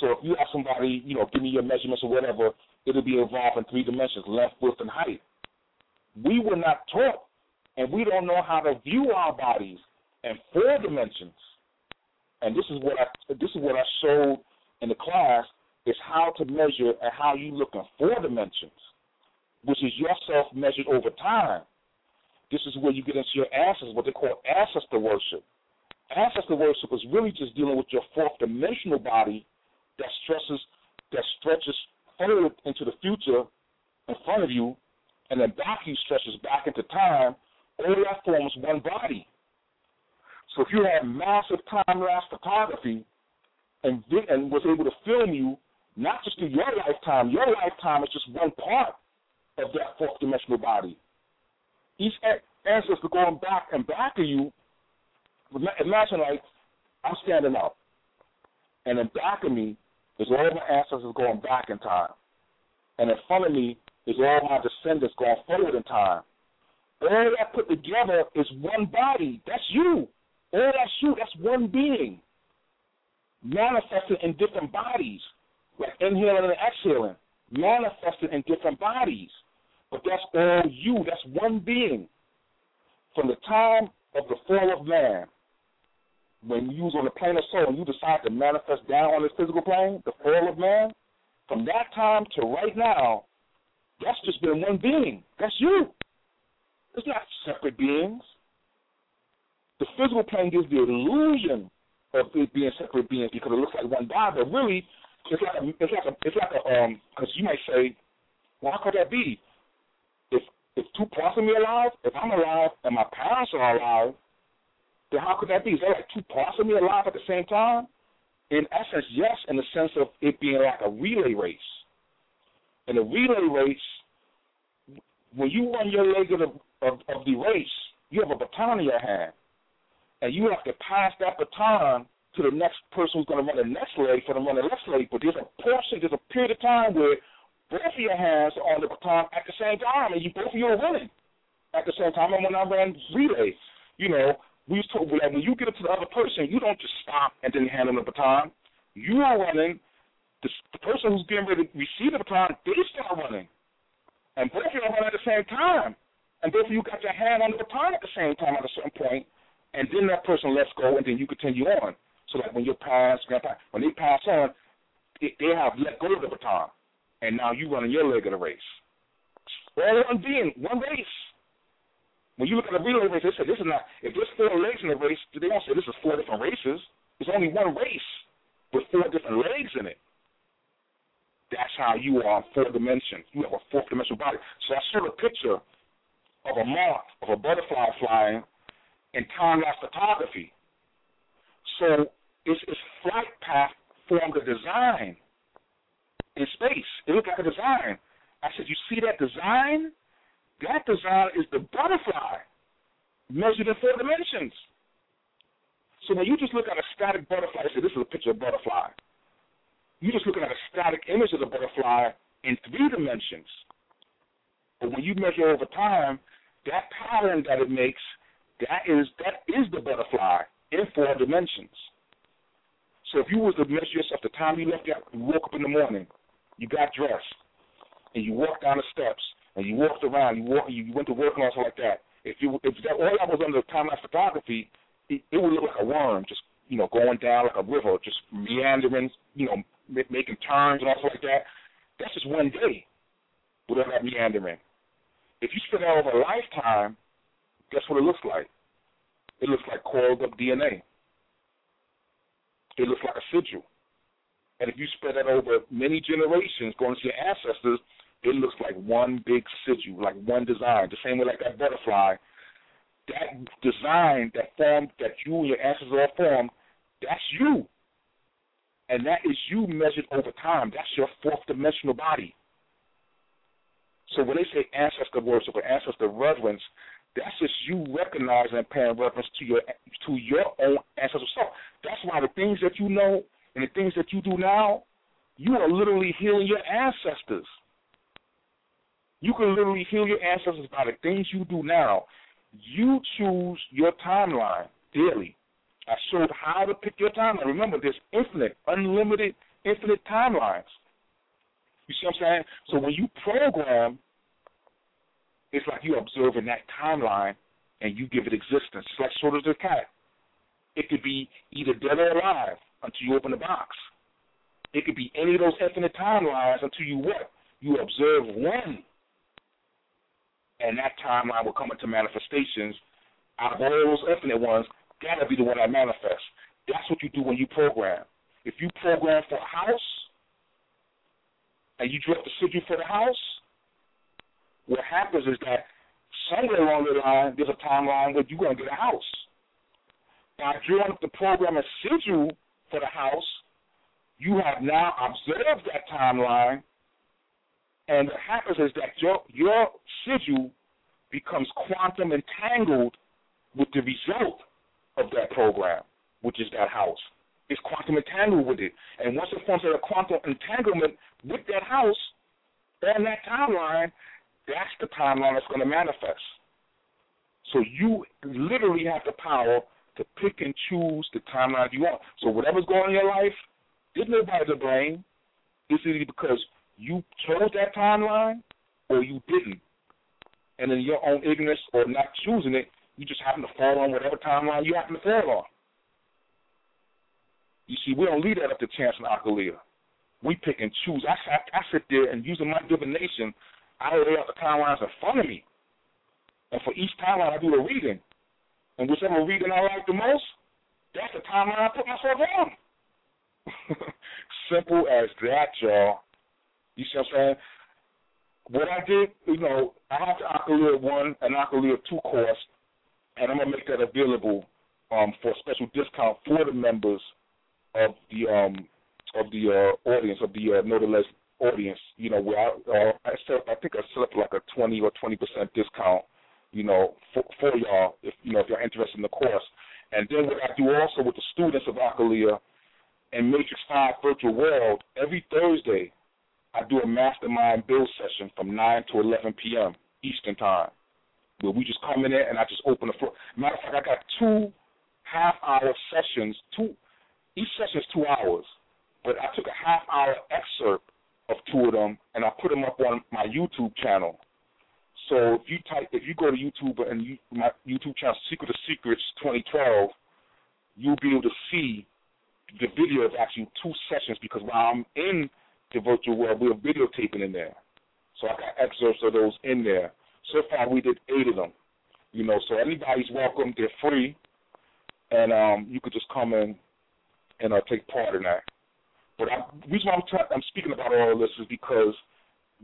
So if you have somebody, you know, give me your measurements or whatever, it'll be involved in three dimensions, length, width, and height. We were not taught, and we don't know how to view our bodies in four dimensions. And this is what I this is what I showed in the class is how to measure and how you look in four dimensions, which is yourself measured over time. This is where you get into your ancestors, what they call ancestor worship. Ancestor worship is really just dealing with your fourth dimensional body that stresses, that stretches forward into the future in front of you, and then back you stretches back into time, all that forms one body. So if you had massive time lapse photography and and was able to film you not just through your lifetime, your lifetime is just one part of that fourth dimensional body. Each ancestor going back and back of you, imagine like I'm standing up, and in back of me is all my ancestors going back in time, and in front of me is all my descendants going forward in time. All that put together is one body. That's you. All that's you. That's one being manifested in different bodies, like inhaling and exhaling, manifested in different bodies. But that's all you. That's one being. From the time of the fall of man, when you was on the plane of soul and you decide to manifest down on this physical plane, the fall of man, from that time to right now, that's just been one being. That's you. It's not separate beings. The physical plane gives the illusion of it being separate beings because it looks like one body, but really, it's like a, it's like a, it's like a, um, because you might say, well, how could that be? If if two parts of me are alive, if I'm alive and my parents are alive, then how could that be? Is there like two parts of me alive at the same time? In essence, yes, in the sense of it being like a relay race. In a relay race, when you run your leg of the, of, of the race, you have a baton in your hand, and you have to pass that baton to the next person who's going to run the next leg for the run the next leg. But there's a portion, there's a period of time where both of your hands are on the baton at the same time, and you both of you are running at the same time. And when I ran relay, you know, we was told that when you get it to the other person, you don't just stop and then hand them the baton. You are running the, the person who's getting ready to receive the baton, they start running. And both of you are running at the same time. And both of you got your hand on the baton at the same time at a certain point, and then that person lets go, and then you continue on. So that when your parents, grandpa, when they pass on, they, they have let go of the baton, and now you running your leg of the race. All one being, one race. When you look at a relay race, they say this is not. If there's four legs in the race, they don't say this is four different races. There's only one race with four different legs in it. That's how you are in four dimensions. You have a fourth dimensional body. So I showed a picture of a moth, of a butterfly flying time lapse photography. So its, its flight path formed a design in space. It looked like a design. I said, You see that design? That design is the butterfly measured in four dimensions. So when you just look at a static butterfly, say, This is a picture of a butterfly you're just looking at a static image of the butterfly in three dimensions. But when you measure over time, that pattern that it makes, that is that is the butterfly in four dimensions. So if you was to measure yourself the time you left out, you woke up in the morning, you got dressed, and you walked down the steps, and you walked around, you walk, you went to work and all like that. If you if that all that was under time lapse photography, it, it would look like a worm, just you know, going down like a river, just meandering, you know, making turns and all like that. That's just one day without that meandering. If you spend that over a lifetime, guess what it looks like? It looks like coiled up DNA. It looks like a sigil. And if you spread that over many generations, going to your ancestors, it looks like one big sigil, like one design. The same way like that butterfly. That design, that form that you and your ancestors all formed, that's you. And that is you measured over time. That's your fourth dimensional body. So when they say ancestor worship or ancestor reverence, that's just you recognizing and paying reference to your to your own ancestral self. That's why the things that you know and the things that you do now, you are literally healing your ancestors. You can literally heal your ancestors by the things you do now. You choose your timeline daily. I showed how to pick your timeline. Remember, there's infinite, unlimited, infinite timelines. You see what I'm saying? So when you program, it's like you're observing that timeline and you give it existence. It's like sort of the cat. It could be either dead or alive until you open the box. It could be any of those infinite timelines until you what? You observe one. And that timeline will come into manifestations out of all those infinite ones gotta be the one that manifests. That's what you do when you program. If you program for a house, and you drop the sigil for the house, what happens is that somewhere along the line, there's a timeline where you're going to get a house. Now, By drawing up the program and sigil for the house, you have now observed that timeline, and what happens is that your your sigil becomes quantum entangled with the result of that program, which is that house. It's quantum entangled with it. And once it forms a quantum entanglement with that house on that timeline, that's the timeline that's going to manifest. So you literally have the power to pick and choose the timeline you want. So whatever's going on in your life, there's nobody to blame. It's either because you chose that timeline or you didn't. And in your own ignorance or not choosing it, you just happen to fall on whatever timeline you happen to fall on. You see, we don't leave that up to chance and Occoulia. We pick and choose. I, I, I sit there and using my divination, I lay out the timelines in front of me. And for each timeline, I do the reading. And whichever reading I like the most, that's the timeline I put myself on. Simple as that, y'all. You see what I'm saying? What I did, you know, I have the Occoulia 1 and Occoulia 2 course, and I'm going to make that available um, for a special discount for the members of the um of the uh, audience of the uh, Know audience. You know, where I, uh, I I think I set up like a twenty or twenty percent discount. You know, for, for y'all if you know if you're interested in the course. And then what I do also with the students of Occoulia and Matrix Five Virtual World every Thursday, I do a mastermind build session from nine to eleven p.m. Eastern time, where we just come in there and I just open the floor. Matter of fact, I got two half hour sessions, two each session is two hours, but I took a half hour excerpt of two of them and I put them up on my YouTube channel. So if you type, if you go to YouTube and you, my YouTube channel, Secret of Secrets 2012, you'll be able to see the video of actually two sessions because while I'm in the virtual world, we're videotaping in there. So I got excerpts of those in there. So far, we did eight of them. You know, so anybody's welcome. They're free, and um, you could just come in and uh, take part in that. But I, the reason why I'm, t- I'm speaking about all this is because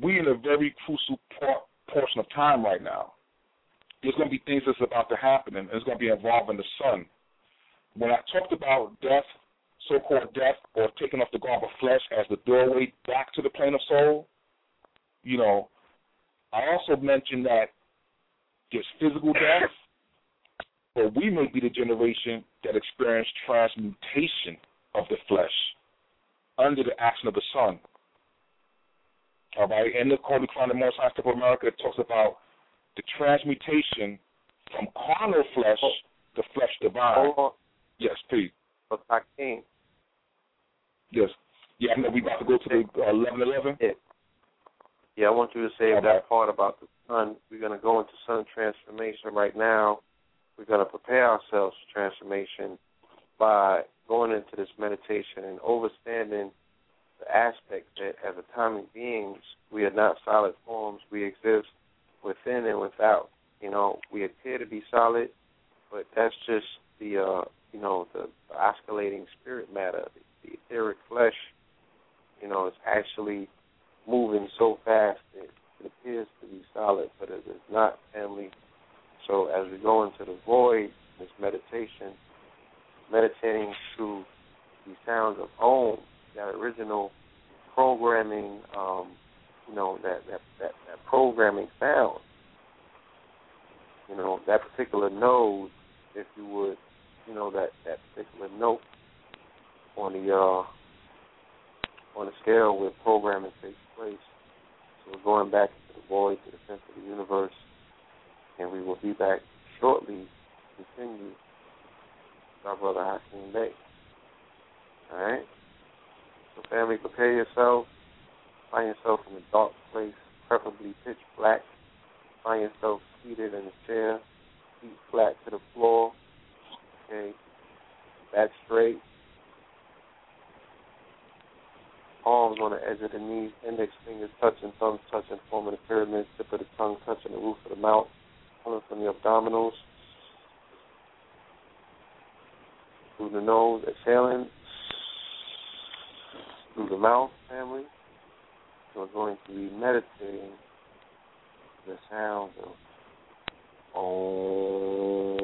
we're in a very crucial por- portion of time right now. There's going to be things that's about to happen, and it's going to be involving the sun. When I talked about death, so-called death, or taking off the garb of flesh as the doorway back to the plane of soul, you know, I also mentioned that there's physical death, but we may be the generation that experienced transmutation of the flesh under the action of the sun. All right, in the Code of the Most High of America, it talks about the transmutation from carnal flesh to flesh divine. Yes, please. But. Yes. Yeah, I know we about to go to the uh, eleven eleven. Yeah. Yeah, I want you to say All that right. part about the sun. We're going to go into sun transformation right now. We're going to prepare ourselves for transformation by going into this meditation and understanding the aspect that as atomic beings, we are not solid forms. We exist within and without. You know, we appear to be solid, but that's just the uh, you know the, oscillating spirit matter, the, the etheric flesh. You know, is actually moving so fast it, it appears to be solid, but it is not. Family. So as we go into the void, this meditation, meditating through the sounds of Om, that original programming, um, you know, that, that, that, that programming sound. You know, that particular node, if you would, you know, that, that particular note on the uh on the scale where programming takes place. So we're going back into the void, to the center of the universe, and we will be back shortly to continue our brother Hakim Bey. All right? So family, prepare yourself. Find yourself in a dark place, preferably pitch black. Find yourself seated in a chair, feet flat to the floor. Okay? Back straight. Palms on the edge of the knees, index fingers touching, thumbs touching, forming a pyramid, tip of the tongue touching the roof of the mouth, pulling from the abdominals. Through the nose, exhaling. Through the mouth, family. we're going to be meditating the sounds of Om.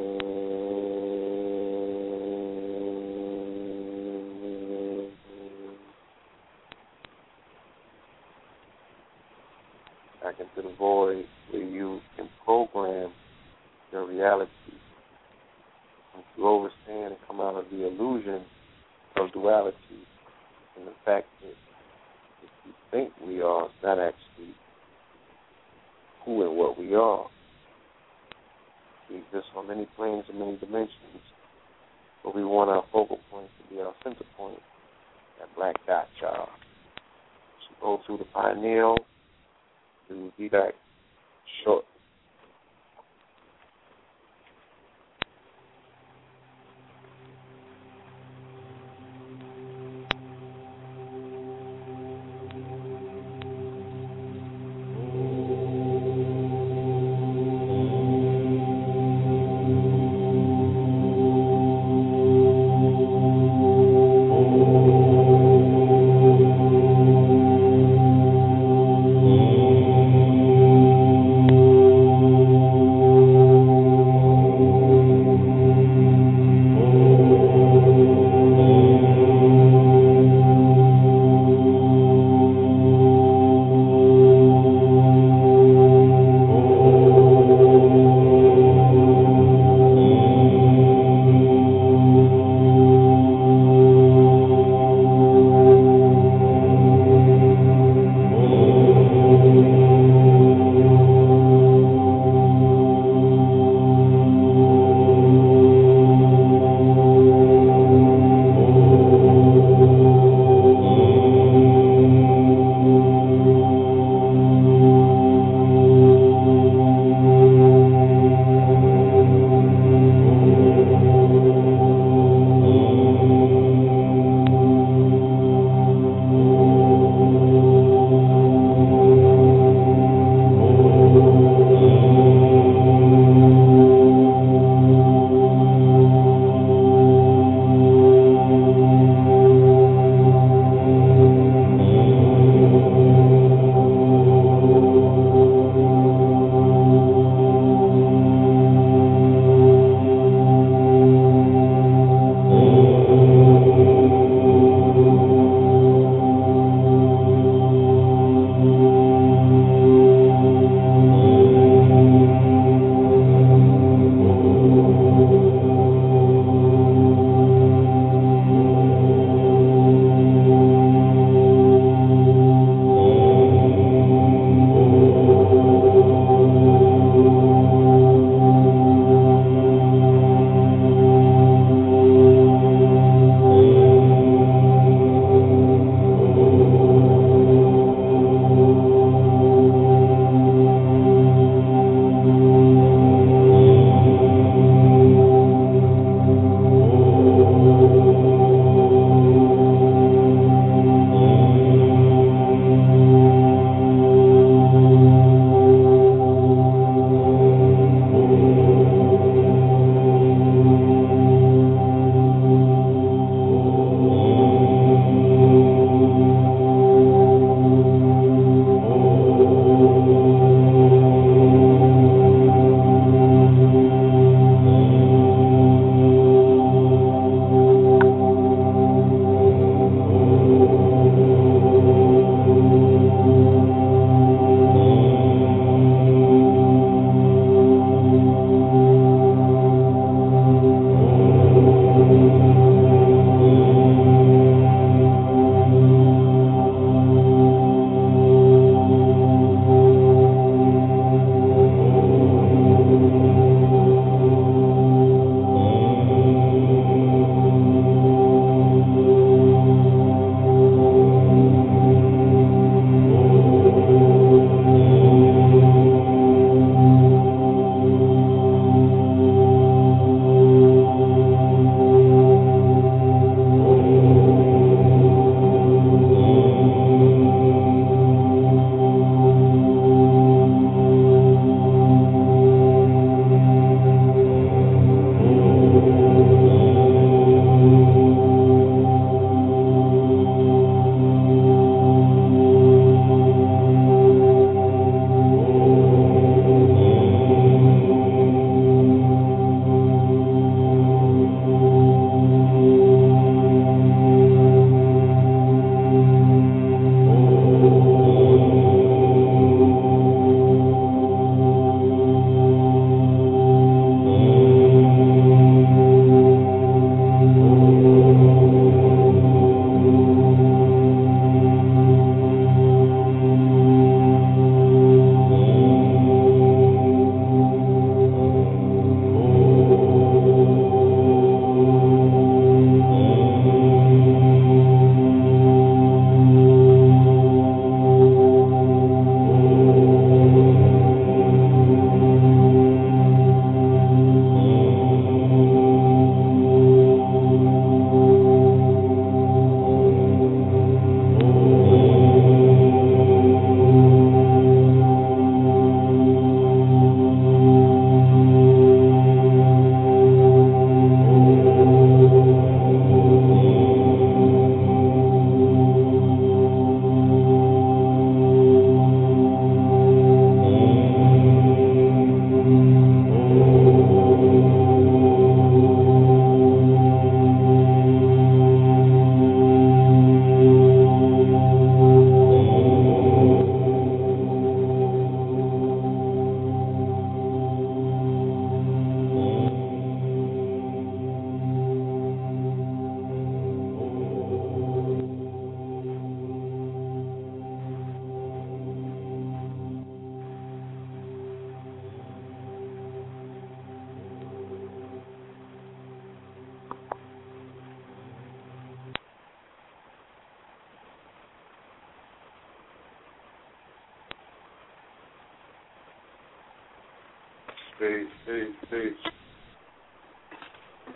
Back into the void where you can program your reality. You overstand and come out of the illusion of duality and the fact that if you think we are, it's not actually who and what we are. We exist on many planes and many dimensions, but we want our focal point to be our center point, that black dot child. So go through the pineal, to be back short.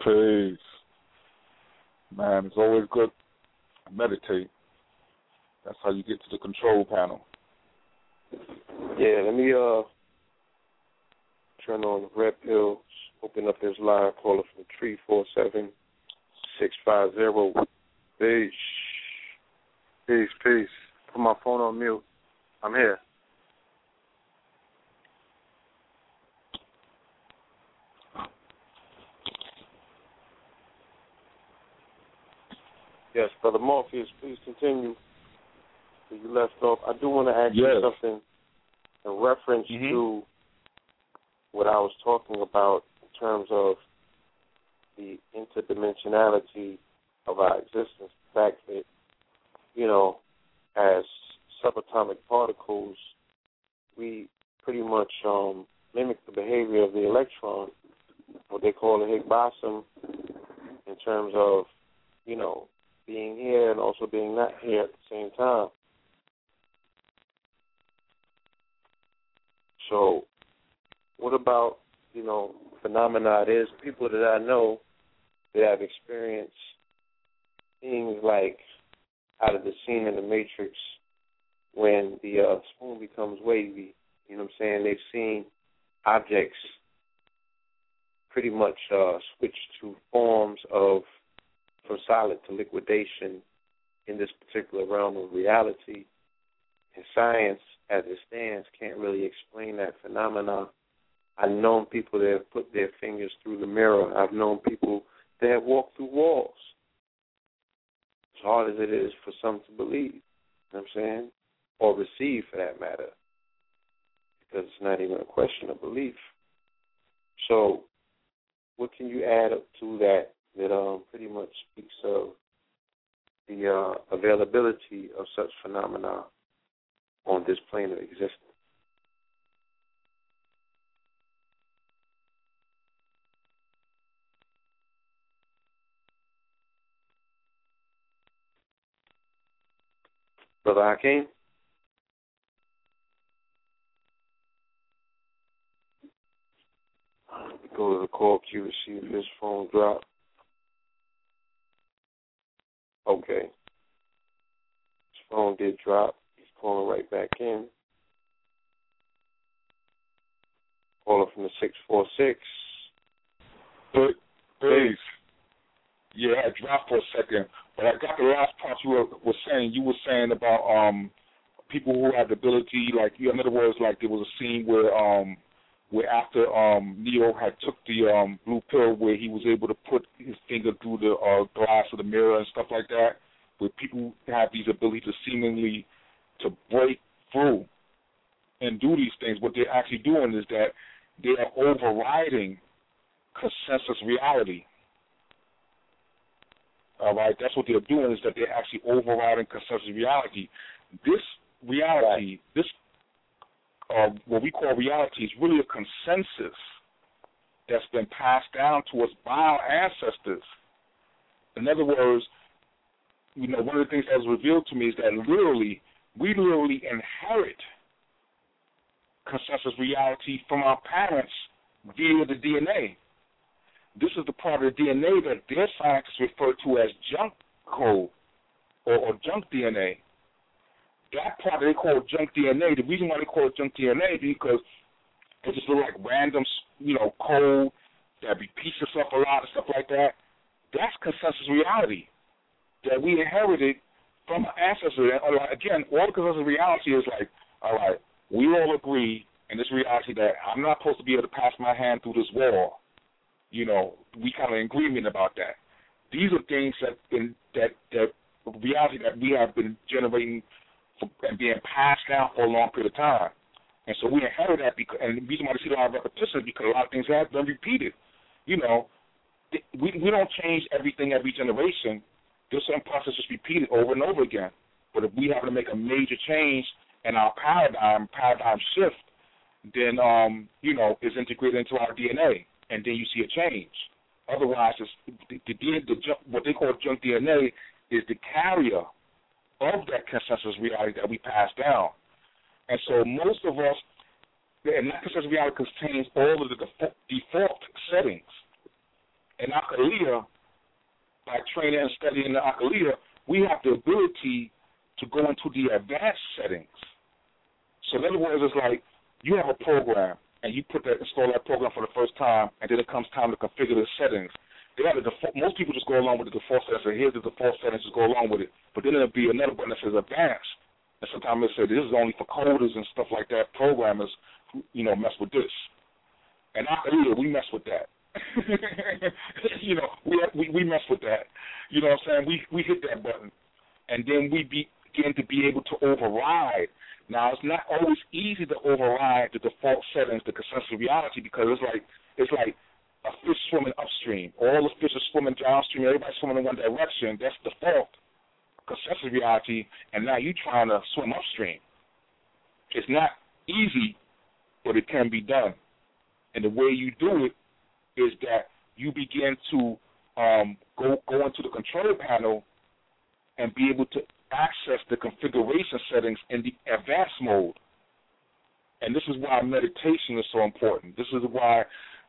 Peace. Man, it's always good meditate. That's how you get to the control panel. Yeah, let me uh turn on the red pills, open up this line, caller from three four seven six five zero. Peace. Peace, peace. Put my phone on mute. I'm here. Yes, Brother Moorpheus, please continue. Where you left off. I do want to ask Yes. you something in reference Mhm. to what I was talking about in terms of the interdimensionality of our existence. The fact that, you know, as subatomic particles, we pretty much um, mimic the behavior of the electron, what they call the Higgs boson, in terms of, you know, being here and also being not here at the same time. So, what about you know phenomena? There's people that I know that have experienced things like out of the scene in the Matrix when the uh, spoon becomes wavy. You know what I'm saying? They've seen objects pretty much uh, switch to forms of from solid to liquidation in this particular realm of reality. And science, as it stands, can't really explain that phenomena. I've known people that have put their fingers through the mirror. I've known people that have walked through walls. As hard as it is for some to believe, you know what I'm saying? Or receive for that matter. Because it's not even a question of belief. So what can you add up to that that um, pretty much speaks of the uh, availability of such phenomena on this plane of existence. Brother Hakim? Go to the call queue to see if his phone dropped. Okay. His phone did drop. He's calling right back in. Caller from the 646. But, please. Yeah, I dropped for a second, but I got the last part you were, were saying. You were saying about um people who have the ability, like in other words, like there was a scene where um where after um Neo had took the um blue pill, where he was able to put his finger through the uh, glass of the mirror and stuff like that, where people have these abilities to seemingly to break through and do these things. What they're actually doing is that they are overriding consensus reality. All right, that's what they're doing is that they're actually overriding consensus reality. This reality, this uh, what we call reality, is really a consensus that's been passed down to us by our ancestors. In other words, you know, one of the things that was revealed to me is that literally, we literally inherit consensus reality from our parents via the DNA. This is the part of the DNA that their scientists refer to as junk code or, or junk DNA. That part they call junk DNA. The reason why they call it junk DNA because it just look like random, you know, code that repeats itself a lot and stuff like that. That's consensus reality that we inherited from our ancestors. And uh, again, all consensus reality is like, all right, we all agree in this reality that I'm not supposed to be able to pass my hand through this wall. You know, we kind of in agreement about that. These are things that in that that reality that we have been generating and being passed down for a long period of time. And so we inherit that because, and the reason why we see a lot of repetition is because a lot of things have been repeated. You know, we we don't change everything every generation. There's certain processes repeated over and over again. But if we happen to make a major change in our paradigm, paradigm shift, then um, you know, is integrated into our DNA, and then you see a change. Otherwise, it's, the, the, the what they call junk DNA is the carrier of that consensus reality that we pass down. And so most of us and that consensus reality contains all of the default, settings. In Occoulia, by training and studying the Occoulia, we have the ability to go into the advanced settings. So in other words, it's like you have a program and you put that install that program for the first time, and then it comes time to configure the settings. They have the default. Most people just go along with the default settings. Say, here's the default settings, just go along with it. But then there'll be another button that says advanced, and sometimes it says this is only for coders and stuff like that, programmers who you know mess with this. And Occoulia, we mess with that. you know, we, we we mess with that. You know what I'm saying? We we hit that button, and then we begin to be able to override. Now it's not always easy to override the default settings, the consensus reality, because it's like it's like a fish swimming upstream. All the fish are swimming downstream. Everybody's swimming in one direction. That's default consensus reality, and now you're trying to swim upstream. It's not easy, but it can be done. And the way you do it is that you begin to um, go go into the control panel and be able to access the configuration settings in the advanced mode. And this is why meditation is so important. This is why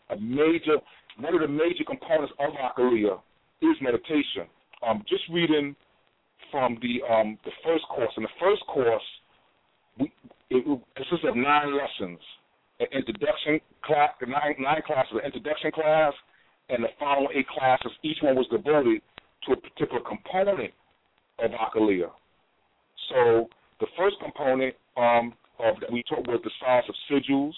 a major one of the major components of Occoulia is meditation. Um, just reading from the um, the first course. In the first course, we, it, consists of nine lessons an introduction class, nine, nine classes, an introduction class, and the following eight classes, each one was devoted to a particular component of Occoulia. So the first component um, of that we talked was the science of sigils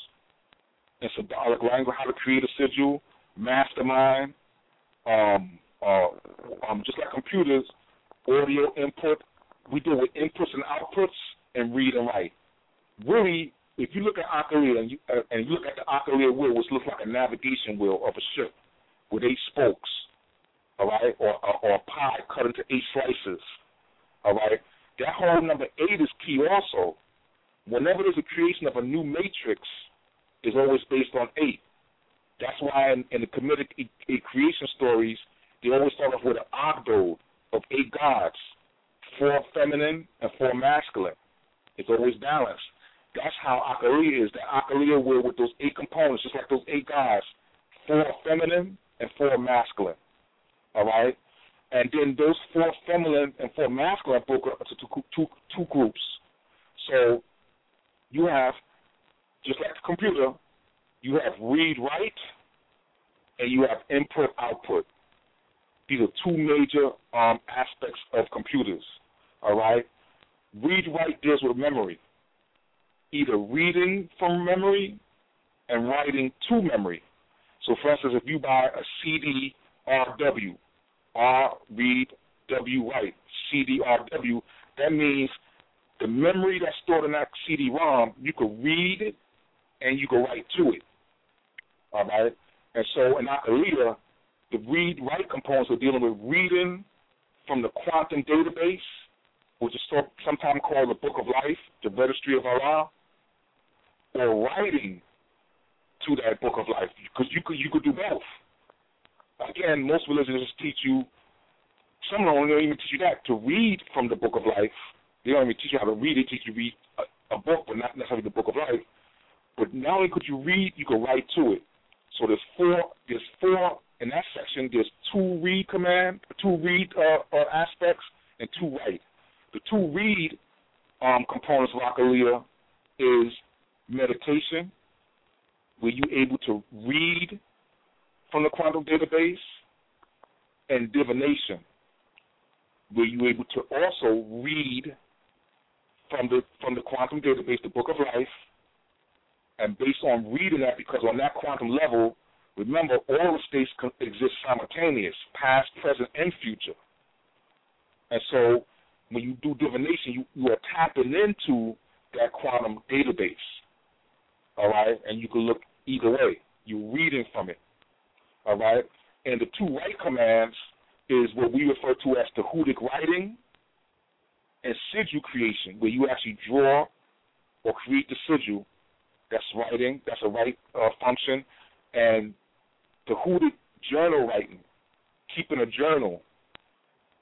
and symbolic language, how to create a sigil, mastermind, um, uh, um, just like computers, audio input. We deal with inputs and outputs and read and write. Really, if you look at Occoulia and you, uh, and you look at the Occoulia wheel, which looks like a navigation wheel of a ship with eight spokes, all right, or, or, or a pie cut into eight slices, all right. That whole number eight is key also. Whenever there's a creation of a new matrix, is always based on eight. That's why in, in the Kemetic creation stories, they always start off with an ogdoad of eight gods, four feminine and four masculine. It's always balanced. That's how Occoulia is. The Occoulia will with those eight components, just like those eight gods, four feminine and four masculine. All right, and then those four feminine and four masculine broke up into two, two, two groups. So you have, just like the computer, you have read write, and you have input output. These are two major um, aspects of computers. All right, read write deals with memory either reading from memory and writing to memory. So, for instance, if you buy a CD RW, R read, W write, CD RW, that means the memory that's stored in that CD-ROM, you could read it and you could write to it. All right? And so in Occoulia, the read-write components are dealing with reading from the quantum database, which is sometimes called the Book of Life, the Registry of Allah, or writing to that book of life because you could you could do both. Again, most religions teach you. Some don't even teach you that to read from the book of life. They don't even teach you how to read. They teach you to read a, a book, but not necessarily the book of life. But not only could you read, you could write to it. So there's four. There's four in that section. There's two read command, two read uh, uh, aspects, and two write. The two read um, components of Occoulia is meditation, where you're able to read from the quantum database, and divination, where you're able to also read from the from the quantum database, the book of life, and based on reading that, because on that quantum level, remember all the states exist simultaneous, past, present, and future. And so when you do divination, you, you are tapping into that quantum database all right? And you can look either way. You're reading from it, all right? And the two right commands is what we refer to as Tahutic writing and sigil creation, where you actually draw or create the sigil. That's writing. That's a write uh, function. And Tahutic journal writing, keeping a journal,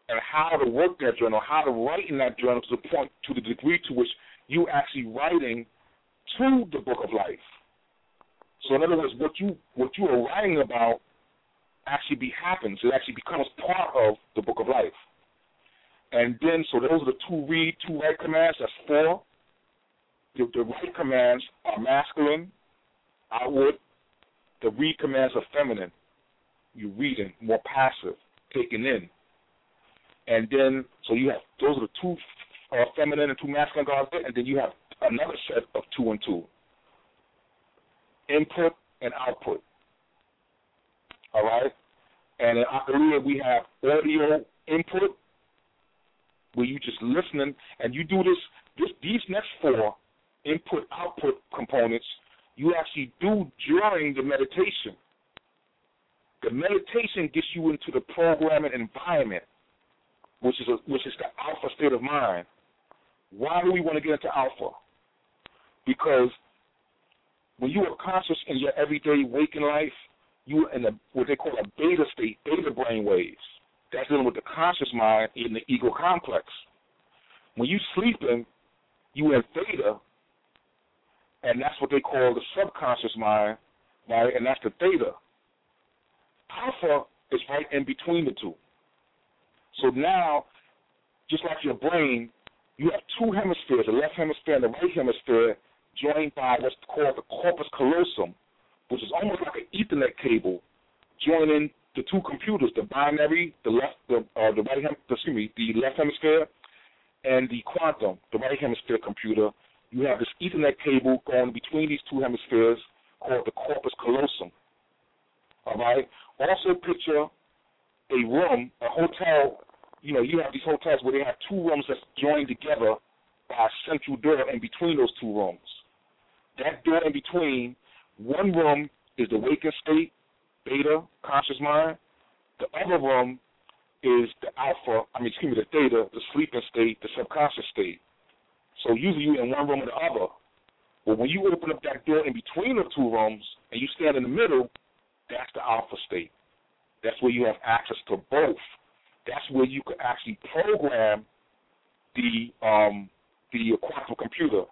and how to work that journal, how to write in that journal to the point, to the degree to which you actually writing to the book of life. So in other words, what you what you are writing about actually be happens. It actually becomes part of the book of life. And then, so those are the two read, two write commands. That's four. The, the commands are masculine, outward. The read commands are feminine. You're reading, more passive, taking in. And then, so you have those are the two uh, feminine and two masculine guards there, and then you have another set of two and two. Input and output. All right? And in Occoulia, we have audio input, where you just listening, and you do this, this these next four input output components, you actually do during the meditation. The meditation gets you into the programming environment, which is a, which is the alpha state of mind. Why do we want to get into alpha? Because when you are conscious in your everyday waking life, you are in a, what they call a beta state, beta brain waves. That's dealing with the conscious mind in the ego complex. When you're sleeping, you in theta, and that's what they call the subconscious mind, right? And that's the theta. Alpha is right in between the two. So now, just like your brain, you have two hemispheres, the left hemisphere and the right hemisphere, joined by what's called the corpus callosum, which is almost like an Ethernet cable joining the two computers, the binary, the left, the uh, the right, excuse me, the left hemisphere, and the quantum, the right hemisphere computer. You have this Ethernet cable going between these two hemispheres called the corpus callosum. All right. Also, picture a room, a hotel. You know, you have these hotels where they have two rooms that's joined together by a central door in between those two rooms. That door in between, one room is the waking state, beta, conscious mind. The other room is the alpha, I mean, excuse me, the theta, the sleeping state, the subconscious state. So usually you're in one room or the other. But when you open up that door in between the two rooms and you stand in the middle, that's the alpha state. That's where you have access to both. That's where you can actually program the um, the quantum computer,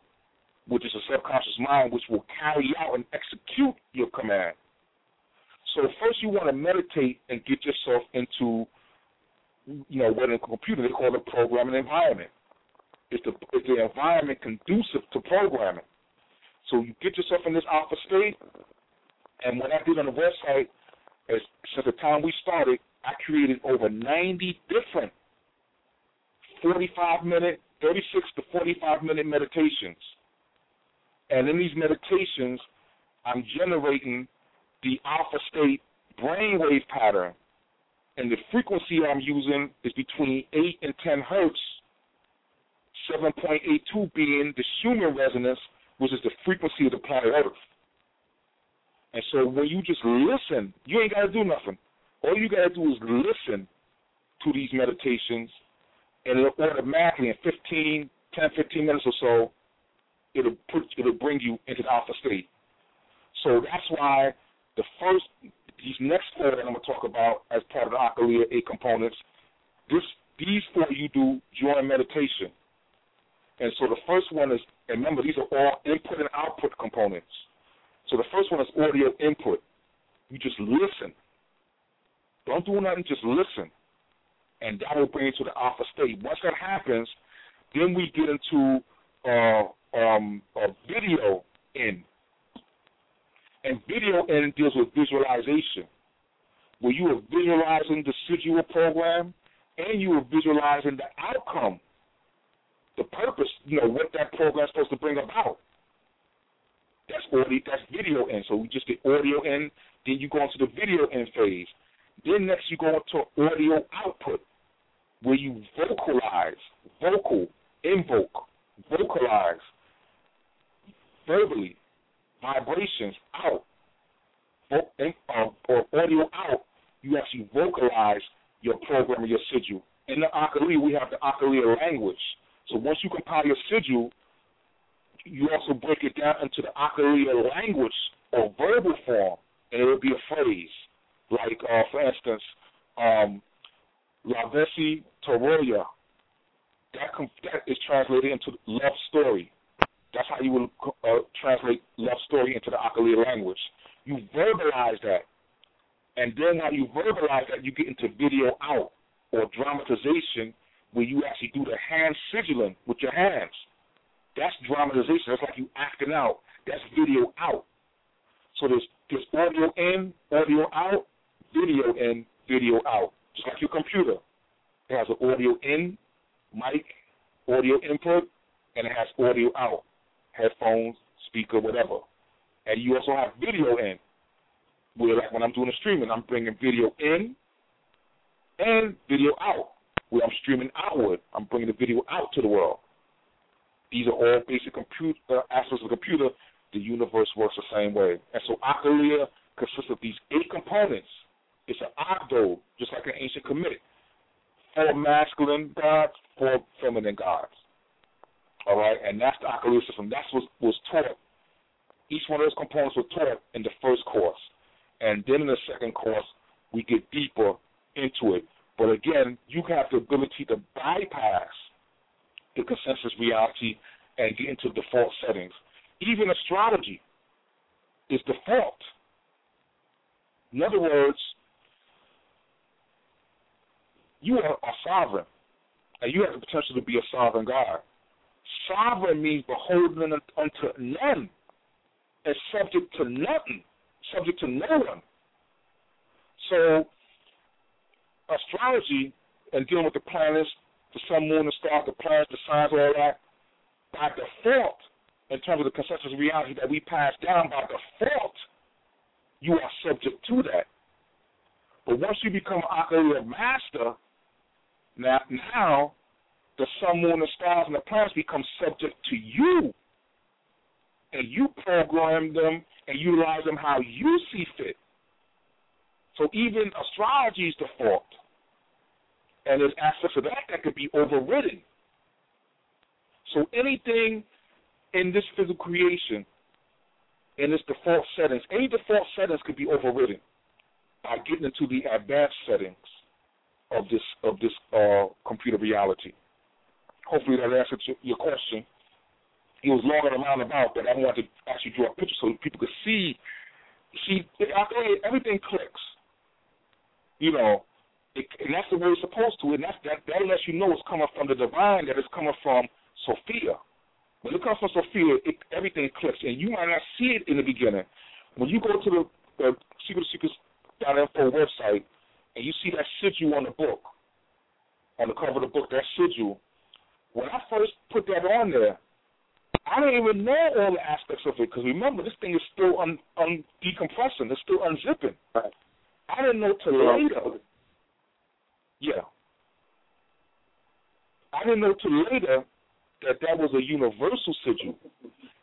which is a subconscious mind, which will carry out and execute your command. So first, you want to meditate and get yourself into, you know, what in a computer they call a programming environment. Is the is the environment conducive to programming? So you get yourself in this alpha state, and what I did on the website is since the time we started, I created over 90 different 45 minute, 36 to 45 minute meditations. And in these meditations, I'm generating the alpha state brainwave pattern. And the frequency I'm using is between 8 and 10 hertz, 7.82 being the Schumann resonance, which is the frequency of the planet Earth. And so when you just listen, you ain't got to do nothing. All you got to do is listen to these meditations, and it'll automatically, in 15, 10, 15 minutes or so, it'll put, it'll bring you into the alpha state. So that's why the first, these next four that I'm going to talk about as part of the Occoulia eight components, this, these four you do during meditation. And so the first one is, and remember, these are all input and output components. So the first one is audio input. You just listen. Don't do nothing, just listen. And that will bring you to the alpha state. Once that happens, then we get into uh, um, a video in. And video in deals with visualization, where you are visualizing the Sigil program and you are visualizing the outcome, the purpose, you know, what that program is supposed to bring about. That's audio, that's video in. So we just get audio in, then you go into the video in phase. Then next you go into audio output, where you vocalize, vocal, invoke, vocalize, verbally, vibrations out, uh, or audio out. You actually vocalize your program or your sigil. In the Occoulia, we have the Occoulia language. So once you compile your sigil, you also break it down into the Occoulia language or verbal form, and it will be a phrase. Like, uh, for instance, um, Lavesi Toroya. That, com- that is translated into love story. That's how you would uh, translate love story into the Occoulia language. You verbalize that. And then when you verbalize that, you get into video out or dramatization where you actually do the hand signaling with your hands. That's dramatization. That's like you acting out. That's video out. So there's there's audio in, audio out, video in, video out. Just like your computer. It has an audio in, mic, audio input, and it has audio out. Headphones, speaker, whatever. And you also have video in. Where like when I'm doing the streaming, I'm bringing video in and video out. Where I'm streaming outward, I'm bringing the video out to the world. These are all basic computer uh, aspects of the computer. The universe works the same way. And so Occoulia consists of these eight components. It's an octave, just like an ancient Kemetic. Four masculine gods, four feminine gods. All right, and that's the Occoulia system. That's what was taught. Each one of those components was taught in the first course. And then in the second course, we get deeper into it. But again, you have the ability to bypass the consensus reality and get into default settings. Even astrology is default. In other words, you are a sovereign, and you have the potential to be a sovereign God. Sovereign means beholden unto none and subject to nothing, subject to no one. So, astrology and dealing with the planets, the sun, moon, and stars, the planets, the signs, all that, by default, in terms of the consensus reality that we pass down by default, you are subject to that. But once you become Occoulia master, now now the sun, moon, the stars and the planets become subject to you. And you program them and utilize them how you see fit. So even astrology is default. And there's aspects of that that could be overridden. So anything in this physical creation, in its default settings, any default settings could be overridden by getting into the advanced settings of this of this uh, computer reality. Hopefully that answered your question. It was longer than roundabout, but I wanted to actually draw a picture so people could see. See, everything clicks. You know, it, and that's the way it's supposed to. And that's, that that lets you know it's coming from the divine, that it's coming from Sophia. When it comes from Sophia, it, everything clicks, and you might not see it in the beginning. When you go to the, the Secret Secrets .info website and you see that sigil on the book, on the cover of the book, that sigil. When I first put that on there, I didn't even know all the aspects of it because remember, this thing is still un, un decompressing, it's still unzipping. Right. I didn't know later. Yeah. I didn't know later that that was a universal sigil.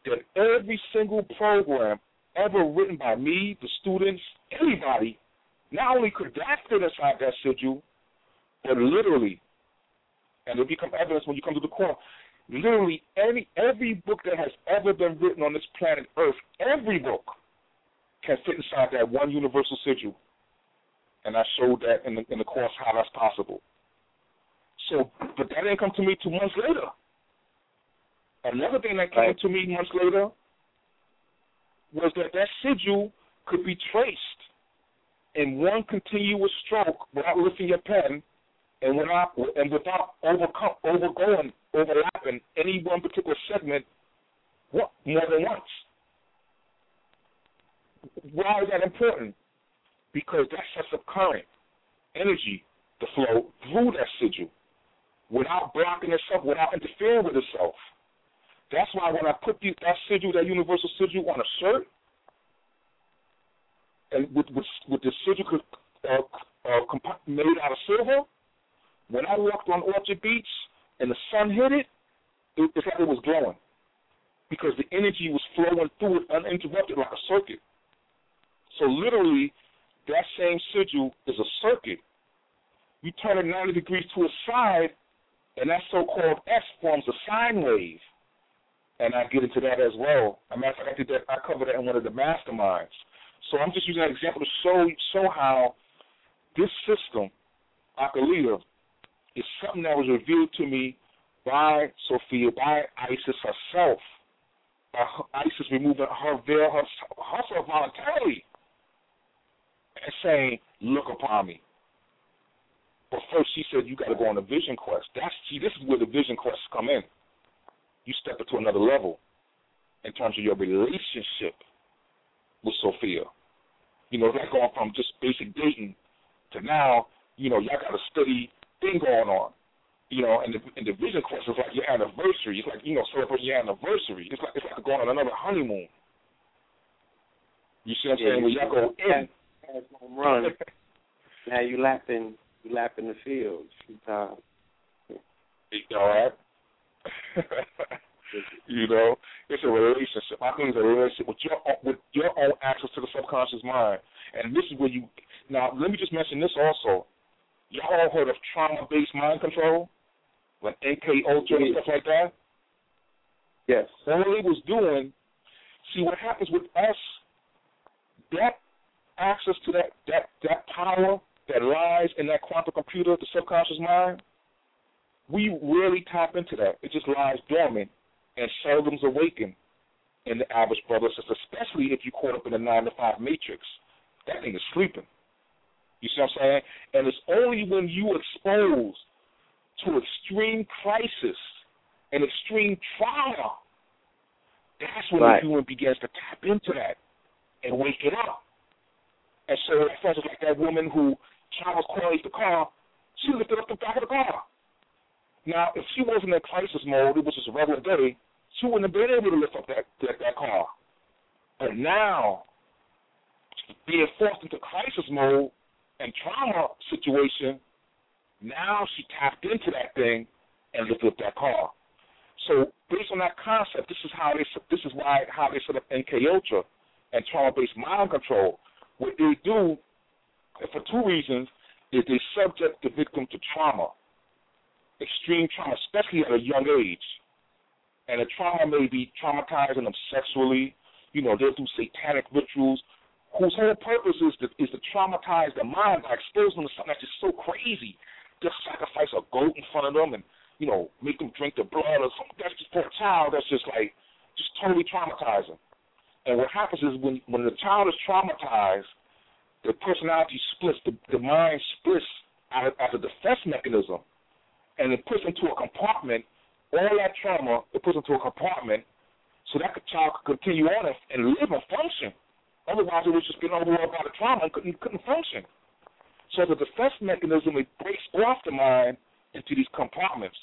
That every single program ever written by me, the students, anybody, not only could that fit inside that sigil, but literally, and it'll become evidence when you come to the court, literally any every book that has ever been written on this planet Earth, every book can fit inside that one universal sigil. And I showed that in the in the course how that's possible. So, but that didn't come to me two months later. Another thing that came right. to me months later was that that sigil could be traced in one continuous stroke without lifting your pen and without and without overcome, overgoing overlapping any one particular segment more than once. Why is that important? Because that sets up current, energy to flow through that sigil without blocking itself, without interfering with itself. That's why when I put that sigil, that universal sigil on a shirt, and with with, with the sigil uh, uh, made out of silver, when I walked on Orchard Beach and the sun hit it, it it's like it was glowing because the energy was flowing through it uninterrupted like a circuit. So literally, that same sigil is a circuit. You turn it 90 degrees to a side, and that so-called S forms a sine wave and I get into that as well. A matter of fact, I did that. I covered that in one of the masterminds. So I'm just using that example to show show how this system, Occoulia, is something that was revealed to me by Sophia, by Isis herself. By Isis removing her veil herself voluntarily. And saying, "Look upon me." But first, she said, "You got to go on a vision quest." That's see, this is where the vision quests come in. You step into another level in terms of your relationship with Sophia. You know, that's going from just basic dating to now, you know, y'all got a study thing going on. You know, and the and the vision quest is like your anniversary. It's like you know, celebrating your anniversary. It's like it's like going on another honeymoon. You see what I'm Yeah, saying? Where y'all go in. Pass home run. now you lapping you lapping the field. Right. you know, it's a relationship. I think it's a relationship with your own, with your own access to the subconscious mind. And this is where you now. Let me just mention this also. Y'all all heard of trauma-based mind control, like MK Ultra and stuff like that. Yes. All it was doing. See what happens with us. That access to that that that power that lies in that quantum computer, the subconscious mind. We rarely tap into that. It just lies dormant and seldom's awakened in the average brother sister, especially if you're caught up in the nine to five matrix. That thing is sleeping. You see what I'm saying? And it's only when you expose to extreme crisis and extreme trial that's when Right. the human begins to tap into that and wake it up. And so, for instance, like that woman who Charles Corley's the car, she lifted up the back of the car. Now, if she wasn't in crisis mode, it was just a regular day, she wouldn't have been able to lift up that that, that car. But now, being forced into crisis mode and trauma situation, now she tapped into that thing and lifted up that car. So based on that concept, this is how they this is why how they set up MK Ultra and trauma based mind control. What they do for two reasons is they subject the victim to trauma, extreme trauma, especially at a young age. And the trauma may be traumatizing them sexually. You know, they'll do satanic rituals, whose whole purpose is to is to traumatize the mind by exposing them to something that's just so crazy. Just sacrifice a goat in front of them and you know make them drink the blood or something that's just for a child that's just like just totally traumatizing. And what happens is when when the child is traumatized, the personality splits, the, the mind splits as, as a defense mechanism, and it puts into a compartment all that trauma. It puts into a compartment so that the child could continue on and, and live and function. Otherwise, it was just getting overwhelmed by the trauma and couldn't couldn't function. So a defense mechanism, it breaks off the mind into these compartments.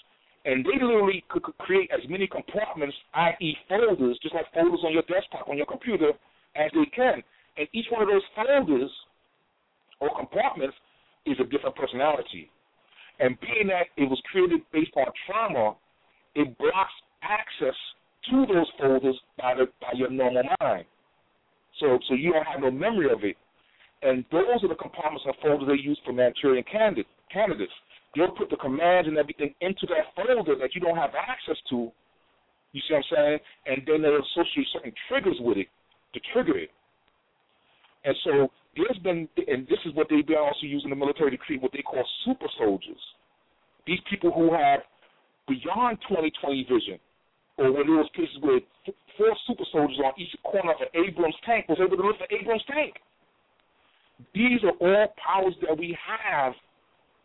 And they literally could, could create as many compartments, i.e. folders, just like folders on your desktop, on your computer, as they can. And each one of those folders or compartments is a different personality. And being that it was created based on trauma, it blocks access to those folders by the by your normal mind. So so you don't have no memory of it. And those are the compartments and folders they use for Manchurian candidate, candidates. They'll put the commands and everything into that folder that you don't have access to. You see what I'm saying? And then they'll associate certain triggers with it to trigger it. And so there's been, and this is what they've been also using the military to create what they call super soldiers. These people who have beyond 20/20 vision, or when there was cases where four super soldiers on each corner of an Abrams tank was able to lift an Abrams tank. These are all powers that we have,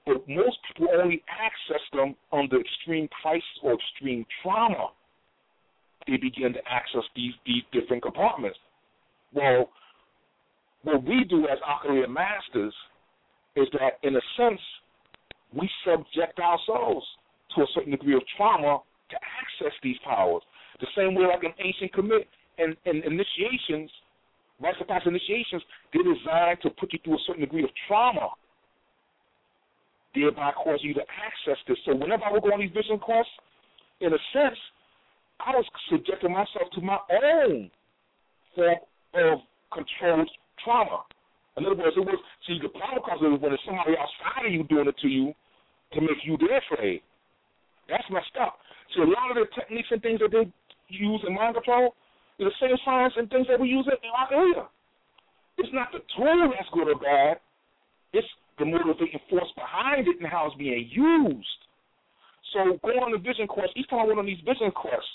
but most people only access them under extreme crisis or extreme trauma. They begin to access these these different compartments. Well, what we do as Occoulia masters is that, in a sense, we subject ourselves to a certain degree of trauma to access these powers. The same way, like in ancient Kemet and, and initiations, rites of passage initiations, they're designed to put you through a certain degree of trauma, thereby causing you to access this. So whenever I would go on these vision quests, in a sense, I was subjecting myself to my own form of controlled trauma. In other words, it was see the problem comes in when it's somebody outside of you doing it to you to make you their afraid. That's messed up. So a lot of the techniques and things that they use in mind control is the same science and things that we use in Occoulia. It's not the tool that's good or bad. It's the motivating force behind it and how it's being used. So going on the vision quest, each time I went on these vision quests,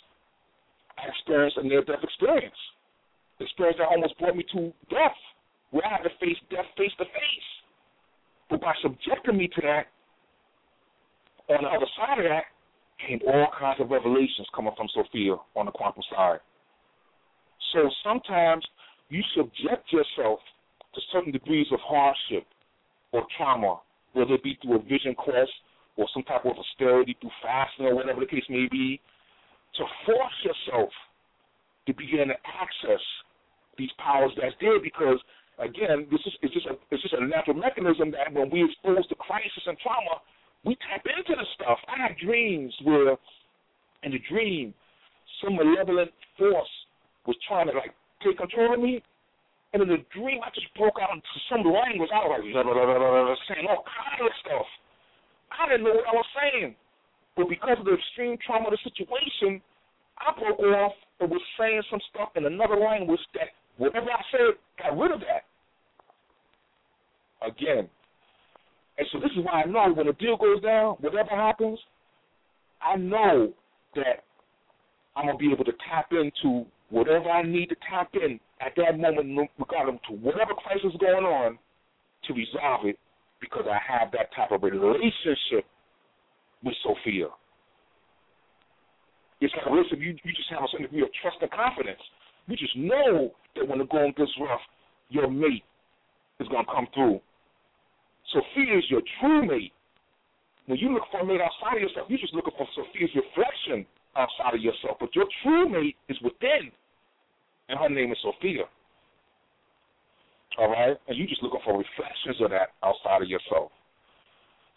I experienced a near death experience. Experience that almost brought me to death where I had to face death face to face. But by subjecting me to that, on the other side of that came all kinds of revelations coming from Sophia on the quantum side. So sometimes you subject yourself to certain degrees of hardship or trauma, whether it be through a vision quest or some type of austerity through fasting or whatever the case may be, to force yourself to begin to access these powers that's there because again, this is it's just a it's just a natural mechanism that when we expose to crisis and trauma, we tap into the stuff. I have dreams where in the dream some malevolent force was trying to like take control of me. And in the dream I just broke out into some language. I was like blah, blah, blah, saying all kind of stuff. I didn't know what I was saying. But because of the extreme trauma of the situation, I broke off and was saying some stuff in another language that whatever I said got rid of that. Again. And so this is why I know when a deal goes down, whatever happens, I know that I'm gonna be able to tap into whatever I need to tap in at that moment, regarding to whatever crisis is going on, to resolve it, because I have that type of relationship with Sophia. It's like a relationship you, you just have a certain degree of trust and confidence. You just know that when the going gets rough, your mate is gonna come through. Sophia is your true mate. When you look for a mate outside of yourself, you're just looking for Sophia's reflection outside of yourself. But your true mate is within, and her name is Sophia. All right? And you're just looking for reflections of that outside of yourself.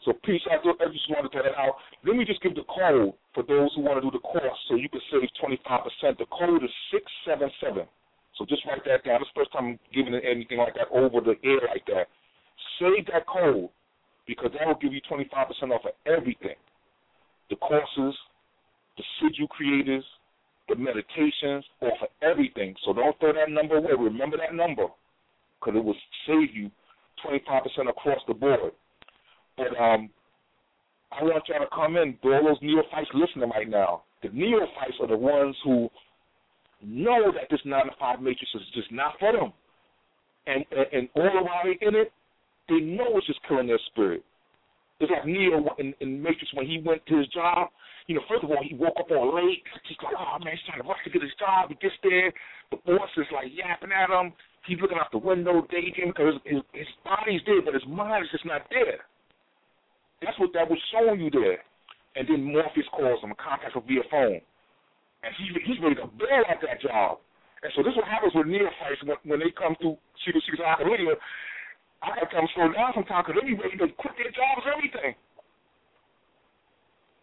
So, peace. I just wanted to get that out. Let me just give the code for those who want to do the course so you can save 25%. The code is 677. So just write that down. This the first time I'm giving anything like that over the air like that. Save that code because that will give you 25% off of everything. The courses, the Sigil creators, the meditations, off of everything. So don't throw that number away. Remember that number because it will save you 25% across the board. But um, I want y'all to come in, all those neophytes listening right now. The neophytes are the ones who know that this nine to five matrix is just not for them. And and, and all while they in it, they know it's just killing their spirit. It's like Neo in, in Matrix when he went to his job. You know, first of all, he woke up all late. He's like, oh man, he's trying to rush to get his job. He gets there, the boss is like yapping at him. He's looking out the window, daydreaming because his, his, body's there, but his mind is just not there. That's what that was showing you there. And then Morpheus calls him, contacts him via phone. And he, he's ready to bail at that job. And so this is what happens with neophytes when, when they come through Secret Secret Academia. I got to tell them slow down sometimes because they be ready to quit their jobs and everything.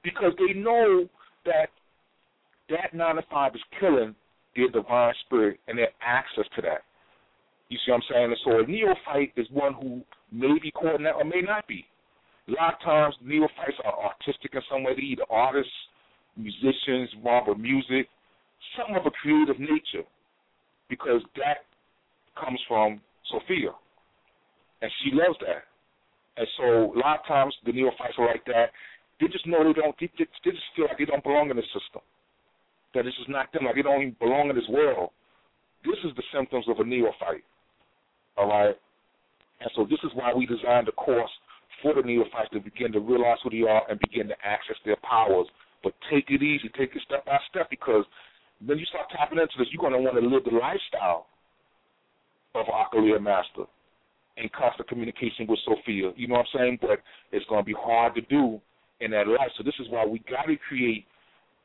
Because they know that that 9 to 5 is killing their divine spirit and their access to that. You see what I'm saying? So a neophyte is one who may be caught in that or may not be. A lot of times, neophytes are artistic in some way. They're either artists, musicians, involved with music, something of a creative nature, because that comes from Sophia, and she loves that. And so, a lot of times, the neophytes are like that. They just know they don't. They, they just feel like they don't belong in the system. That this is not them. Like they don't even belong in this world. This is the symptoms of a neophyte. All right. And so, this is why we designed the course for the neophytes to begin to realize who they are and begin to access their powers. But take it easy, take it step by step, because when you start tapping into this, you're going to want to live the lifestyle of Occoulia Master in constant communication with Sophia. You know what I'm saying? But it's going to be hard to do in that life. So this is why we got to create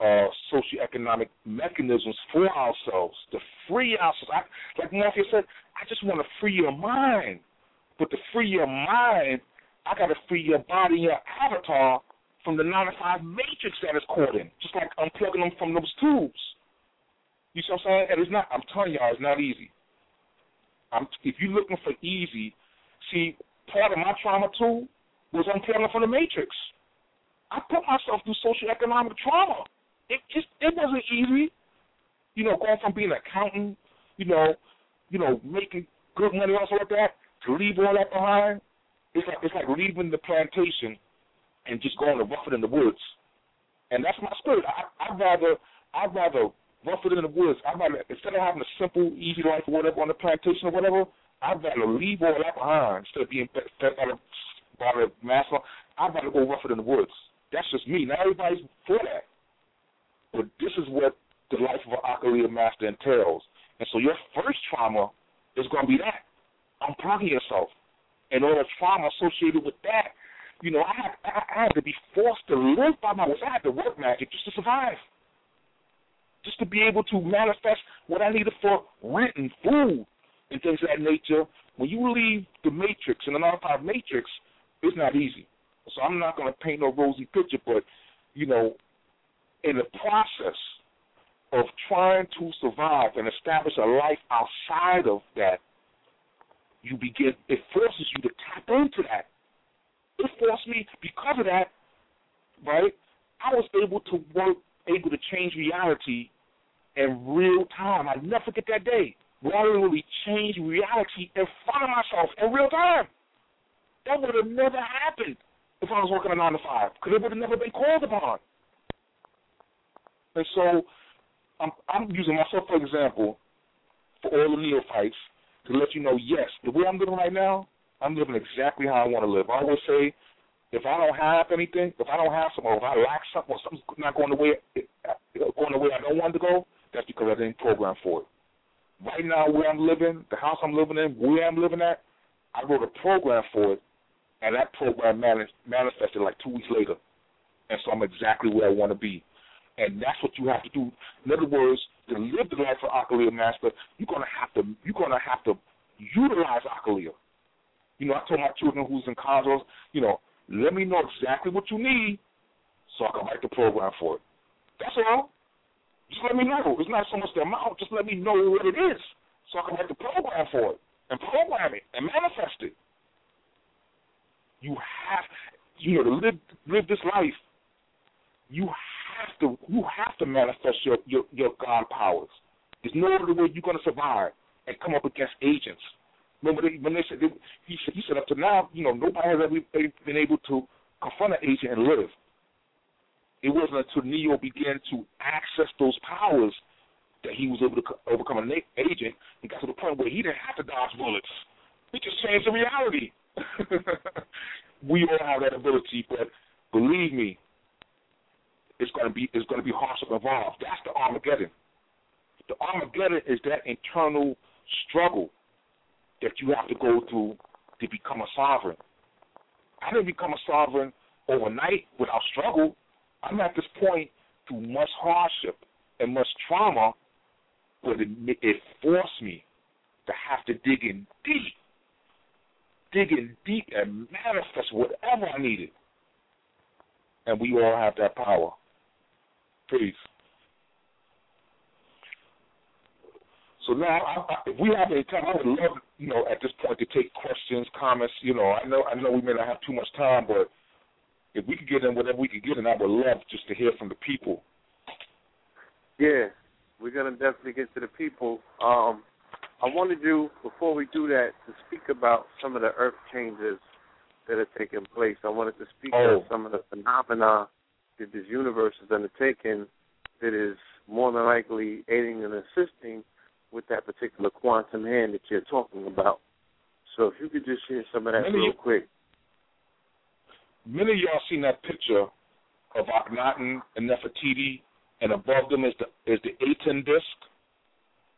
uh, socioeconomic mechanisms for ourselves to free ourselves. I, like Morpheus said, I just want to free your mind. But to free your mind, I got to free your body, your avatar, from the 9 to 5 matrix that is caught in, just like unplugging them from those tubes. You see what I'm saying? And it's not, I'm telling y'all, it's not easy. I'm, if you're looking for easy, see, part of my trauma too was unplugging from the matrix. I put myself through socioeconomic trauma. It just it wasn't easy. You know, going from being an accountant, you know, you know, making good money also like that, to leave all that behind it's like it's like leaving the plantation and just going to rough it in the woods. And that's my spirit. I, I'd rather I'd rather rough it in the woods. I'd rather instead of having a simple, easy life or whatever on the plantation or whatever, I'd rather leave all that behind instead of being fed by the, by the master. I'd rather go rougher than the woods. That's just me. Not everybody's for that. But this is what the life of an Occoulia master entails. And so your first trauma is going to be that. Unplugging yourself. And all the trauma associated with that. You know, I had, I had to be forced to live by my words. I had to work magic just to survive. Just to be able to manifest what I needed for rent and food and things of that nature. When you leave the matrix and the non-five matrix, it's not easy. So I'm not going to paint no rosy picture, but you know, in the process of trying to survive and establish a life outside of that, you begin. It forces you to tap into that. It forced me because of that, right? I was able to work, able to change reality in real time. I never forget that day. Literally changed reality in front of myself in real time. That would have never happened if I was working a nine to five, because it would have never been called upon. And so I'm, I'm using myself for example for all the neophytes to let you know, yes, the way I'm living right now, I'm living exactly how I want to live. I always say, if I don't have anything, if I don't have something, or if I lack something, or something's not going the way uh, going the way I don't want it to go, that's because I didn't program for it. Right now, where I'm living, the house I'm living in, where I'm living at, I wrote a program for it, and that program manifested like two weeks later, and so I'm exactly where I want to be. And that's what you have to do. In other words, to live the life of Occoulia Master, you're gonna have to you're gonna have to utilize Occoulia. You know, I told my children who's in consoles, you know, let me know exactly what you need so I can write the program for it. That's all. Just let me know. It's not so much the amount, just let me know what it is so I can write the program for it and program it and manifest it. You have you know, to live live this life, you have to you have to manifest your your, your God powers. There's no other way you're going to survive and come up against agents. Remember they, when they said they, he said he said up to now, you know, nobody has ever been able to confront an agent and live. It wasn't until Neo began to access those powers that he was able to overcome an agent and got to the point where he didn't have to dodge bullets. He just changed the reality. we all have that ability, but believe me, it's going to be it's going to be hard to evolve. That's the Armageddon. The Armageddon is that internal struggle that you have to go through to become a sovereign. I didn't become a sovereign overnight without struggle. I'm at this point through much hardship and much trauma, but it, it forced me to have to dig in deep, dig in deep and manifest whatever I needed. And we all have that power. Peace. So now, I, I, if we have any time, I would love, you know, at this point to take questions, comments. You know, I know, I know, we may not have too much time, but if we could get in whatever we could get in, I would love just to hear from the people. Yeah, we're gonna definitely get to the people. Um, I wanted you before we do that to speak about some of the earth changes that are taking place. I wanted to speak oh. of some of the phenomena that this universe is undertaking that is more than likely aiding and assisting with that particular quantum hand that you're talking about. So if you could just share some of that many, real quick. Many of y'all seen that picture of Akhenaten and Nefertiti, and above them is the is the Aten disk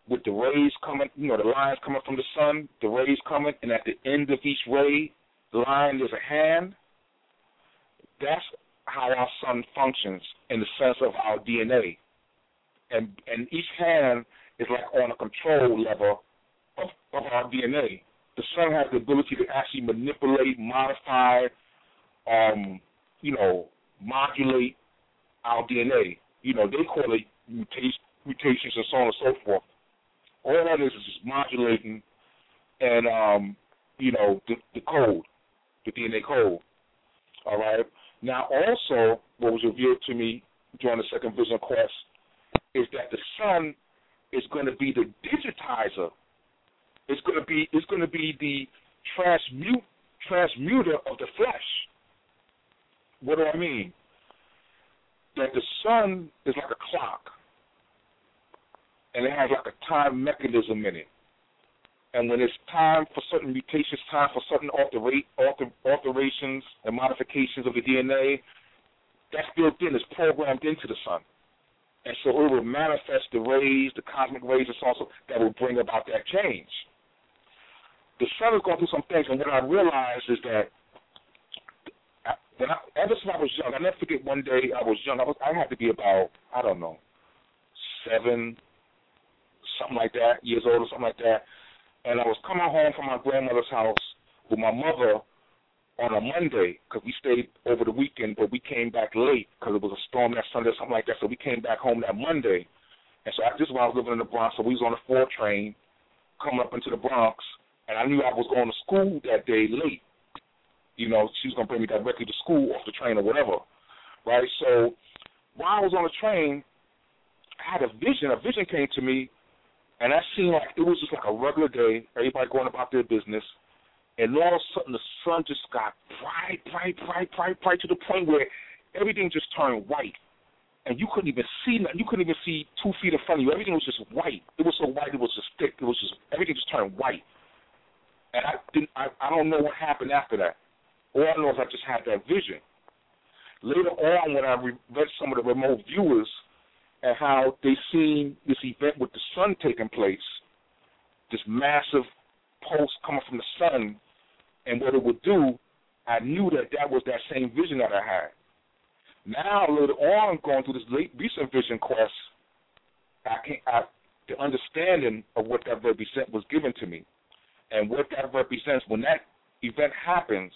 with the rays coming, you know, the lines coming from the sun, the rays coming, and at the end of each ray the line there's a hand. That's how our sun functions in the sense of our DNA. And and each hand is like on a control level of, of our DNA. The sun has the ability to actually manipulate, modify, um, you know, modulate our DNA. You know, they call it mutation, mutations and so on and so forth. All that is is just modulating and um, you know, the, the code, the DNA code. All right. Now, also, what was revealed to me during the second vision quest is that the sun is going to be the digitizer. It's going to be it's going to be the transmute transmuter of the flesh. What do I mean? That the sun is like a clock, and it has like a time mechanism in it. And when it's time for certain mutations, time for certain alter, alterations and modifications of the DNA, that's built in, it's programmed into the sun. And so it will manifest the rays, the cosmic rays, and so on, that will bring about that change. The sun is going through some things, and what I realized is that when I, ever since I was young, I never forget one day I was young. I was I had to be about I don't know seven, something like that, years old or something like that. And I was coming home from my grandmother's house with my mother on a Monday because we stayed over the weekend, but we came back late because it was a storm that Sunday or something like that. So we came back home that Monday. And so I, this is when I was living in the Bronx. So we was on the four train coming up into the Bronx, and I knew I was going to school that day late. You know, she was going to bring me directly to school off the train or whatever, right? So while I was on the train, I had a vision. A vision came to me, and I seen like it was just like a regular day. Everybody going about their business, and all of a sudden the sun just got bright, bright, bright, bright, bright to the point where everything just turned white, and you couldn't even see nothing. You couldn't even see two feet in front of you. Everything was just white. It was so white. It was just thick. It was just everything just turned white. And I didn't. I, I don't know what happened after that. All I know is I just had that vision. Later on, when I read some of the remote viewers and how they seen this event with the sun taking place, this massive pulse coming from the sun, and what it would do, I knew that that was that same vision that I had. Now, later on, going through this late recent vision quest, I can I, the understanding of what that represent was given to me, and what that represents when that event happens.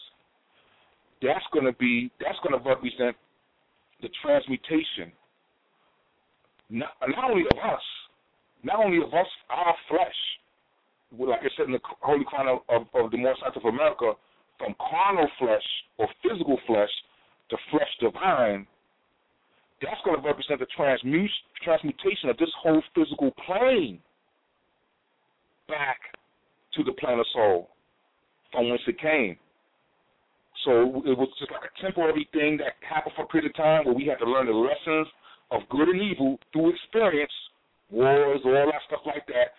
That's going to be that's going to represent the transmutation not, not only of us, not only of us, our flesh, like I said in the Holy Chronicle of, of the Moors of America, from carnal flesh or physical flesh to flesh divine, that's going to represent the transmut- transmutation of this whole physical plane back to the plane of soul from whence it came. So it was just like a temporary thing that happened for a period of time where we had to learn the lessons of good and evil through experience, wars, all that stuff like that,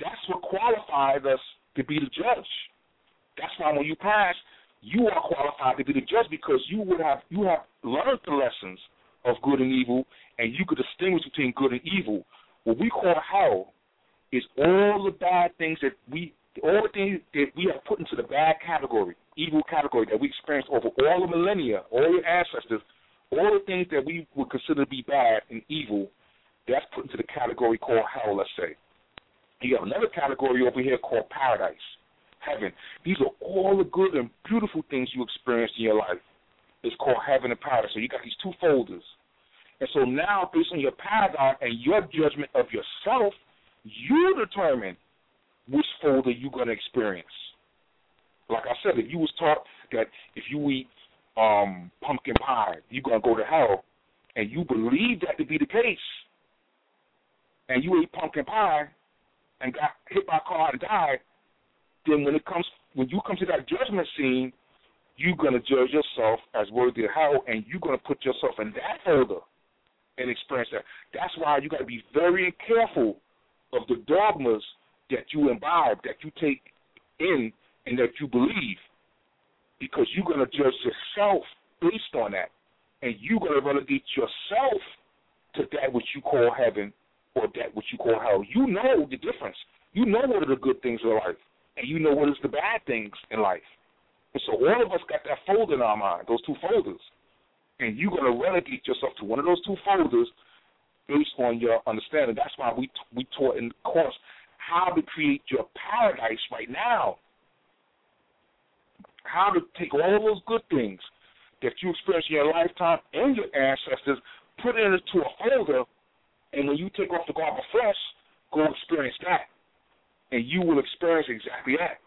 that's what qualifies us to be the judge. That's why when you pass, you are qualified to be the judge because you would have you have learned the lessons of good and evil, and you could distinguish between good and evil. What we call hell is all the bad things that we all the things that we have put into the bad category, evil category that we experienced over all the millennia, all your ancestors all the things that we would consider to be bad and evil, that's put into the category called hell, let's say. You have another category over here called paradise, heaven. These are all the good and beautiful things you experience in your life. It's called heaven and paradise. So you got these two folders. And so now, based on your paradigm and your judgment of yourself, you determine which folder you're going to experience. Like I said, if you was taught that if you eat um, pumpkin pie, you're gonna go to hell, and you believe that to be the case, and you ate pumpkin pie and got hit by a car and died, then when it comes when you come to that judgment scene, you're gonna judge yourself as worthy of hell, and you're gonna put yourself in that folder and experience that. That's why you got to be very careful of the dogmas that you imbibe, that you take in, and that you believe because you're going to judge yourself based on that. And you're going to relegate yourself to that which you call heaven or that which you call hell. You know the difference. You know what are the good things in life, and you know what is the bad things in life. And so all of us got that folder in our mind, those two folders. And you're going to relegate yourself to one of those two folders based on your understanding. That's why we we taught in the course how to create your paradise right now how to take all those good things that you experienced in your lifetime and your ancestors, put it into a folder, and when you take off the of flesh, go experience that. And you will experience exactly that.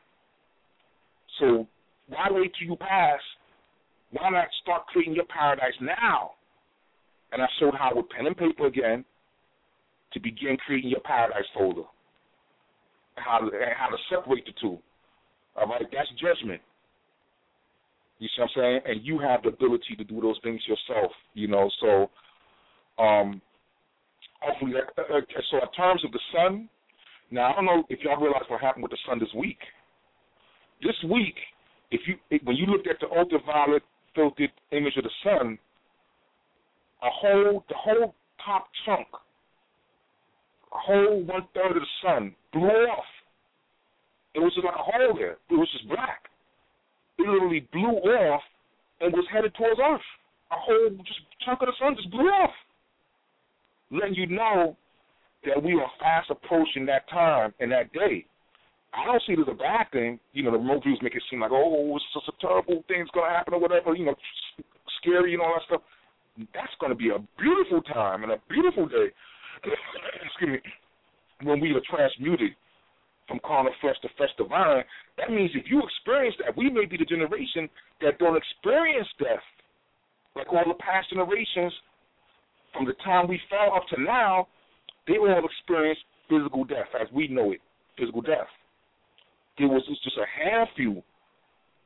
So why wait till you pass? Why not start creating your paradise now? And I showed how with pen and paper again to begin creating your paradise folder. How to, how to separate the two. All right, that's judgment. You see what I'm saying? And you have the ability to do those things yourself, you know. So, um, hopefully, that, uh, so in terms of the sun, Now I don't know if y'all realize what happened with the sun this week. This week, if you when you looked at the ultraviolet filtered image of the sun, a whole the whole top chunk, a whole one third of the sun blew off. It was just like a hole there. It was just black. It literally blew off and was headed towards Earth. A whole just chunk of the sun just blew off, letting you know that we are fast approaching that time and that day. I don't see it as a bad thing. You know, the remote views make it seem like, oh, it's just a terrible thing's going to happen or whatever, you know, scary and all that stuff. That's going to be a beautiful time and a beautiful day, excuse me, when we are transmuted from carnal flesh to flesh divine. That means if you experience that, we may be the generation that don't experience death. Like all the past generations, from the time we fell up to now, they all experienced physical death as we know it, physical death there was just a handful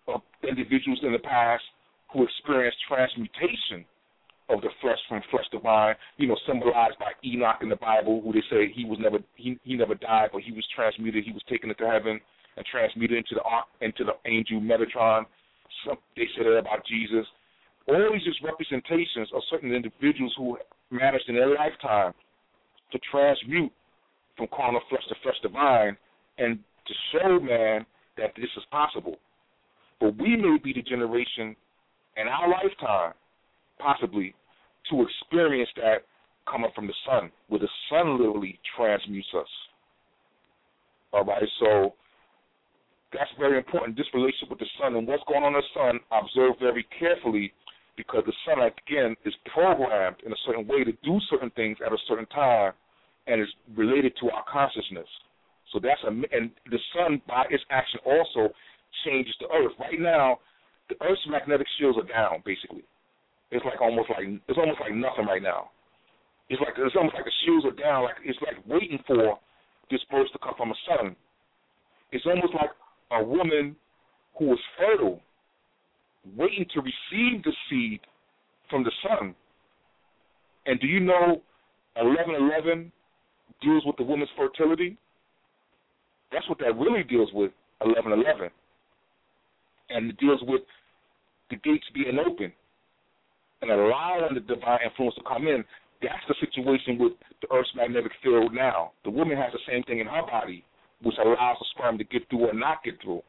of individuals in the past who experienced transmutation of the flesh from flesh divine, you know, symbolized by Enoch in the Bible, who they say he was never he he never died, but he was transmuted, he was taken into heaven and transmuted into the into the angel Metatron. Some they said that about Jesus. All these just representations of certain individuals who managed in their lifetime to transmute from carnal flesh to flesh divine and to show man that this is possible. But we may be the generation in our lifetime, possibly, to experience that coming from the sun, where the sun literally transmutes us. All right, so that's very important. This relationship with the sun and what's going on in the sun, observe very carefully because the sun, again, is programmed in a certain way to do certain things at a certain time and is related to our consciousness. So that's a and the sun by its action also changes the earth. Right now, the earth's magnetic shields are down basically. It's like almost like it's almost like nothing right now. It's like it's almost like the shields are down, like it's like waiting for this burst to come from the sun. It's almost like a woman who is fertile, waiting to receive the seed from the sun. And do you know eleven eleven deals with the woman's fertility? That's what that really deals with, 1111. And it deals with the gates being open and allowing the divine influence to come in. That's the situation with the Earth's magnetic field now. The woman has the same thing in her body, which allows the sperm to get through or not get through.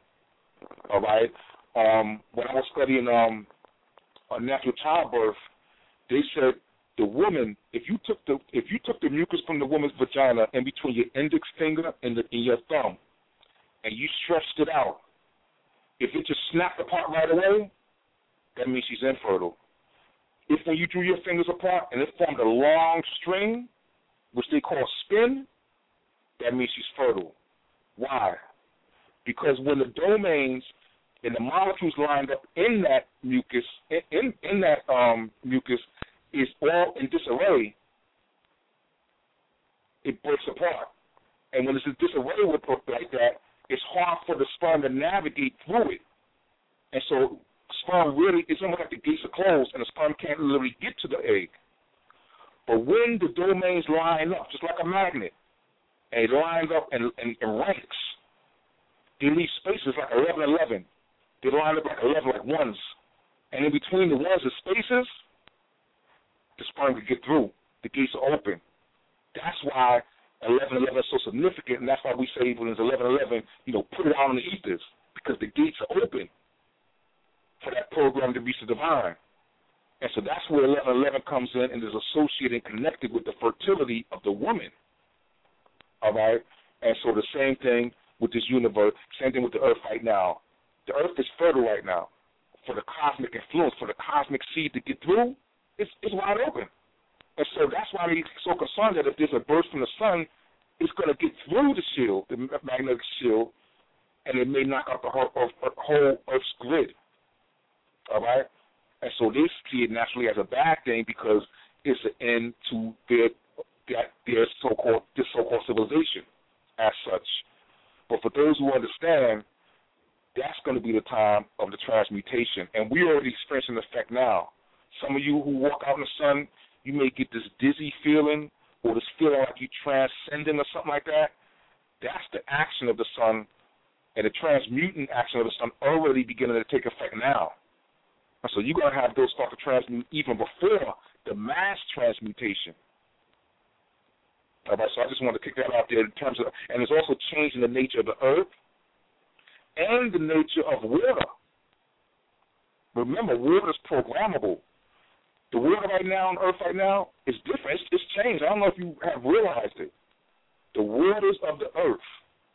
All right. Um, when I was studying um, natural childbirth, they said the woman, if you took the if you took the mucus from the woman's vagina in between your index finger and, the, and your thumb, and you stretched it out, if it just snapped apart right away, that means she's infertile. If when you drew your fingers apart and it formed a long string, which they call spin, that means she's fertile. Why? Because when the domains and the molecules lined up in that mucus, in in, in that um, mucus, is all in disarray, it breaks apart. And when it's in disarray with like that, it's hard for the sperm to navigate through it. And so sperm really it's almost like the gates are closed and the sperm can't literally get to the egg. But when the domains line up, just like a magnet, and it lines up and, and, and ranks, they leave spaces like 11, 11. They line up like 11, like ones. And in between the ones and spaces, the sperm could get through. The gates are open. That's why 1111 is so significant, and that's why we say when it's 1111, you know, put it out in the ethers because the gates are open for that program to reach the divine. And so that's where 1111 comes in and is associated and connected with the fertility of the woman. All right? And so the same thing with this universe, same thing with the earth right now. The earth is fertile right now for the cosmic influence, for the cosmic seed to get through it's, it's wide open. And so that's why they're so concerned that if there's a burst from the sun, it's going to get through the shield, the magnetic shield, and it may knock out the whole, whole Earth's grid. All right? And so they see it naturally as a bad thing because it's an end to their their, their so-called this so-called civilization as such. But for those who understand, that's going to be the time of the transmutation, and we're already experiencing the effect now. Some of you who walk out in the sun, you may get this dizzy feeling or this feeling like you're transcending or something like that. that's the action of the sun and the transmuting action of the sun already beginning to take effect now. So you're going to have those start to transmute even before the mass transmutation. All right, so I just wanted to kick that out there in terms of, and it's also changing the nature of the earth and the nature of water. Remember, water is programmable. The water right now on Earth right now is different. It's, it's changed. I don't know if you have realized it. The waters of the Earth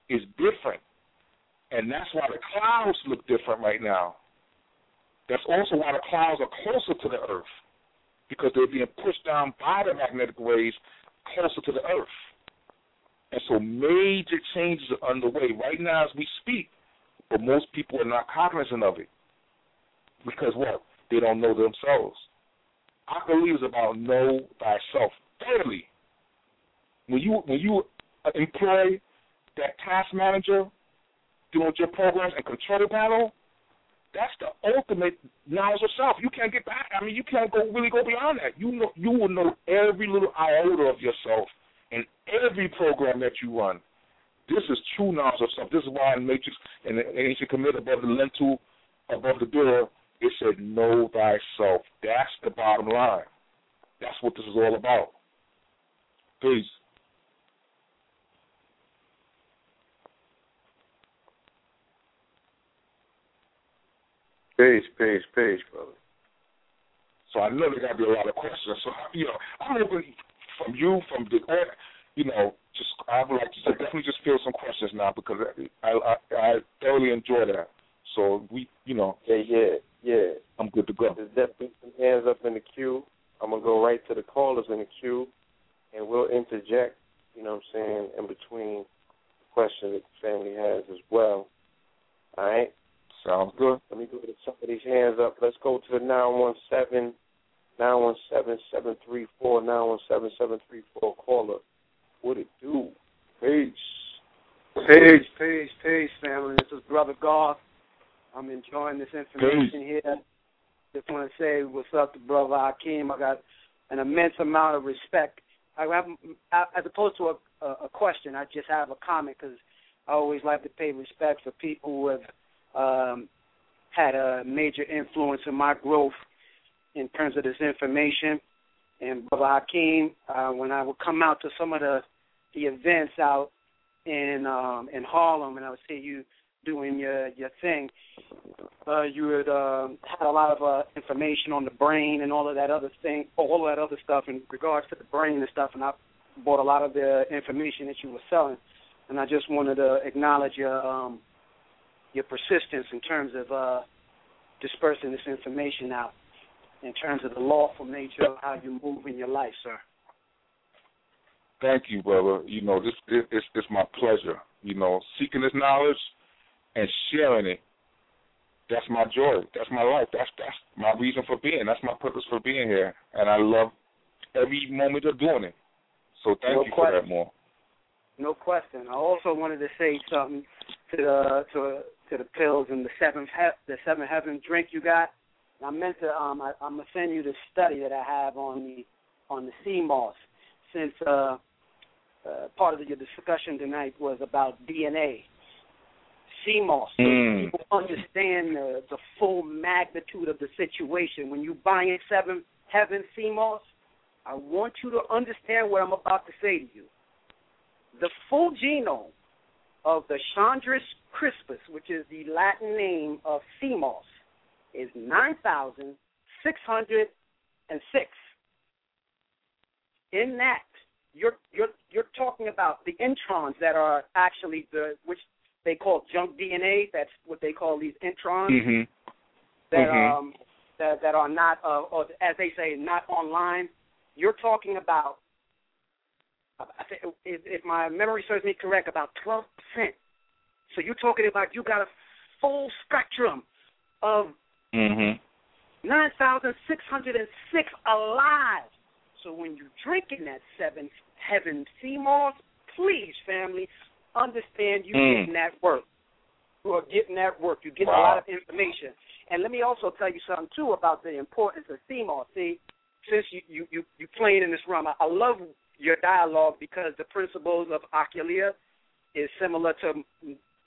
is different, and that's why the clouds look different right now. That's also why the clouds are closer to the Earth because they're being pushed down by the magnetic waves closer to the Earth. And so major changes are underway right now as we speak, but most people are not cognizant of it because what? They don't know themselves. I believe it's about know thyself thoroughly. When you when you employ that task manager doing your programs and control panel, that's the ultimate knowledge of self. You can't get back. I mean, you can't go really go beyond that. You know, you will know every little iota of yourself in every program that you run. This is true knowledge of self. This is why in Matrix and the ancient Kemet above the lintel, above the door, it said, Know thyself. That's the bottom line. That's what this is all about. Peace. Peace, peace, peace, brother. So I know there got to be a lot of questions. So, you know, I'm hoping from you, from the, you know, just I would like to definitely just field some questions now because I I, I thoroughly enjoy that. So we, you know, yeah, yeah, yeah. I'm good to go. There's definitely some hands up in the queue. I'm gonna go right to the callers in the queue, and we'll interject. You know what I'm saying in between the question that the family has as well. All right. Sounds good. Let me go to some of these hands up. Let's go to the nine one seven, nine one seven seven three four, nine one seven seven three four caller. What it do? Peace. Peace, peace, peace, family. This is Brother Goff. I'm enjoying this information Peace. here. Just want to say what's up to Brother Hakim. I got an immense amount of respect. I have, as opposed to a, a question, I just have a comment because I always like to pay respect for people who have um, had a major influence in my growth in terms of this information. And Brother Hakim, uh, when I would come out to some of the the events out in um, in Harlem, and I would see you doing your your thing, uh, you had uh, had a lot of uh, information on the brain and all of that other thing, all of that other stuff in regards to the brain and stuff. And I bought a lot of the information that you were selling, and I just wanted to acknowledge your um, your persistence in terms of uh, dispersing this information out, in terms of the lawful nature of how you move in your life, sir. Thank you, brother. You know, this it, it's it's my pleasure. You know, seeking this knowledge and sharing it. That's my joy. That's my life. That's that's my reason for being. That's my purpose for being here, and I love every moment of doing it. So thank No you for that, more. No question. I also wanted to say something to the to to the pills and the seventh he- the seven heaven drink you got. I meant to um I, I'm gonna send you the study that I have on the on the sea moss since uh, uh part of the, your discussion tonight was about DNA. Sea moss. So Mm. people understand the the full magnitude of the situation. When you buying seven heaven sea moss, I want you to understand what I'm about to say to you the full genome of the Chondrus crispus, which is the Latin name of sea moss, is 9,606. In that, you're you're you're talking about the introns that are actually the which they call junk DNA. That's what they call these introns Mm-hmm. that Mhm. um that that are not uh, or as they say not online. You're talking about if, if my memory serves me correct, about twelve percent. So you're talking about you got a full spectrum of Mm-hmm. nine thousand six hundred and six alive. So when you're drinking that seven heaven sea moss, please, family, understand you Mm. getting that work. You are getting that work. You're getting a lot of information. And let me also tell you something too about the importance of sea moss. See, since you you you, you playing in this realm, I, I love your dialogue because the principles of Occoulia is similar to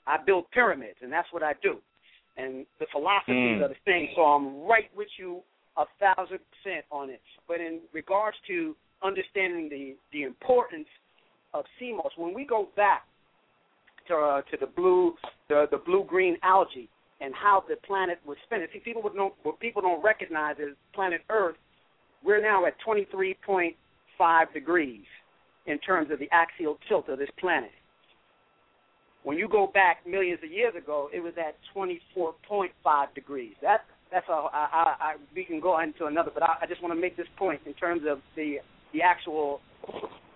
I build pyramids, and that's what I do. And the philosophies Mm. are the same, so I'm right with you a thousand percent on it. But in regards to understanding the the importance of sea moss, when we go back to uh, to the blue the the blue green algae and how the planet was spinning, see people would know what people don't recognize is planet Earth. We're now at 23.5 degrees in terms of the axial tilt of this planet. When you go back millions of years ago, it was at 24.5 degrees. That that's all. I, I, I we can go into another, but I, I just want to make this point in terms of the the actual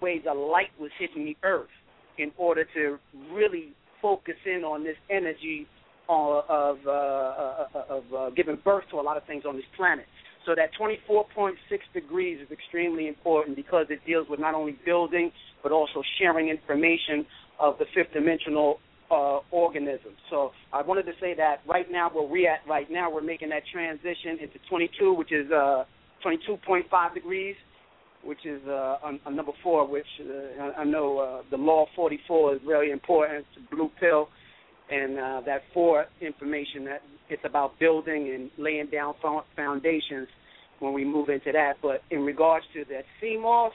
way the light was hitting the Earth in order to really focus in on this energy uh, of uh, uh, of uh, giving birth to a lot of things on this planet. So that 24.6 degrees is extremely important because it deals with not only building but also sharing information of the fifth dimensional uh, organism. So I wanted to say that right now where we're at right now, we're making that transition into 22, which is uh, 22.5 degrees, which is uh, number four, which uh, I, know uh, the law 44 is very important. It's a blue pill, and uh, that four information that it's about building and laying down foundations when we move into that. But in regards to that sea moss,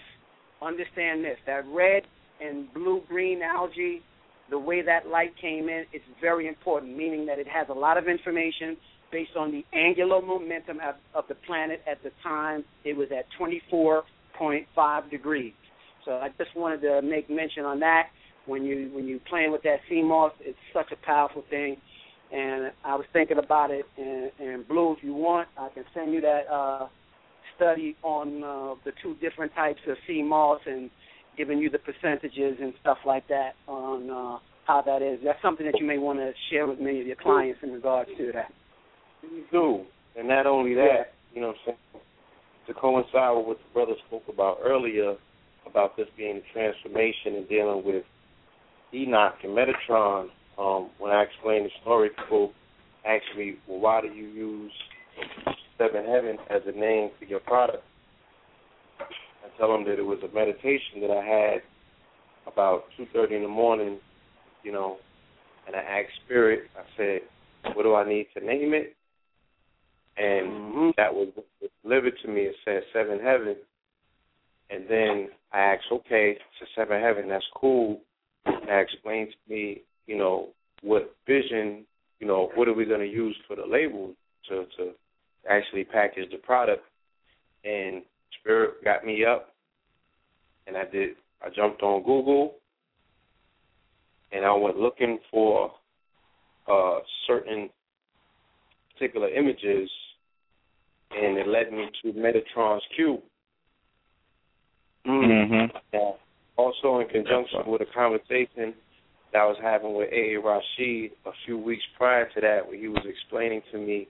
understand this: that red and blue green algae, the way that light came in, it's very important, meaning that it has a lot of information based on the angular momentum of, of the planet at the time. It was at 24.5 degrees. So I just wanted to make mention on that. When you when you playing with that sea moss, it's such a powerful thing. And I was thinking about it. And, and Blue, if you want, I can send you that uh, study on uh, the two different types of sea moss and giving you the percentages and stuff like that on uh, how that is. That's something that you may want to share with many of your clients in regards to that. You do. And not only that, you know what I'm saying, to coincide with what the brother spoke about earlier about this being a transformation and dealing with Enoch and Metatron, um, when I explained the story, people ask me, well, why do you use Seven Heaven as a name for your product? I tell them that it was a meditation that I had about 2.30 in the morning, you know, and I asked Spirit, I said, what do I need to name it? And that was delivered to me. It said Seven Heaven. And then I asked, okay, it's a Seven Heaven, that's cool. And I explained to me, you know, what vision, you know, what are we going to use for the label to to actually package the product. And Spirit got me up, and I did. I jumped on Google, and I went looking for uh, certain particular images, and it led me to Metatron's cube. Mm-hmm. Now, also in conjunction with a conversation I was having with A. Rashid a few weeks prior to that, where he was explaining to me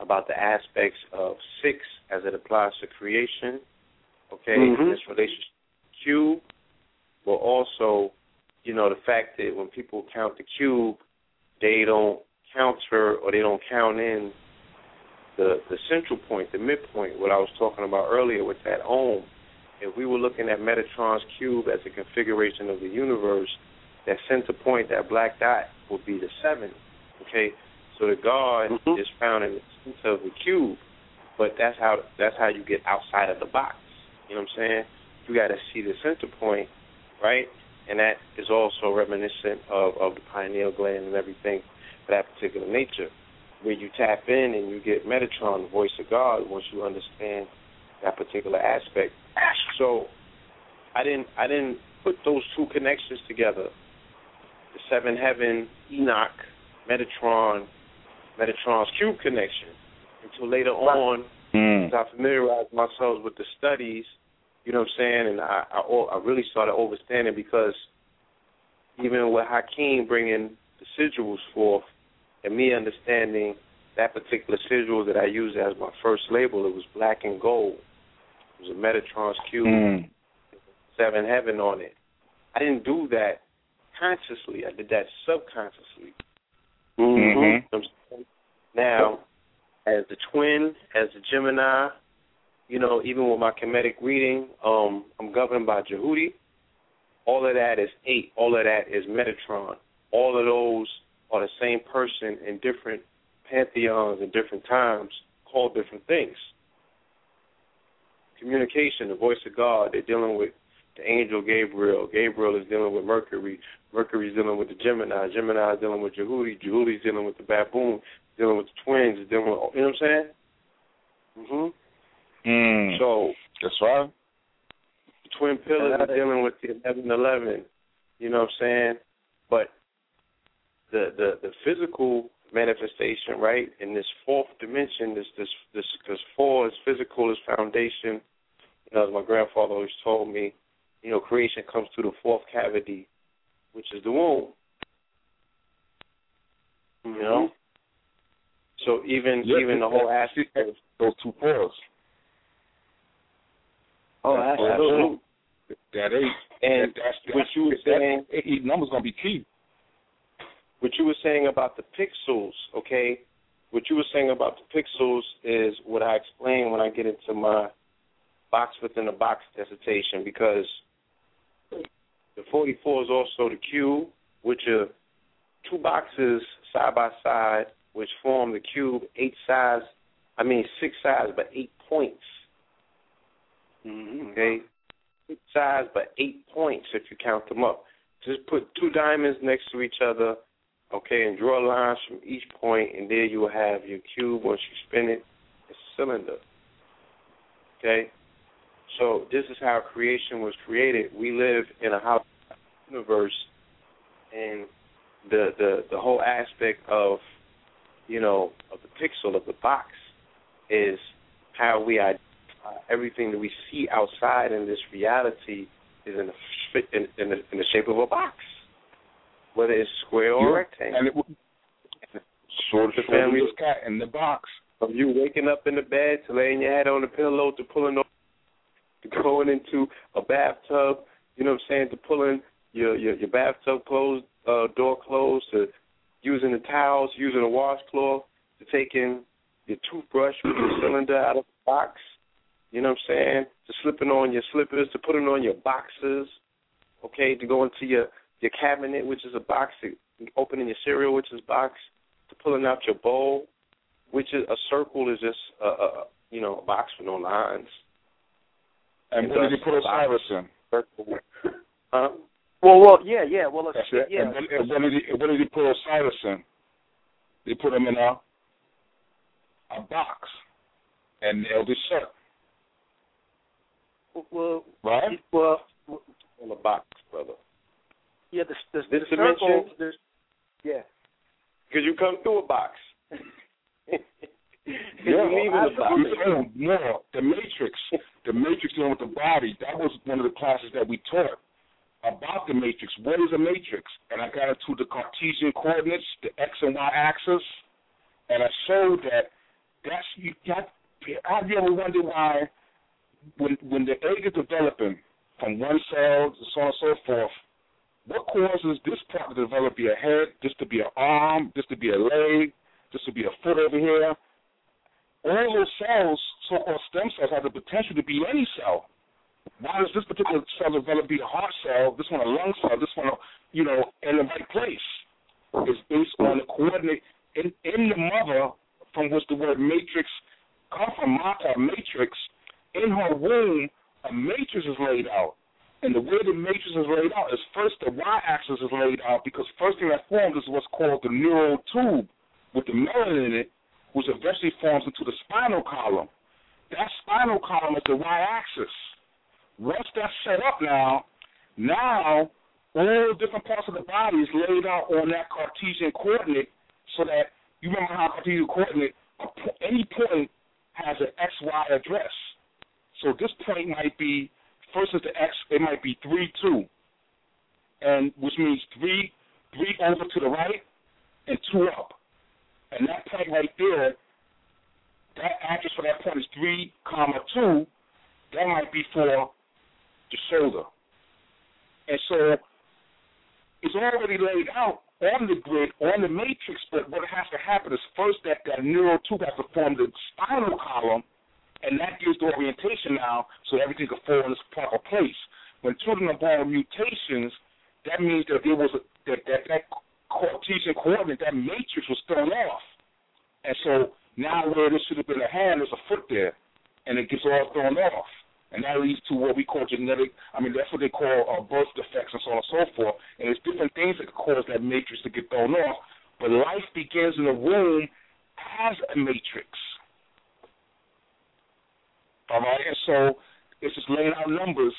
about the aspects of six as it applies to creation, okay, Mhm. this relationship to cube, but also, you know, the fact that when people count the cube, they don't counter or they don't count in the the central point, the midpoint, what I was talking about earlier with that ohm. If we were looking at Metatron's cube as a configuration of the universe, that center point, that black dot, would be the seven. Okay, so the God Mhm. is found in the center of the cube, but that's how that's how you get outside of the box. You know what I'm saying? You got to see the center point, right? And that is also reminiscent of of the pineal gland and everything for that particular nature. Where you tap in and you get Metatron, the voice of God, once you understand that particular aspect. So I didn't I didn't put those two connections together. The seven heaven, Enoch, Metatron, Metatron's cube connection until later on Mm. as I familiarized myself with the studies, you know what I'm saying, and I I, I really started understanding because even with Hakim bringing the sigils forth and me understanding that particular sigil that I used as my first label, it was black and gold. It was a Metatron's cube, Mm. seven heaven on it. I didn't do that consciously. I did that subconsciously. Mhm. Now, as the twin, as the Gemini, you know, even with my comedic reading, um, I'm governed by Djehuti. All of that is eight. All of that is Metatron. All of those are the same person in different pantheons and different times, called different things. Communication, the voice of God, they're dealing with the angel Gabriel. Gabriel is dealing with Mercury. Mercury's dealing with the Gemini. Gemini is dealing with Djehuti. Djehuti's dealing with the baboon. Dealing with the twins. Dealing with you know what I'm saying? Mhm. Mm. So that's right. The twin pillars are dealing with the eleven eleven. You know what I'm saying? But the the the physical manifestation, right, in this fourth dimension, this this this because four is physical, is foundation. You know, as my grandfather always told me, you know, creation comes through the fourth cavity, which is the womb. You know? Mm-hmm. So even even the whole aspect of those two fours. Oh, That- absolutely. That eight. And that, that's, that's, what you were that saying- eight number's gonna be key. what you were saying about the pixels, okay? What you were saying about the pixels is what I explain when I get into my box within a box dissertation because the 44 is also the cube, which are two boxes side by side, which form the cube, eight sides, I mean six sides, but eight points. Mm-hmm. Okay, six sides, but eight points if you count them up. Just put two diamonds next to each other, okay, and draw lines from each point, and there you will have your cube. Once you spin it, it's a cylinder. Okay, so this is how creation was created. We live in a house universe, and the the the whole aspect of you know of the pixel of the box is how we identify everything that we see outside in this reality is in the in, in, the, in the shape of a box, whether it's square or Yeah. rectangle. And it would sort of The family family- cat in the box. From you waking up in the bed to laying your head on the pillow to pulling over, going into a bathtub, you know what I'm saying, to pulling your your, your bathtub closed uh, door closed, to using the towels, using a washcloth, to taking your toothbrush with your cylinder out of the box, you know what I'm saying, to slipping on your slippers, to putting on your boxes, okay, to go into your your cabinet, which is a box, to opening your cereal, which is a box, to pulling out your bowl, which is a circle is just a, a you know a box with no lines. And It what did does you put. Osiris in? Huh? Well, well, yeah, yeah. Well, let's, That's it. yeah. And, what, and what did you, what did you put Osiris in? They put him in a a box and nailed it shut. Well, Right? well, On a box, brother. yeah. The, the, This the circle. dimension- There's, yeah. Because you come through a box. Yeah, you leave the box. I'm more. The Matrix, the Matrix dealing with the body. That was one of the classes that we taught about the Matrix. What is a Matrix? And I got into the Cartesian coordinates, the X and Y axis, and I showed that that's you got. Have you ever wondered why, when when the egg is developing from one cell to so on and so forth, what causes this part to develop be a head, this to be an arm, this to be a leg, this to be a foot over here? All those cells, so-called stem cells, have the potential to be any cell. Why does this particular cell develop be a heart cell, this one a lung cell, this one, a, you know, in the right place? It's based on the coordinate in, in the mother from which the word matrix come from, mata, matrix. In her womb, a matrix is laid out. And the way the matrix is laid out is first the y-axis is laid out because first thing that forms is what's called the neural tube with the melanin in it, which eventually forms into the spinal column. That spinal column is the y-axis. Once that's set up now, now all different parts of the body is laid out on that Cartesian coordinate so that you remember how Cartesian coordinate, any point has an XY address. So this point might be, first is the X, it might be 3, 2, and which means 3, 3 over to the right and 2 up. And that point right there, that address for that point is 3, comma 2, that might be for the shoulder. And so it's already laid out on the grid, on the matrix, but what has to happen is first that that neural tube has to form the spinal column, and that gives the orientation now so everything can fall in its proper place. when children are born with mutations, that means that there was a, that that that Cartesian coordinate, that matrix was thrown off, and so now where this should have been a hand, there's a foot there, and it gets all thrown off, and that leads to what we call genetic. I mean, that's what they call uh, birth defects and so on and so forth. And there's different things that cause that matrix to get thrown off. But life begins in the womb as a matrix. All right, and so it's just laying out numbers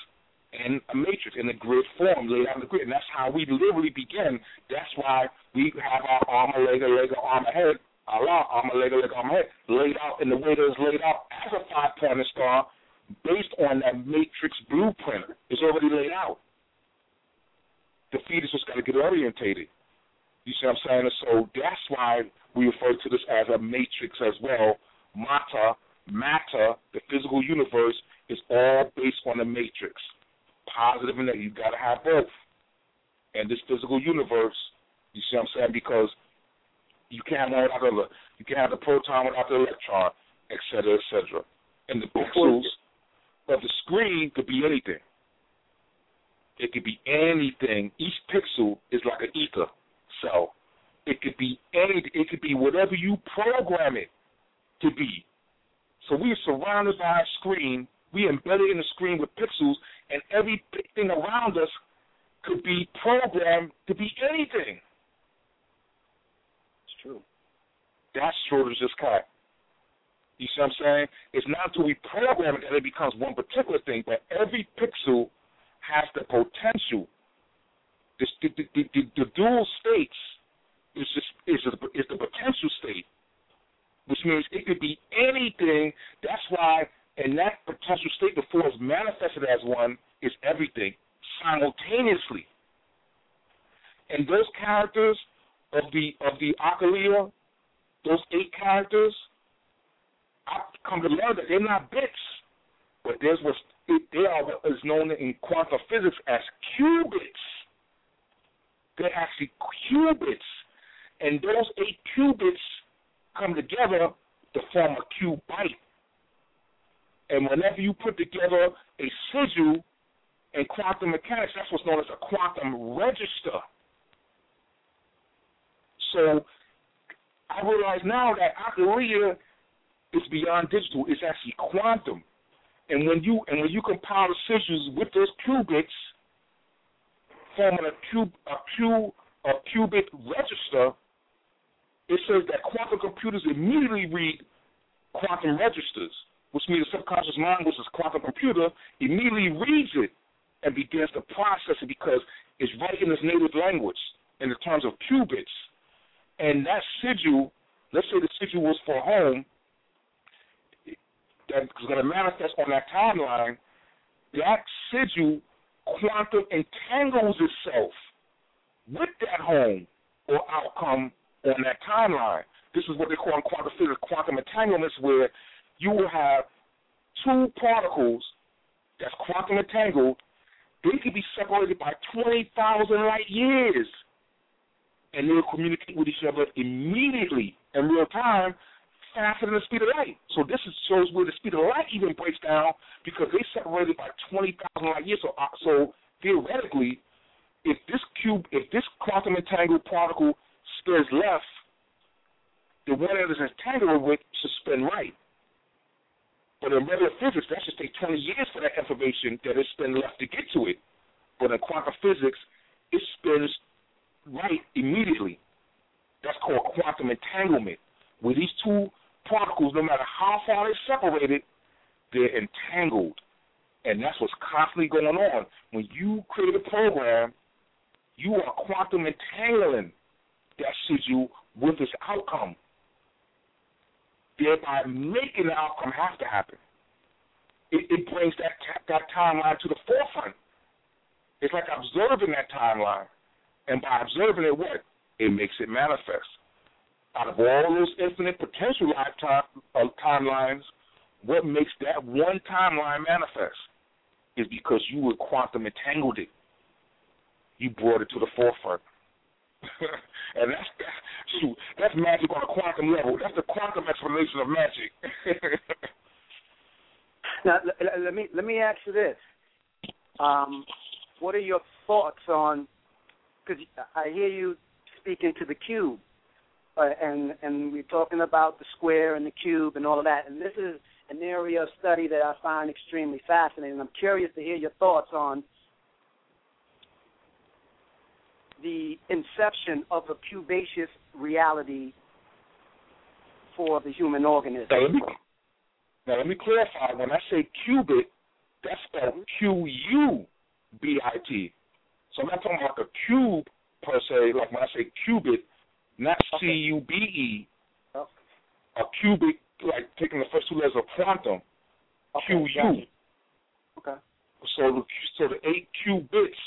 in a matrix, in a grid form, laid out in the grid. And that's how we literally begin. That's why we have our arm, a leg, a leg, a arm, a head, Allah, arm, a leg, a leg, arm, a head, laid out in the way that it's laid out as a five-pointed star based on that matrix blueprint. It's already laid out. The fetus just got to get orientated. You see what I'm saying? So that's why we refer to this as a matrix as well. Matter, matter, the physical universe is all based on a matrix. Positive and negative. You got to have both. And this physical universe, you see what I'm saying? Because you can't have one without the you can't have the proton without the electron, et cetera, et cetera. And the pixels of the screen could be anything. It could be anything. Each pixel is like an ether cell. It could be any. It could be whatever you program it to be. So we are surrounded by a screen. We embedded in the screen with pixels, and everything around us could be programmed to be anything. It's true. That's Schrodinger's cat. You see what I'm saying? It's not until we program it that it becomes one particular thing, but every pixel has the potential. The, the, the, the, the dual states is just is, is the potential state, which means it could be anything. That's why in that potential state before it's manifested as one is everything simultaneously. And those characters of the of the Occoulia, those eight characters, I've come to learn that they're not bits, but there's what's they are what is known in quantum physics as qubits. They're actually qubits, and those eight qubits come together to form a qubit. And whenever you put together a sigil in quantum mechanics, that's what's known as a quantum register. So I realize now that Occoulia is beyond digital. It's actually quantum. And when you and when you compile the sigils with those qubits, forming a cube a cube a qubit register, it says that quantum computers immediately read quantum registers, which means the subconscious mind, which is quantum computer, immediately reads it and begins to process it because it's in its native language in the terms of qubits. And that sigil, let's say the sigil was for home, that's going to manifest on that timeline, that sigil quantum entangles itself with that home or outcome on that timeline. This is what they call in quantum physics quantum entanglements, where you will have two particles that's quantum entangled. They could be separated by 20,000 light years, and they'll communicate with each other immediately in real time faster than the speed of light. So this is, shows where the speed of light even breaks down because they separated by 20,000 light years. So, uh, so theoretically, if this cube, if this quantum entangled particle spins left, the one that is entangled with should spin right. But in regular physics, that should take 20 years for that information that is spin left to get to it. But in quantum physics, it spins right immediately. That's called quantum entanglement, where these two particles, no matter how far they're separated, they're entangled. And that's what's constantly going on. When you create a program, you are quantum entangling that sigil with its outcome, thereby making the outcome have to happen. It, it brings that that timeline to the forefront. It's like observing that timeline, and by observing it, what it makes it manifest out of all those infinite potential lifetime uh, timelines, what makes that one timeline manifest is because you were quantum entangled it. You brought it to the forefront. and that's, that's shoot, that's magic on a quantum level. That's the quantum explanation of magic. now let me let me ask you this: Um, what are your thoughts on? Because I hear you speaking to the cube, uh, and and we're talking about the square and the cube and all of that. And this is an area of study that I find extremely fascinating. I'm curious to hear your thoughts on the inception of a cubaceous reality for the human organism. Now let me, now let me clarify. When I say qubit, that's spelled Q U B I T. So I'm not talking about the cube per se. Like when I say qubit, not C U B E. A cubic, like taking the first two letters of quantum. Okay, Q U. gotcha. Okay. So the so the eight qubits.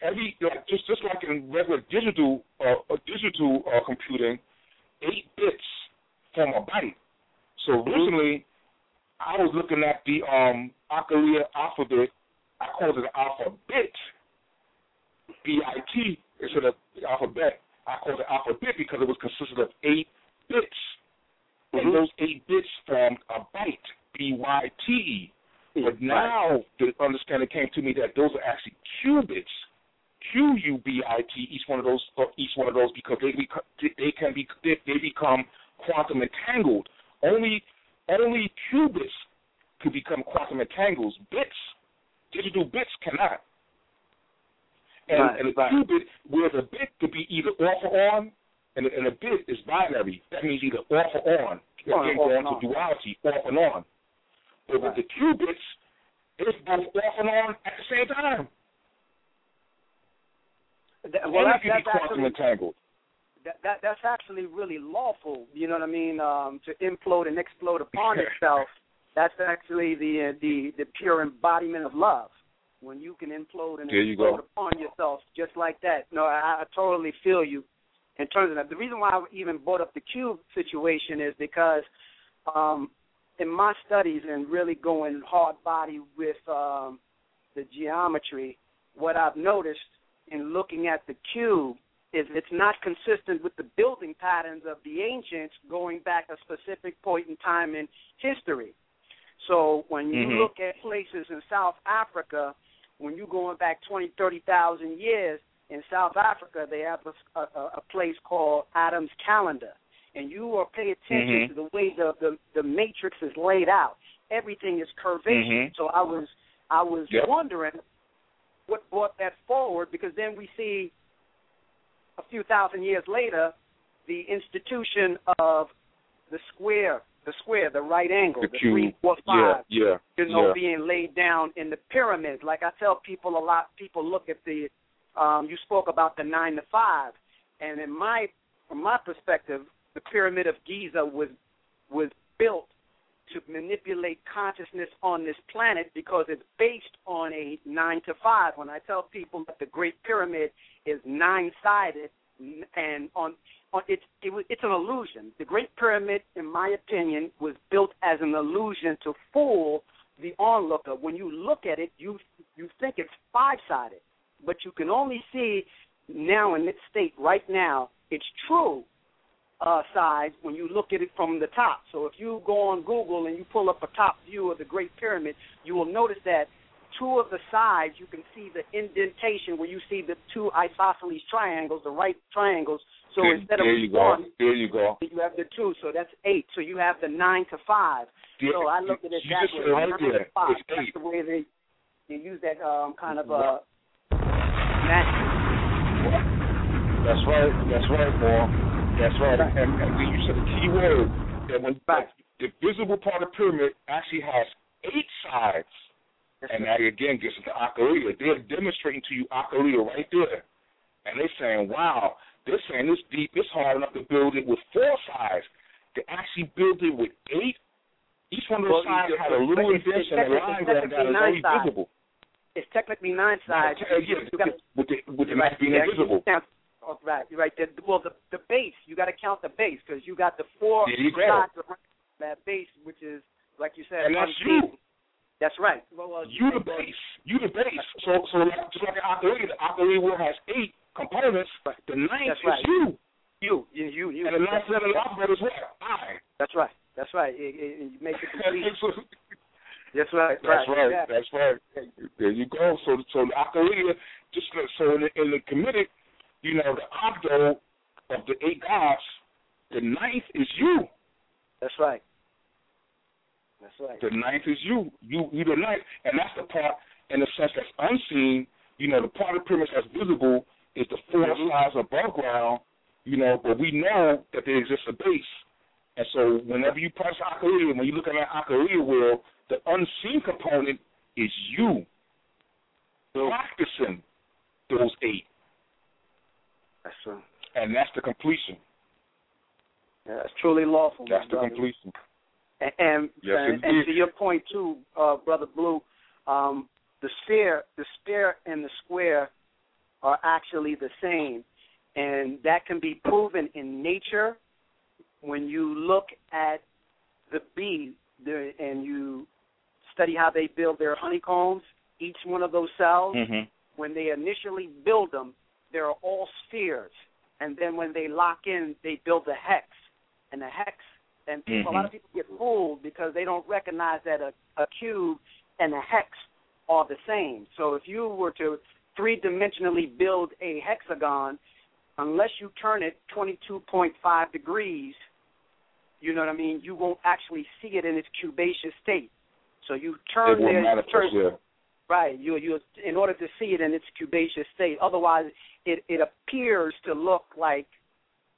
Every like just just like in regular digital uh, uh, digital uh, computing, eight bits form a byte. So originally, I was looking at the um Occoulia alphabet. I called it an alphabet, B I T instead of alphabet. I called it alphabet because it was consisted of eight bits, and those eight bits formed a byte, B Y T E. But now the understanding came to me that those are actually qubits, Q U B I T. Each one of those, each one of those, because they become, they can be they, they become quantum entangled. Only only qubits could become quantum entangled. Bits, digital bits cannot. And, Right, and a right. qubit, where the bit could be either off or on, and, and a bit is binary. That means either off or on. Again, going to duality, off and on. But with the qubits, it's both off and on at the same time. Th- well, it that, can be quantum actually entangled. that, that that's actually really lawful. You know what I mean? Um, to implode and explode upon itself. That's actually the uh, the the pure embodiment of love. When you can implode and There you explode go. upon yourself just like that. No, I, I totally feel you in terms of that. The reason why I even brought up the cube situation is because um, in my studies and really going hard body with um, the geometry, what I've noticed in looking at the cube is it's not consistent with the building patterns of the ancients going back a specific point in time in history. So when you Mhm. look at places in South Africa, when you're going back 20, 30,000 years, in South Africa they have a, a, a place called Adam's Calendar. And you will pay attention Mhm. to the way the, the, the matrix is laid out. Everything is curvaceous. Mhm. So I was I was Yep. wondering what brought that forward because then we see a few thousand years later the institution of the square, the square, the right angle, The the cube. three, Yeah, yeah, you know, yeah. being laid down in the pyramids. Like I tell people a lot, people look at the, um, you spoke about the nine to five, and in my, from my perspective, the pyramid of Giza was was built to manipulate consciousness on this planet because it's based on a nine to five. When I tell people that the Great Pyramid is nine sided and on on it's it it's an illusion. The Great Pyramid, in my opinion, was built as an illusion to fool the onlooker. When you look at it, you you think it's five sided, but you can only see now in its state right now. It's true uh, size when you look at it from the top. So if you go on Google and you pull up a top view of the Great Pyramid, you will notice that two of the sides you can see the indentation where you see the two isosceles triangles, the right triangles. So there, instead there of you go. one, There you go. you have the two, so that's eight. So you have the nine to five. Yeah, so I look at it that way. right nine there. to five. It's That's eight. the way they they use that um, kind of uh. That's right. That's right, boy. That's right. And, and you said the key word that when Right. the visible part of the pyramid actually has eight sides. And that again gets into Occoulia. They're demonstrating to you Occoulia right there. And they're saying, wow, they're saying this deep, it's hard enough to build it with four sides. To actually build it with eight, each one of those Well, sides had a little it's- it's and a line it's going down that's only visible. It's technically nine sides. Yeah, yeah, with the, with the Right, being invisible. you count- oh, right, you're right. The, well, the the base you got to count the base because you got the four There you go. sides of that base, which is like you said, And that's unseen. you. That's right. Well, well, You the base. You the base. So so like, just like an Occoulia, the Occoulia will has eight components. But the ninth That's is right. you. You, you, you, you. And the ninth letter of alphabet is what? I. That's right. That's right. It, it, it makes it complete. So- That's right. That's right. Exactly. That's right. There you go. So, so the Occoulia, just so in the, in the Kemetic, you know, the Abdo of the eight gods, the ninth is you. That's right. That's right. The ninth is you. You, you the ninth, and that's the part, in a sense, that's unseen. You know, the part of the pyramid that's visible is the four Mhm. sides above ground. You know, but we know that there exists a base. And so, whenever you press Occoulia, when you look at that Occoulia wheel, the unseen component is you practicing those eight, That's true. and that's the completion. Yeah, it's truly lawful. That's the brother. completion. And and, Yes, and, and to your point too, uh, brother Blue, um, the sphere, the sphere and the square are actually the same, and that can be proven in nature when you look at the bee the, and you study how they build their honeycombs. Each one of those cells, Mm-hmm. when they initially build them, they're all spheres, and then when they lock in, they build a hex, and the hex. And people, a lot of mm-hmm. people get fooled because they don't recognize that a, a cube and a hex are the same. So if you were to three dimensionally build a hexagon, unless you turn it 22.5 degrees, you know what I mean, you won't actually see it in its cubaceous state. So you turn It there, you turn, yeah. Right. You you in order to see it in its cubaceous state. Otherwise, it it appears to look like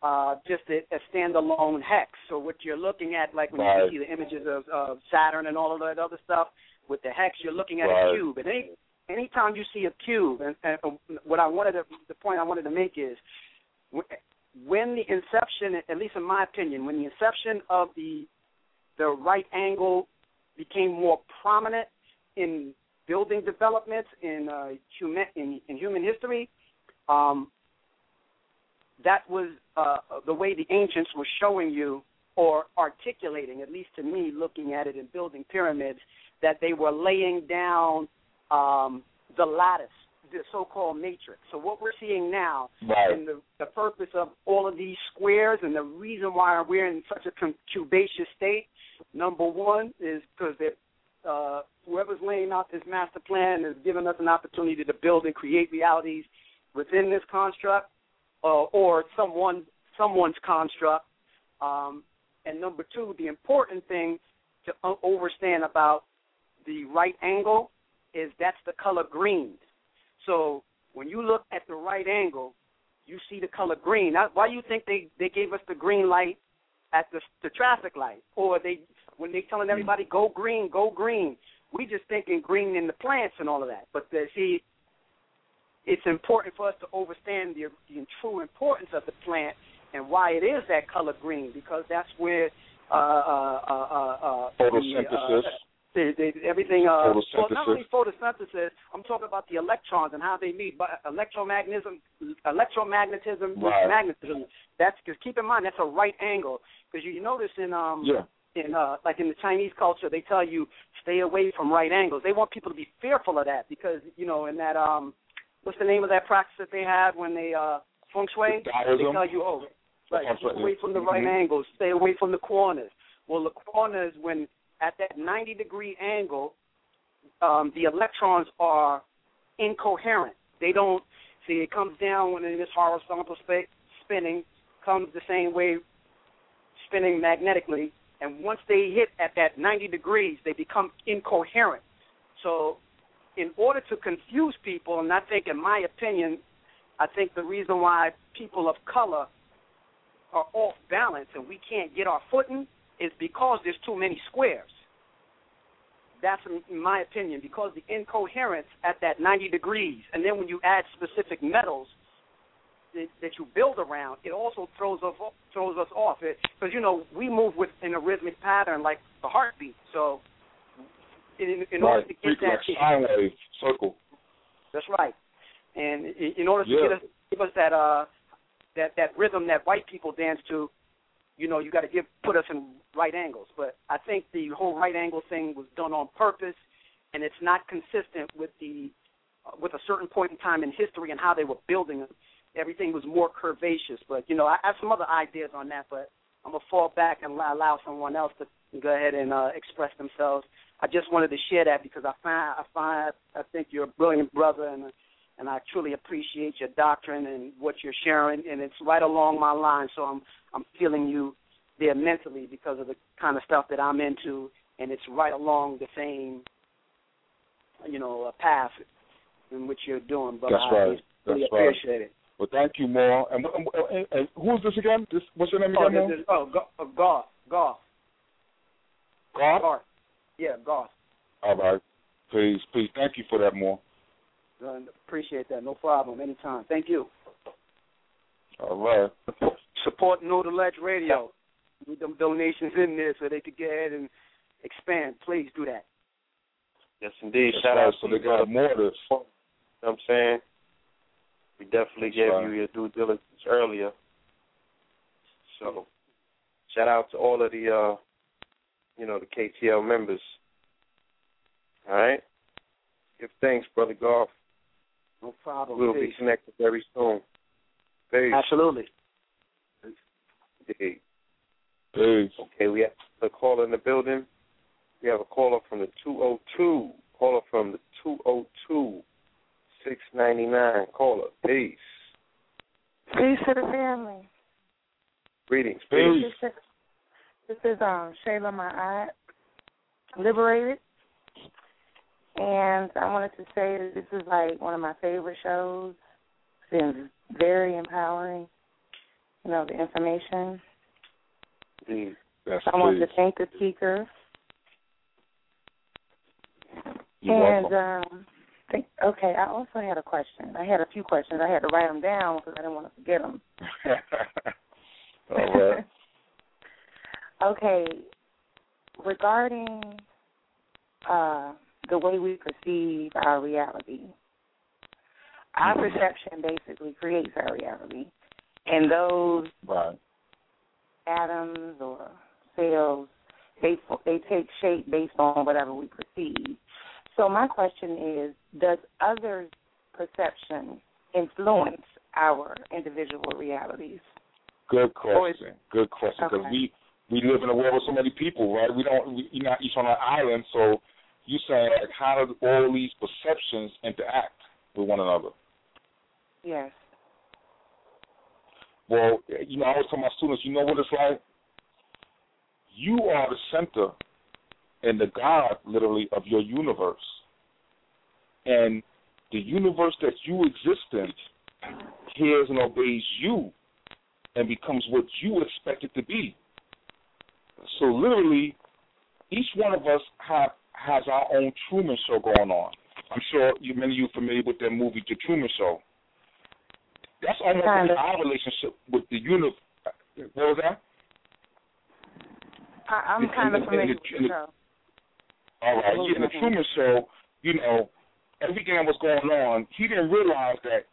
uh, just a, a standalone hex. So what you're looking at, like when Right. you see the images of, of Saturn and all of that other stuff with the hex, you're looking at Right. a cube. And any anytime you see a cube, and, and what I wanted to, the point I wanted to make is when the inception, at least in my opinion, when the inception of the the right angle became more prominent in building developments in uh, human in, in human history, um, that was uh, the way the ancients were showing you or articulating, at least to me, looking at it in building pyramids, that they were laying down um, the lattice, the so-called matrix. So what we're seeing now Right. and the, the purpose of all of these squares and the reason why we're in such a cubaceous state, number one, is because uh, whoever's laying out this master plan is giving us an opportunity to build and create realities within this construct uh, or someone someone's construct. Um, and number two, the important thing to understand about the right angle is that's the color green. So when you look at the right angle, you see the color green. Now, why do you think they they gave us the green light at the the traffic light, or they when they telling everybody go green, go green? We just thinking green in the plants and all of that. But the, see, it's important for us to understand the, the true importance of the plant and why it is that color green because that's where uh, uh, uh, uh, uh, Photosynthesis. The, uh, the, everything. Uh, well, not only photosynthesis. I'm talking about the electrons and how they meet. But electromagnetism, electromagnetism, Right. magnetism. That's because keep in mind that's a right angle. Because you notice in um Yeah. in uh like in the Chinese culture they tell you stay away from right angles. They want people to be fearful of that because you know in that um what's the name of that practice that they have when they uh feng shui? They tell you oh right keep away from the right Mhm. angles, stay away from the corners. Well the corners when at that 90 degree angle um the electrons are incoherent. They don't see it comes down when in this horizontal spa- spinning comes the same way spinning magnetically and once they hit at that 90 degrees they become incoherent. So in order to confuse people and I think in my opinion I think the reason why people of color are off balance and we can't get our footing is because there's too many squares. That's in my opinion because the incoherence at that 90 degrees, and then when you add specific metals that, that you build around, it also throws us throws us off. Because you know we move with in a rhythmic pattern like the heartbeat. So in, in order to get that, sine wave circle. that's right. And in, in order to Yeah. get us give us that uh that that rhythm that white people dance to, you know, you got to give put us in right angles. But I think the whole right angle thing was done on purpose, and it's not consistent with the uh, with a certain point in time in history and how they were building them. Everything was more curvaceous. But you know, I have some other ideas on that, but I'm gonna fall back and allow someone else to go ahead and uh, express themselves. I just wanted to share that because I find I find I think you're a brilliant brother and and I truly appreciate your doctrine and what you're sharing and it's right along my line. So I'm I'm feeling you there mentally because of the kind of stuff that I'm into and it's right along the same you know uh, path in which you're doing. But That's I right. really That's right. appreciate it. Well, thank you, Maul. And, and, and, and who's this again? This what's your name Oh, again? Maul? this is, oh, go, uh, golf, golf, Garth? golf. Yeah, golf. All right. Please, please, thank you for that, Maul. Uh, appreciate that. No problem. Anytime. Thank you. All right. Support Know the Ledge Radio. Need them donations in there so they could get ahead and expand. Please do that. Yes, indeed. That's Shout right. out So to they you, got brother. more of this. You know what I'm saying? We definitely That's gave right. you your due diligence earlier. So shout out to all of the uh you know, the KTL members. All right? Give thanks, brother Golf. No problem. We'll be connected very soon. Peace. Absolutely. Indeed. Peace. Okay, we have a caller in the building. We have a caller from the 202. Caller from the 202. 699. Caller. Peace. Peace to the family. Greetings. Peace. Peace. This is, um Shayla my aunt, liberated, and I wanted to say that this is like one of my favorite shows. It's been very empowering. You know the information. Indeed. Yes, I want to thank the speaker You're and welcome. um. Think, okay, I also had a question. I had a few questions. I had to write them down because I didn't want to forget them. All right. Okay, regarding uh, the way we perceive our reality, our Mhm. perception basically creates our reality, and those Right. atoms or cells they they take shape based on whatever we perceive. So my question is, does others' perception influence our individual realities? Good question. Good question. Because Okay. we we live in a world with so many people, right? We don't. We, you're not each on an island, so you're saying like, how do all these perceptions interact with one another? Yes. Well, you know, I always tell my students, you know what it's like. You are the center and the God, literally, of your universe, and the universe that you exist in hears and obeys you, and becomes what you expect it to be. So literally, each one of us have has our own Truman Show going on. I'm sure you many of you are familiar with that movie, The Truman Show. That's almost like our relationship with the universe. What was that? I, I'm In- kind of familiar with the the- show. All right. Yeah, in the. Truman Show, you know, everything that was going on, he didn't realize that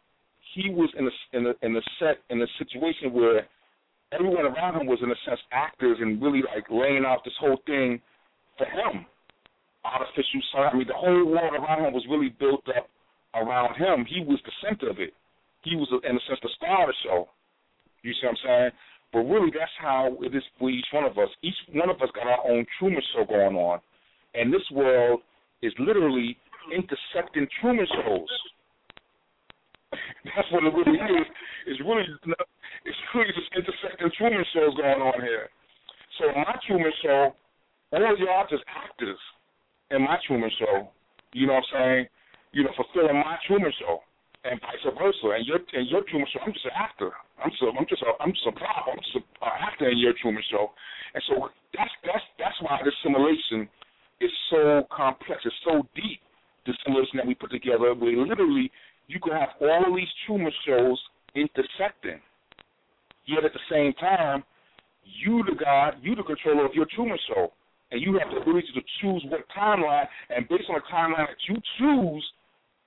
he was in a in a in a set in a situation where everyone around him was in a sense actors and really like laying out this whole thing for him. Artificial sun. I mean, the whole world around him was really built up around him. He was the center of it. He was, in a sense, the star of the show. You see what I'm saying? But really, that's how it is for each one of us. Each one of us got our own Truman Show going on, and this world is literally intersecting Truman shows. That's what it really is. It's really, it's really just intersecting Truman shows going on here. So my Truman Show, all y'all just actors in my Truman Show. You know what I'm saying? You know, fulfilling my Truman Show, and vice versa. And your and your Truman Show, I'm just an actor. I'm a, I'm just a, I'm just a prop. I'm just an actor in your Truman Show. And so that's that's that's why this simulation is so complex. It's so deep. The simulation that we put together, where literally you can have all these Truman shows intersecting. Yet at the same time, you the God, you the controller of your Truman Show, and you have the ability to choose what timeline. And based on the timeline that you choose,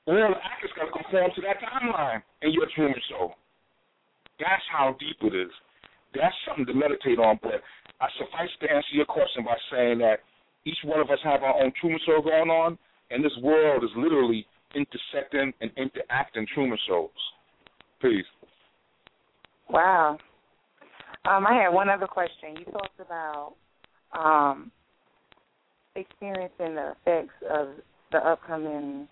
all the actors got to conform to that timeline in your Truman Show. That's how deep it is. That's something to meditate on. But I suffice to answer your question by saying that each one of us have our own Truman Show going on, and this world is literally intersecting and interacting Truman shows. Peace. Wow. Um, I had one other question. You talked about um, experiencing the effects of the upcoming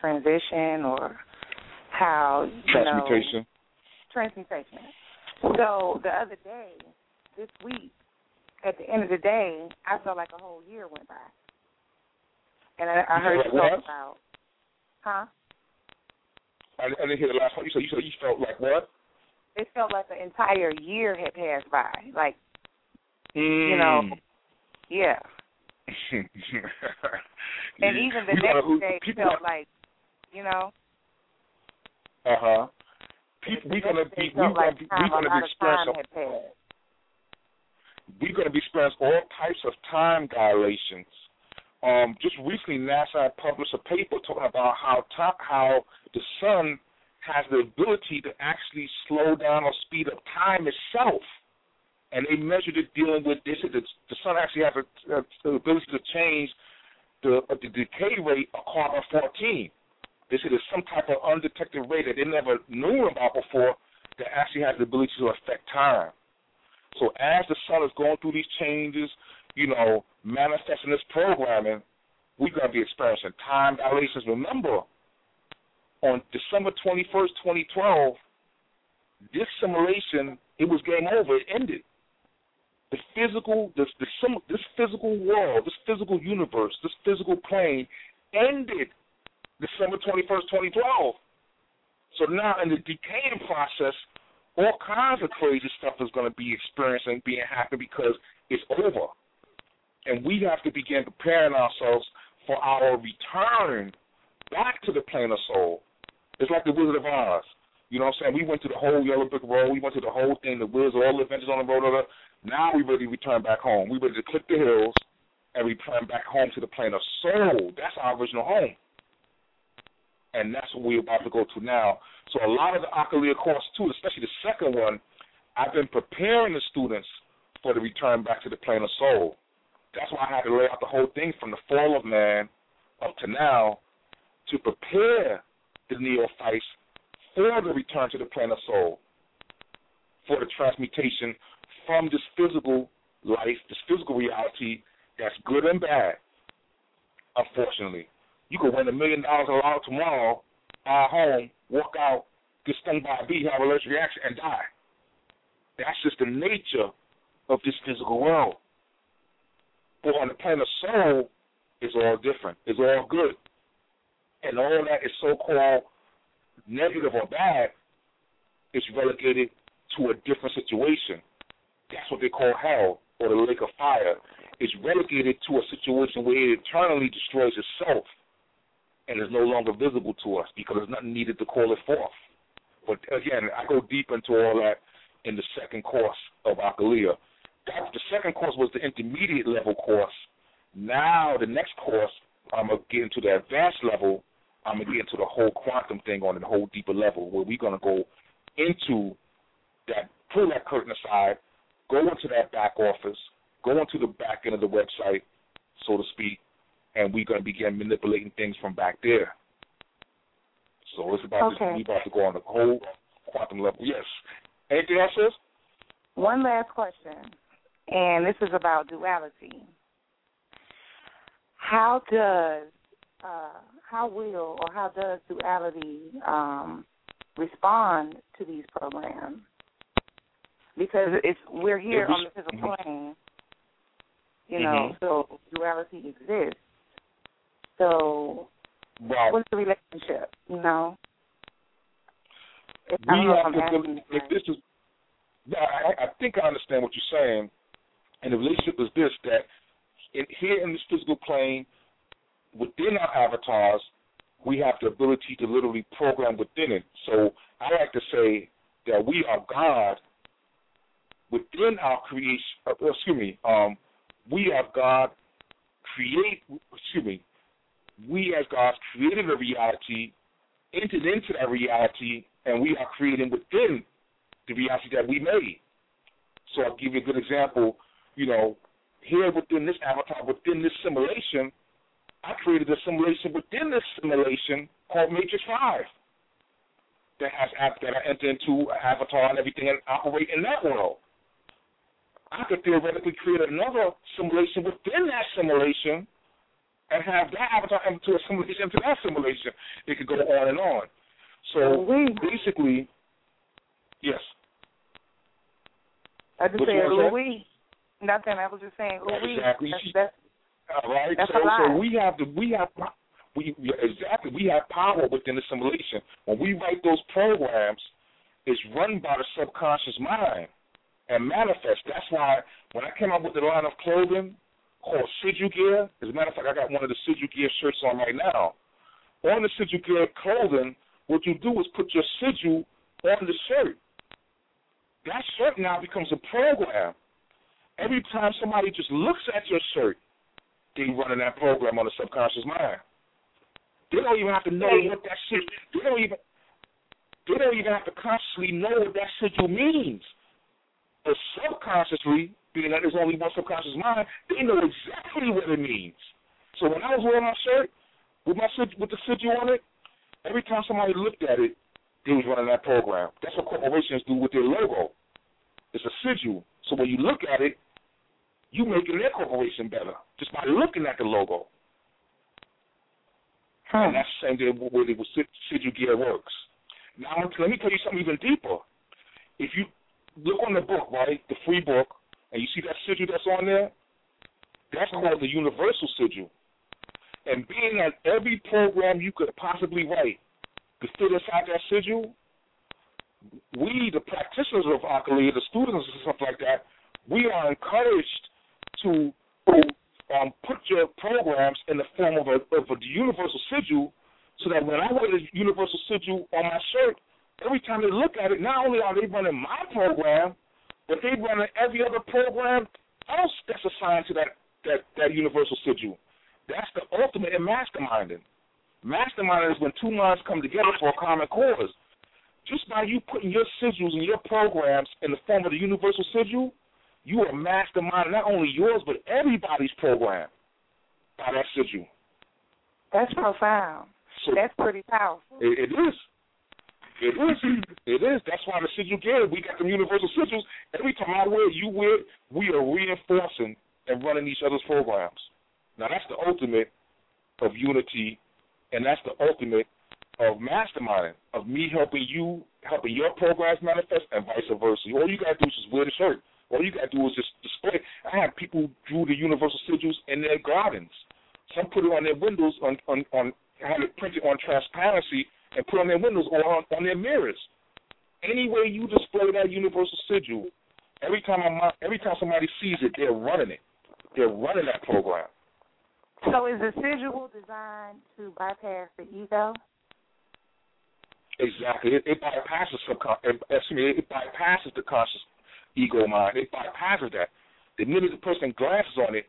transition or how you Transmutation. know transmutation. So the other day, this week, at the end of the day, I felt like a whole year went by, and I, I heard you talk about, huh? I, I didn't hear the last part. You said you said you felt like what? It felt like the entire year had passed by. Like, Mm. you know, yeah. And even the We next day people felt like, you know, Uh huh. People, we're gonna be we're gonna like be we're gonna be experiencing we're going to be experiencing all types of time dilations. Um, just recently, NASA published a paper talking about how how the sun has the ability to actually slow down or speed up time itself, and they measured it dealing with this. The, the sun actually has a, a, the ability to change the, uh, the decay rate of carbon 14. They said there's some type of undetected rate that they never knew about before that actually has the ability to affect time. So as the sun is going through these changes, you know, manifesting this programming, we're going to be experiencing time dilations. Remember, on December 21st, 2012, this simulation, it was game over. It ended. The physical, this, the, this physical world, this physical universe, this physical plane ended December 21st, 2012. So now in the decaying process, all kinds of crazy stuff is going to be experiencing, being happening because it's over. And we have to begin preparing ourselves for our return back to the plane of soul. It's like the Wizard of Oz. You know what I'm saying? We went to the whole Yellow Brick Road. We went to the whole thing, the Wizard, all the adventures on the road. Blah. Now we ready to return back home. We ready to click the hills and return back home to the plane of soul. That's our original home. And that's what we're about to go to now. So a lot of the Occoulia course too, especially the second one, I've been preparing the students for the return back to the plane of soul. That's why I had to lay out the whole thing from the fall of man up to now to prepare the neophytes for the return to the plane of soul, for the transmutation from this physical life, this physical reality that's good and bad, unfortunately. You could win a million dollars a lot tomorrow, buy a home, walk out, get stung by a bee, have an allergic reaction, and die. That's just the nature of this physical world. But on the plane of soul, it's all different. It's all good. And all that is so called negative or bad is relegated to a different situation. That's what they call hell or the lake of fire. It's relegated to a situation where it eternally destroys itself and is no longer visible to us because there's nothing needed to call it forth. But again, I go deep into all that in the second course of Occoulia. That, the second course was the intermediate level course. Now the next course, I'm gonna get into the advanced level. I'm gonna get into the whole quantum thing on a whole deeper level, where we're gonna go into that, pull that curtain aside, go into that back office, go into the back end of the website, so to speak, and we're gonna begin manipulating things from back there. So it's about Okay. to, we about to go on the whole quantum level. Yes. Anything else, sis? One last question, and this is about duality. How does, uh, how will or how does duality um, respond to these programs? Because it's we're here on the physical mhm. plane, you know, Mhm. so duality exists. So what's the relationship? You know, If- we know have to believe, if this is I, I think I understand what you're saying. And the relationship is this that in, here in this physical plane, within our avatars, we have the ability to literally program within it. So I like to say that we are God within our creation. Uh, excuse me. Um, we are God create. Excuse me. We as God created a reality, entered into that reality, and we are creating within the reality that we made. So I'll give you a good example. You know, here within this avatar, within this simulation, I created a simulation within this simulation called Matrix Five. That has app that I enter into an avatar and everything and operate in that world. I could theoretically create another simulation within that simulation and have that avatar into a simulation into that simulation. It could go on and on. So oh, basically, yes. I just What said you wanna oh, say? Louis. Nothing. I was just saying Louis. Exactly. That's, that's, All right. That's so so we have the we have we exactly we have power within the simulation. When we write those programs, it's run by the subconscious mind and manifest. That's why when I came up with the line of clothing called Sigil Gear, as a matter of fact, I got one of the Sigil Gear shirts on right now. On the Sigil Gear clothing, what you do is put your sigil on the shirt. That shirt now becomes a program. Every time somebody just looks at your shirt, they running that program on the subconscious mind. They don't even have to know what that shit. They don't even. They don't even have to consciously know what that sigil means. But subconsciously, being that there's only one subconscious mind, they know exactly what it means. So when I was wearing my shirt with my with the sigil on it, every time somebody looked at it, they was running that program. That's what corporations do with their logo. It's a sigil. So when you look at it, you making their corporation better just by looking at the logo. And that's the same thing with the with sigil gear works. Now let me tell you something even deeper. If you look on the book, right, the free book, and you see that sigil that's on there, that's called the universal sigil. And being that every program you could possibly write could fit inside that sigil, we, the practitioners of Occoulia, the students and stuff like that, we are encouraged to um, put your programs in the form of a, of a universal sigil so that when I wear the universal sigil on my shirt, every time they look at it, not only are they running my program, but they running every other program else that's assigned to that, that, that universal sigil. That's the ultimate in masterminding. Masterminding is when two minds come together for a common cause. Just by you putting your sigils and your programs in the form of the universal sigil, you are masterminding not only yours but everybody's program by that sigil. that's profound. So That's pretty powerful. it, it is. It is. It is. That's why the sigil gear, we got them universal sigils. Every time I wear it, you wear it, we are reinforcing and running each other's programs. Now that's the ultimate of unity and that's the ultimate of masterminding, of me helping you, helping your programs manifest and vice versa. All you gotta do is just wear the shirt. All you gotta do is just display. I have people who drew the universal sigils in their gardens. Some put it on their windows on on, on had it printed on transparency and put on their windows or on, on their mirrors. Any way you display that universal sigil, every time I'm, every time somebody sees it, they're running it. They're running that program. So is the sigil designed to bypass the ego? Exactly. It, it bypasses subcon- excuse me, it bypasses the conscious ego mind. It bypasses that. The minute the person glances on it,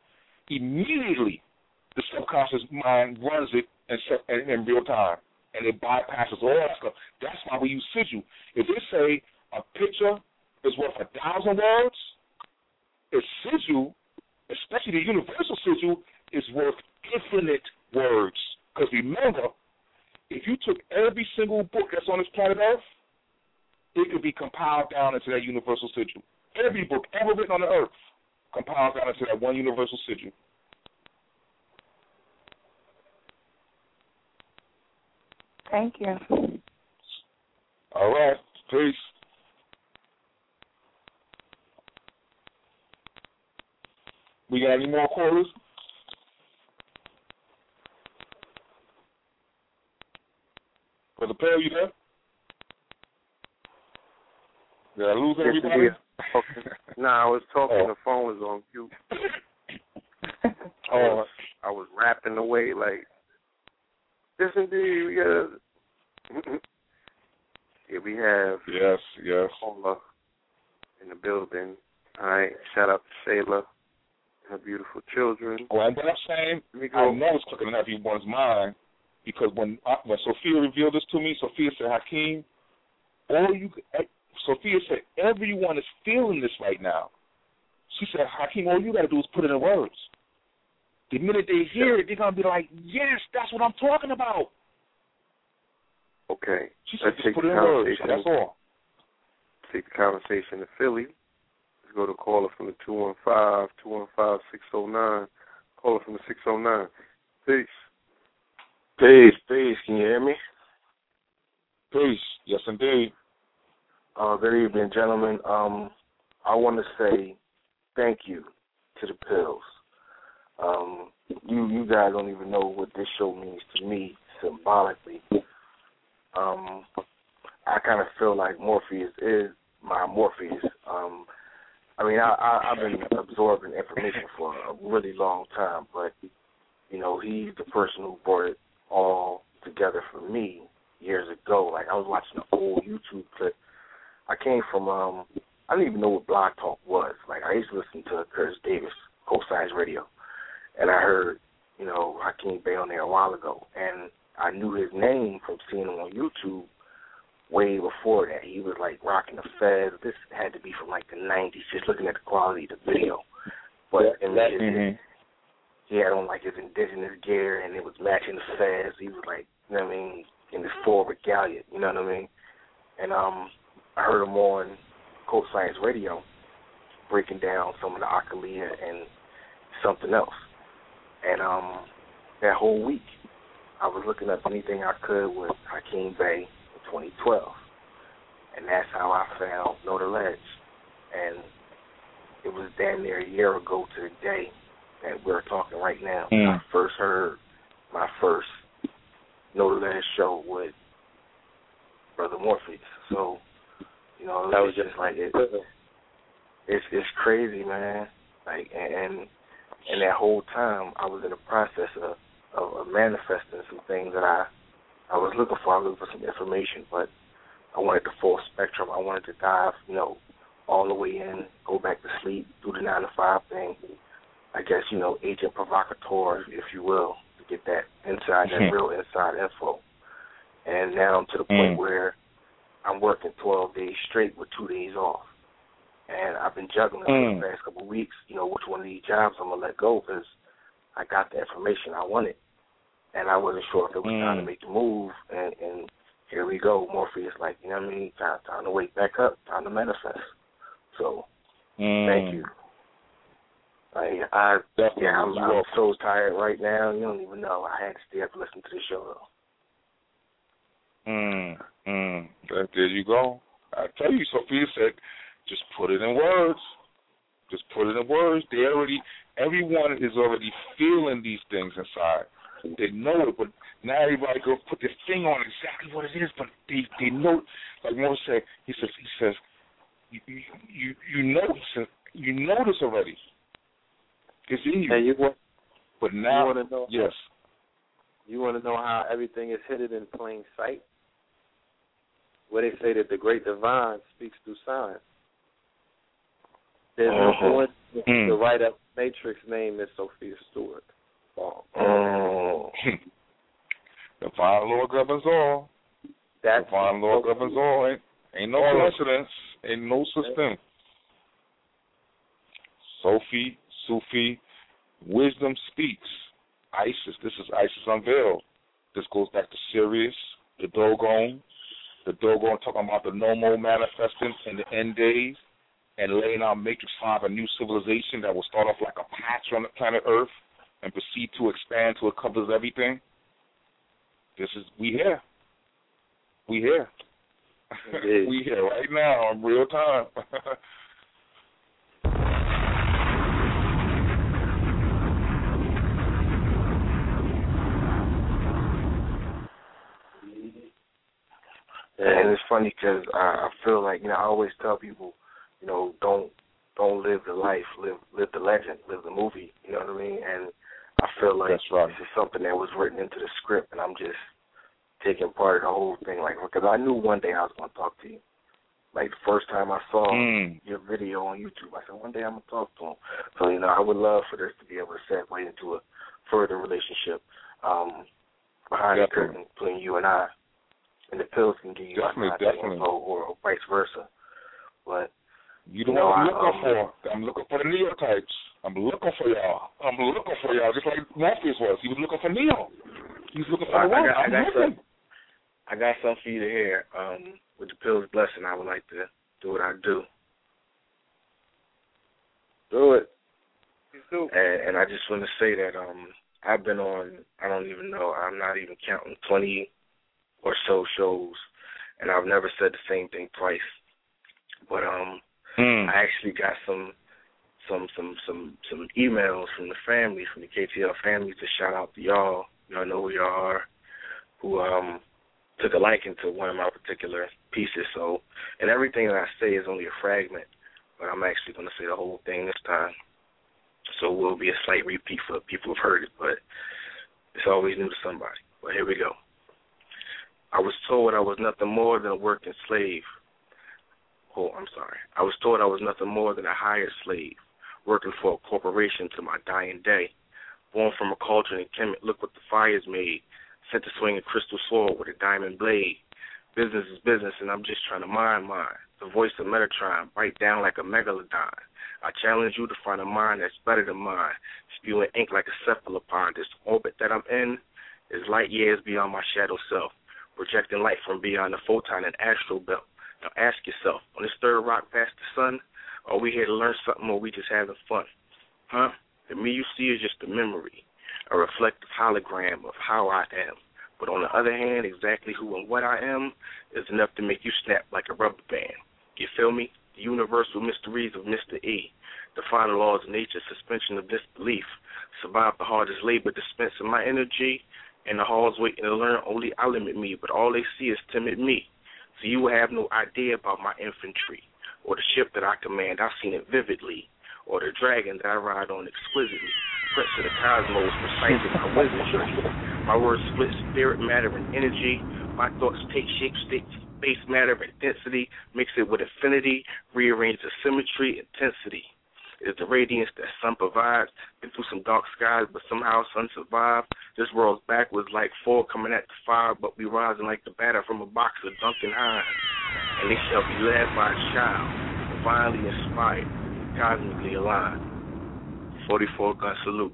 immediately the subconscious mind runs it in, in real time, and it bypasses all that stuff. That's why we use sigil. If they say a picture is worth a thousand words, a sigil, especially the universal sigil, is worth infinite words. Because remember, if you took every single book that's on this planet Earth, it could be compiled down into that universal sigil. Every book ever written on the earth compiled down into that one universal sigil. Thank you. All right. Peace. We got any more callers? Brother Pale, you there? Did I lose everybody? indeed. Okay. Nah, I was talking. Oh. The phone was on mute. Oh, I was rapping away like, yes, indeed. We got. Here we have yes, yes. caller in the building. All right. Shout out to Shayla, her beautiful children. Oh, and what I'm saying, I know it's clicking in everyone's mind because when uh, when Sophia revealed this to me, Sophia said, Hakim, all you Sophia said, everyone is feeling this right now. She said, Hakim, all you got to do is put it in words. The minute they hear it, they're gonna be like, yes, that's what I'm talking about. Okay. She said, Let's just take put it the in words. conversation. That's all. Take the conversation to Philly. Let's go to caller from the 215, 215 609. Caller from the 609. Peace. Peace, peace. Can you hear me? Peace. Yes, indeed. Uh, good evening, gentlemen. Um, I want to say thank you to the pills. Um, you you guys don't even know what this show means to me symbolically. Um, I kind of feel like Morpheus is my Morpheus. Um, I mean, I, I, I've been absorbing information for a really long time, but you know, he's the person who brought it all together for me years ago. Like I was watching an old YouTube clip. I came from um I didn't even know what Blog Talk was. Like I used to listen to Curtis Davis, Coast Radio, and I heard you know Hakim Bey on there a while ago, and I knew his name from seeing him on YouTube way before that. He was like rocking the fez. This had to be from like the '90s. Just looking at the quality of the video, but yeah, and that, his, mm-hmm. he had on like his indigenous gear, and it was matching the fez. He was like, you know what I mean, in his full regalia. You know what I mean? And um, I heard him on Cold Science Radio breaking down some of the Occoulia and something else. And um, that whole week, I was looking up anything I could with Hakim Bey 2012. And that's how I found Know the Ledge. And it was damn near a year ago to the day that we're talking right now. Mm. I first heard my first Know the Ledge show with Brother Moorpheus. So, you know, that was just like it, it's it's crazy, man. Like and and that whole time I was in the process of, of, of manifesting some things that I I was looking for. I was looking for some information, but I wanted the full spectrum. I wanted to dive, you know, all the way in, go back to sleep, do the nine to five thing. I guess you know, agent provocateur, if you will, to get that inside, that real inside info. And now I'm to the point Mm. where I'm working 12 days straight with two days off. And I've been juggling for Mm. the past couple of weeks, you know, which one of these jobs I'm going to let go because I got the information I wanted. And I wasn't sure if it was time to Mm. make the move. And, and here we go. Morpheus, like, you know what I mean? Time, time to wake back up, time to manifest. So Mm. thank you. I, I Definitely. yeah, I'm, I'm so tired right now. You don't even know. I had to stay up to listen to the show though. Mm, mm. There, there you go. I tell you, Sophia said, just put it in words. Just put it in words. They already, everyone is already feeling these things inside. They know it, but now everybody go put their finger on exactly what it is. But they, they know, like Morris said, he says, he says, you, you, you, you know, he says, you know this already. It's in you. And you want but you now, want to know yes. you want to know how everything is hidden in plain sight. Where they say that the great divine speaks through signs. There's no Mhm. coincidence. Mm. The writer of Matrix name is Sophia Stewart. Mm. the final Lord governs all. That's the final Lord governs all. Ain't, ain't no coincidence. Ain't no thing. Sophie, Sufi, wisdom speaks. Isis, this is Isis unveiled. This goes back to Sirius, the Dogon, the Dogon talking about the no more manifesting in the end days and laying out Matrix 5, a new civilization that will start off like a patch on the planet Earth and proceed to expand till it covers everything. This is, we here. We here. We here right now in real time. And it's funny because I, I feel like you know I always tell people, you know, don't don't live the life, live live the legend, live the movie. You know what I mean? And I feel like That's right. this is something that was written into the script, and I'm just taking part of the whole thing. Like because I knew one day I was going to talk to you. Like the first time I saw Mm. your video on YouTube, I said one day I'm gonna talk to him. So you know I would love for this to be able to segue into a further relationship um, behind the curtain between you and I. And the pills can give you Definitely, definitely. info or vice versa. But You the No, one I'm I, looking um, for. I'm looking for the Neo types. I'm looking for y'all. I'm looking for y'all, just like Morpheus was. He was looking for Neo. He was looking for I, the I got, I I'm got looking. some. I got something for you to hear. Um, with the pills blessing, I would like to do what I do. Do it. And, and I just want to say that um I've been on I don't even know I'm not even counting twenty or so shows, and I've never said the same thing twice. But um Mm. I actually got some some some some some emails from the family, from the KTL family to shout out to y'all. Y'all know who y'all are, who um took a liking to one of my particular pieces. So and everything that I say is only a fragment, but I'm actually gonna say the whole thing this time. So it will be a slight repeat for people who've heard it, but it's always new to somebody. But here we go. I was told I was nothing more than a working slave. Oh, I'm sorry. I was told I was nothing more than a hired slave, working for a corporation to my dying day. Born from a cauldron in Kemet, look what the fire's made. Sent to swing a crystal sword with a diamond blade. Business is business, and I'm just trying to mind mine. The voice of Metatron, bite down like a megalodon. I challenge you to find a mind that's better than mine, spewing ink like a cephalopod. This orbit that I'm in is light years beyond my shadow self, projecting light from beyond the photon and astral belt. Now ask yourself, on this third rock past the sun, are we here to learn something or we just having fun? Huh? The me you see is just a memory, a reflective hologram of how I am. But on the other hand, exactly who and what I am is enough to make you snap like a rubber band. You feel me? The universal mysteries of Mr. E. The final laws of nature, suspension of disbelief. Survive the hardest labor, dispensing my energy. And the halls waiting to learn only I limit me, but all they see is timid me. So you will have no idea about my infantry, or the ship that I command. I've seen it vividly, or the dragon that I ride on exquisitely. Prince of the cosmos, precise as my wizardry. My words split spirit, matter, and energy. My thoughts take shape, state, space, matter, and density, mix it with infinity, rearrange the symmetry, intensity. Is the radiance that sun provides. Been through some dark skies, but somehow sun survived. This world's backwards like four coming at the fire, but we rising like the batter from a box of Duncan Hines. And they shall be led by a child, divinely inspired, cosmically aligned. 44 gun salute.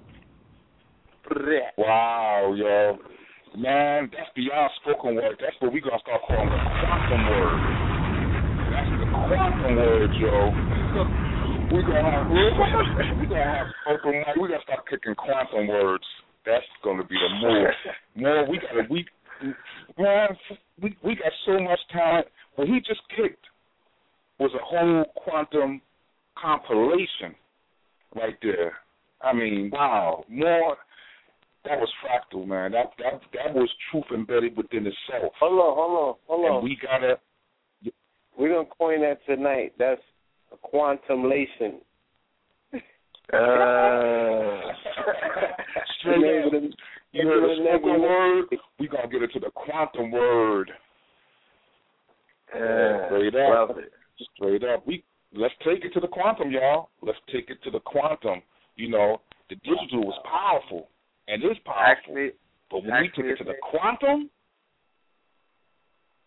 Wow, yo. Man, that's beyond spoken word. That's what we're gonna start calling the quantum word. That's the quantum word, yo. we gonna have we gonna have spoken word. We gonna start kicking quantum words. That's gonna be the move. More we got we man, we we got so much talent. What he just kicked was a whole quantum compilation right there. I mean, wow, more that was fractal, man. That that that was truth embedded within itself. Hold on, hold on, hold on. And we gotta. We're gonna coin that tonight. That's a quantumlation. Uh, Straight up. You heard the spoken word. We gonna get into the quantum word. Uh, Straight up. Straight up. We let's take it to the quantum, y'all. Let's take it to the quantum. You know, the digital was powerful and is powerful. Actually, but when we took it to the quantum,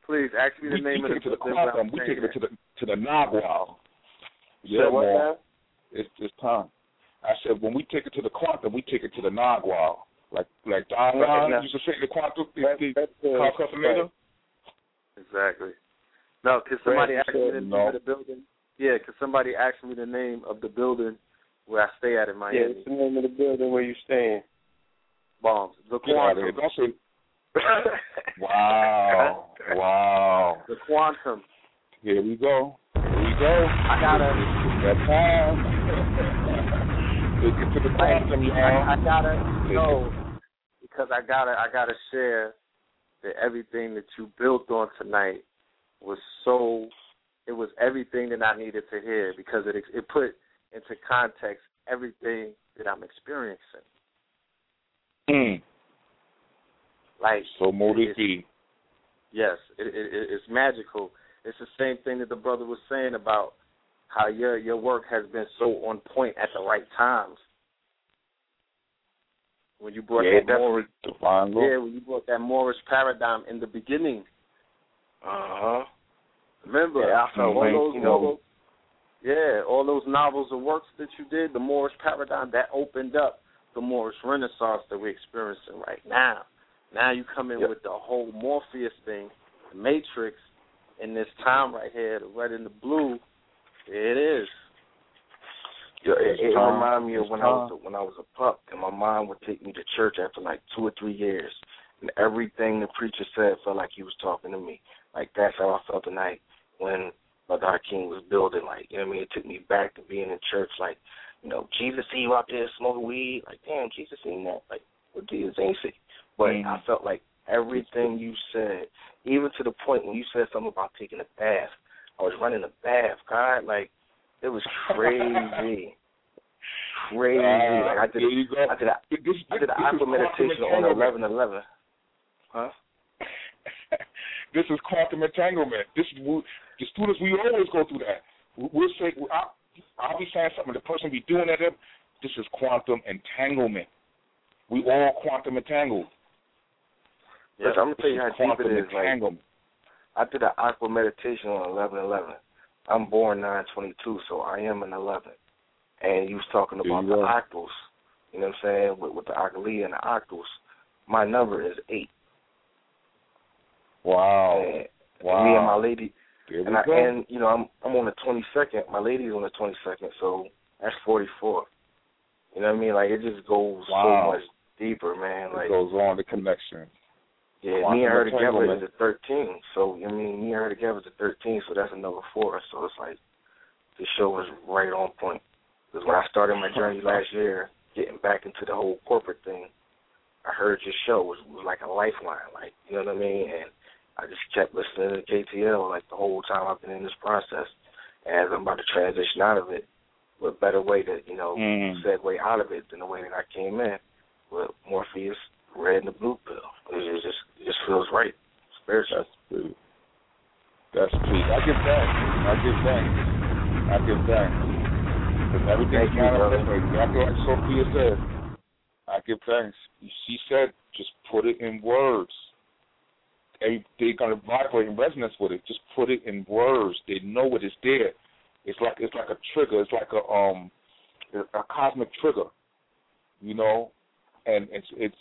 please ask me the we, name we of took it to the quantum. We took it to the to the Nagual. Yeah, Say what now? It's it's time. I said when we take it to the quantum, we take it to the Nagual. Like like Don Juan used to say the quantum the, the that's, uh, Castaneda. Exactly. No, can somebody Francis ask me the name no. of the building? Yeah, can somebody ask me the name of the building where I stay at in Miami. Yeah, what's the name of the building where you staying? Bombs. The Get out of here! Quantum. Don't say. Wow! wow! The Quantum. Here we go. Go. I gotta. That time. It to the quantum. I, I gotta know because I gotta. I gotta share that everything that you built on tonight was so. It was everything that I needed to hear because it it put into context everything that I'm experiencing. Mm. Like So it. Yes, it, it, it- it's magical. It's the same thing that the brother was saying about how your your work has been so on point at the right times. When you brought Yeah, that that's Moorish, divine law. yeah, when you brought that Moorish paradigm in the beginning. Uh huh. Remember, Yeah, I felt all like, those, you all know- yeah, all those novels and works that you did, the Moorish paradigm that opened up the Moorish Renaissance that we're experiencing right now. Now you come in Yep. with the whole Morpheus thing, the Matrix, in this time right here, the red and the blue. It is. It, it reminded me of when I was a, when I was a pup, and my mom would take me to church after like two or three years, and everything the preacher said felt like he was talking to me. Like that's how I felt tonight when Brother Hakim was building. Like you know what I mean? It took me back to being in church. Like you know, Jesus see you out there smoking weed. Like damn, Jesus seen that. Like what Jesus ain't see? But Mhm. I felt like everything you said, even to the point when you said something about taking a bath. I was running a bath, God. Like it was crazy, crazy. Like I did, there you go. I did, a, This, this, I did an is aqua meditation on eleven eleven. Huh? this is quantum entanglement. This we, the students we always go through that. We- We'll say I'll, I'll be saying something. The person be doing that. This is quantum entanglement. We all quantum entangled. Listen, I'm gonna tell you how deep it is. Like. I did an aqua meditation on eleven eleven. I'm born nine twenty two, so I am an eleven. And you was talking about the octals. You know what I'm saying? With, with the Occoulia and the octals. My number is eight. Wow. And Wow. me and my lady There and I go. and you know I'm I'm on the twenty second. My lady's on the twenty second, so that's forty four. You know what I mean? Like it just goes Wow. so much deeper, man. it Like goes on the connection. Yeah, Quantum me and her together is a thirteen. So I mean, me and her together is a thirteen. So that's another four. So it's like the show is right on point. Because when I started my journey last year, getting back into the whole corporate thing, I heard your show was was like a lifeline. Like you know what I mean? And I just kept listening to KTL like the whole time I've been in this process. As I'm about to transition out of it, what better way to you know Mm. segue out of it than the way that I came in with Morpheus, red and the blue pill. It just it just feels right, spiritual. That's sweet. That's sweet. I give thanks. I give thanks. I give thanks. Because everything's brother. manifested. Exactly like Sophia said. I give thanks. She said, just put it in words. They they're gonna vibrate in resonance with it. Just put it in words. They know it is there. It's like it's like a trigger. It's like a um a cosmic trigger. You know, and it's it's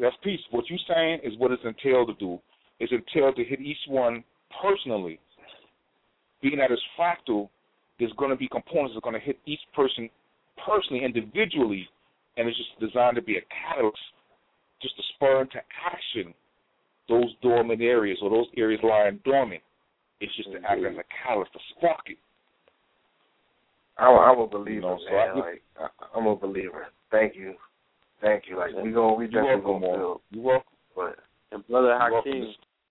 that's peace. What you're saying is what it's entailed to do. It's entailed to hit each one personally. Being that it's fractal, there's going to be components that are going to hit each person personally, individually, and it's just designed to be a catalyst, just to spur into action those dormant areas or those areas lying dormant. It's just to act as a catalyst to spark it. I'm, I'm a believer, You know, so I man. like I, I'm a believer. Thank you, thank you. Like we go, we definitely gonna build, You're welcome. but And brother Hakim,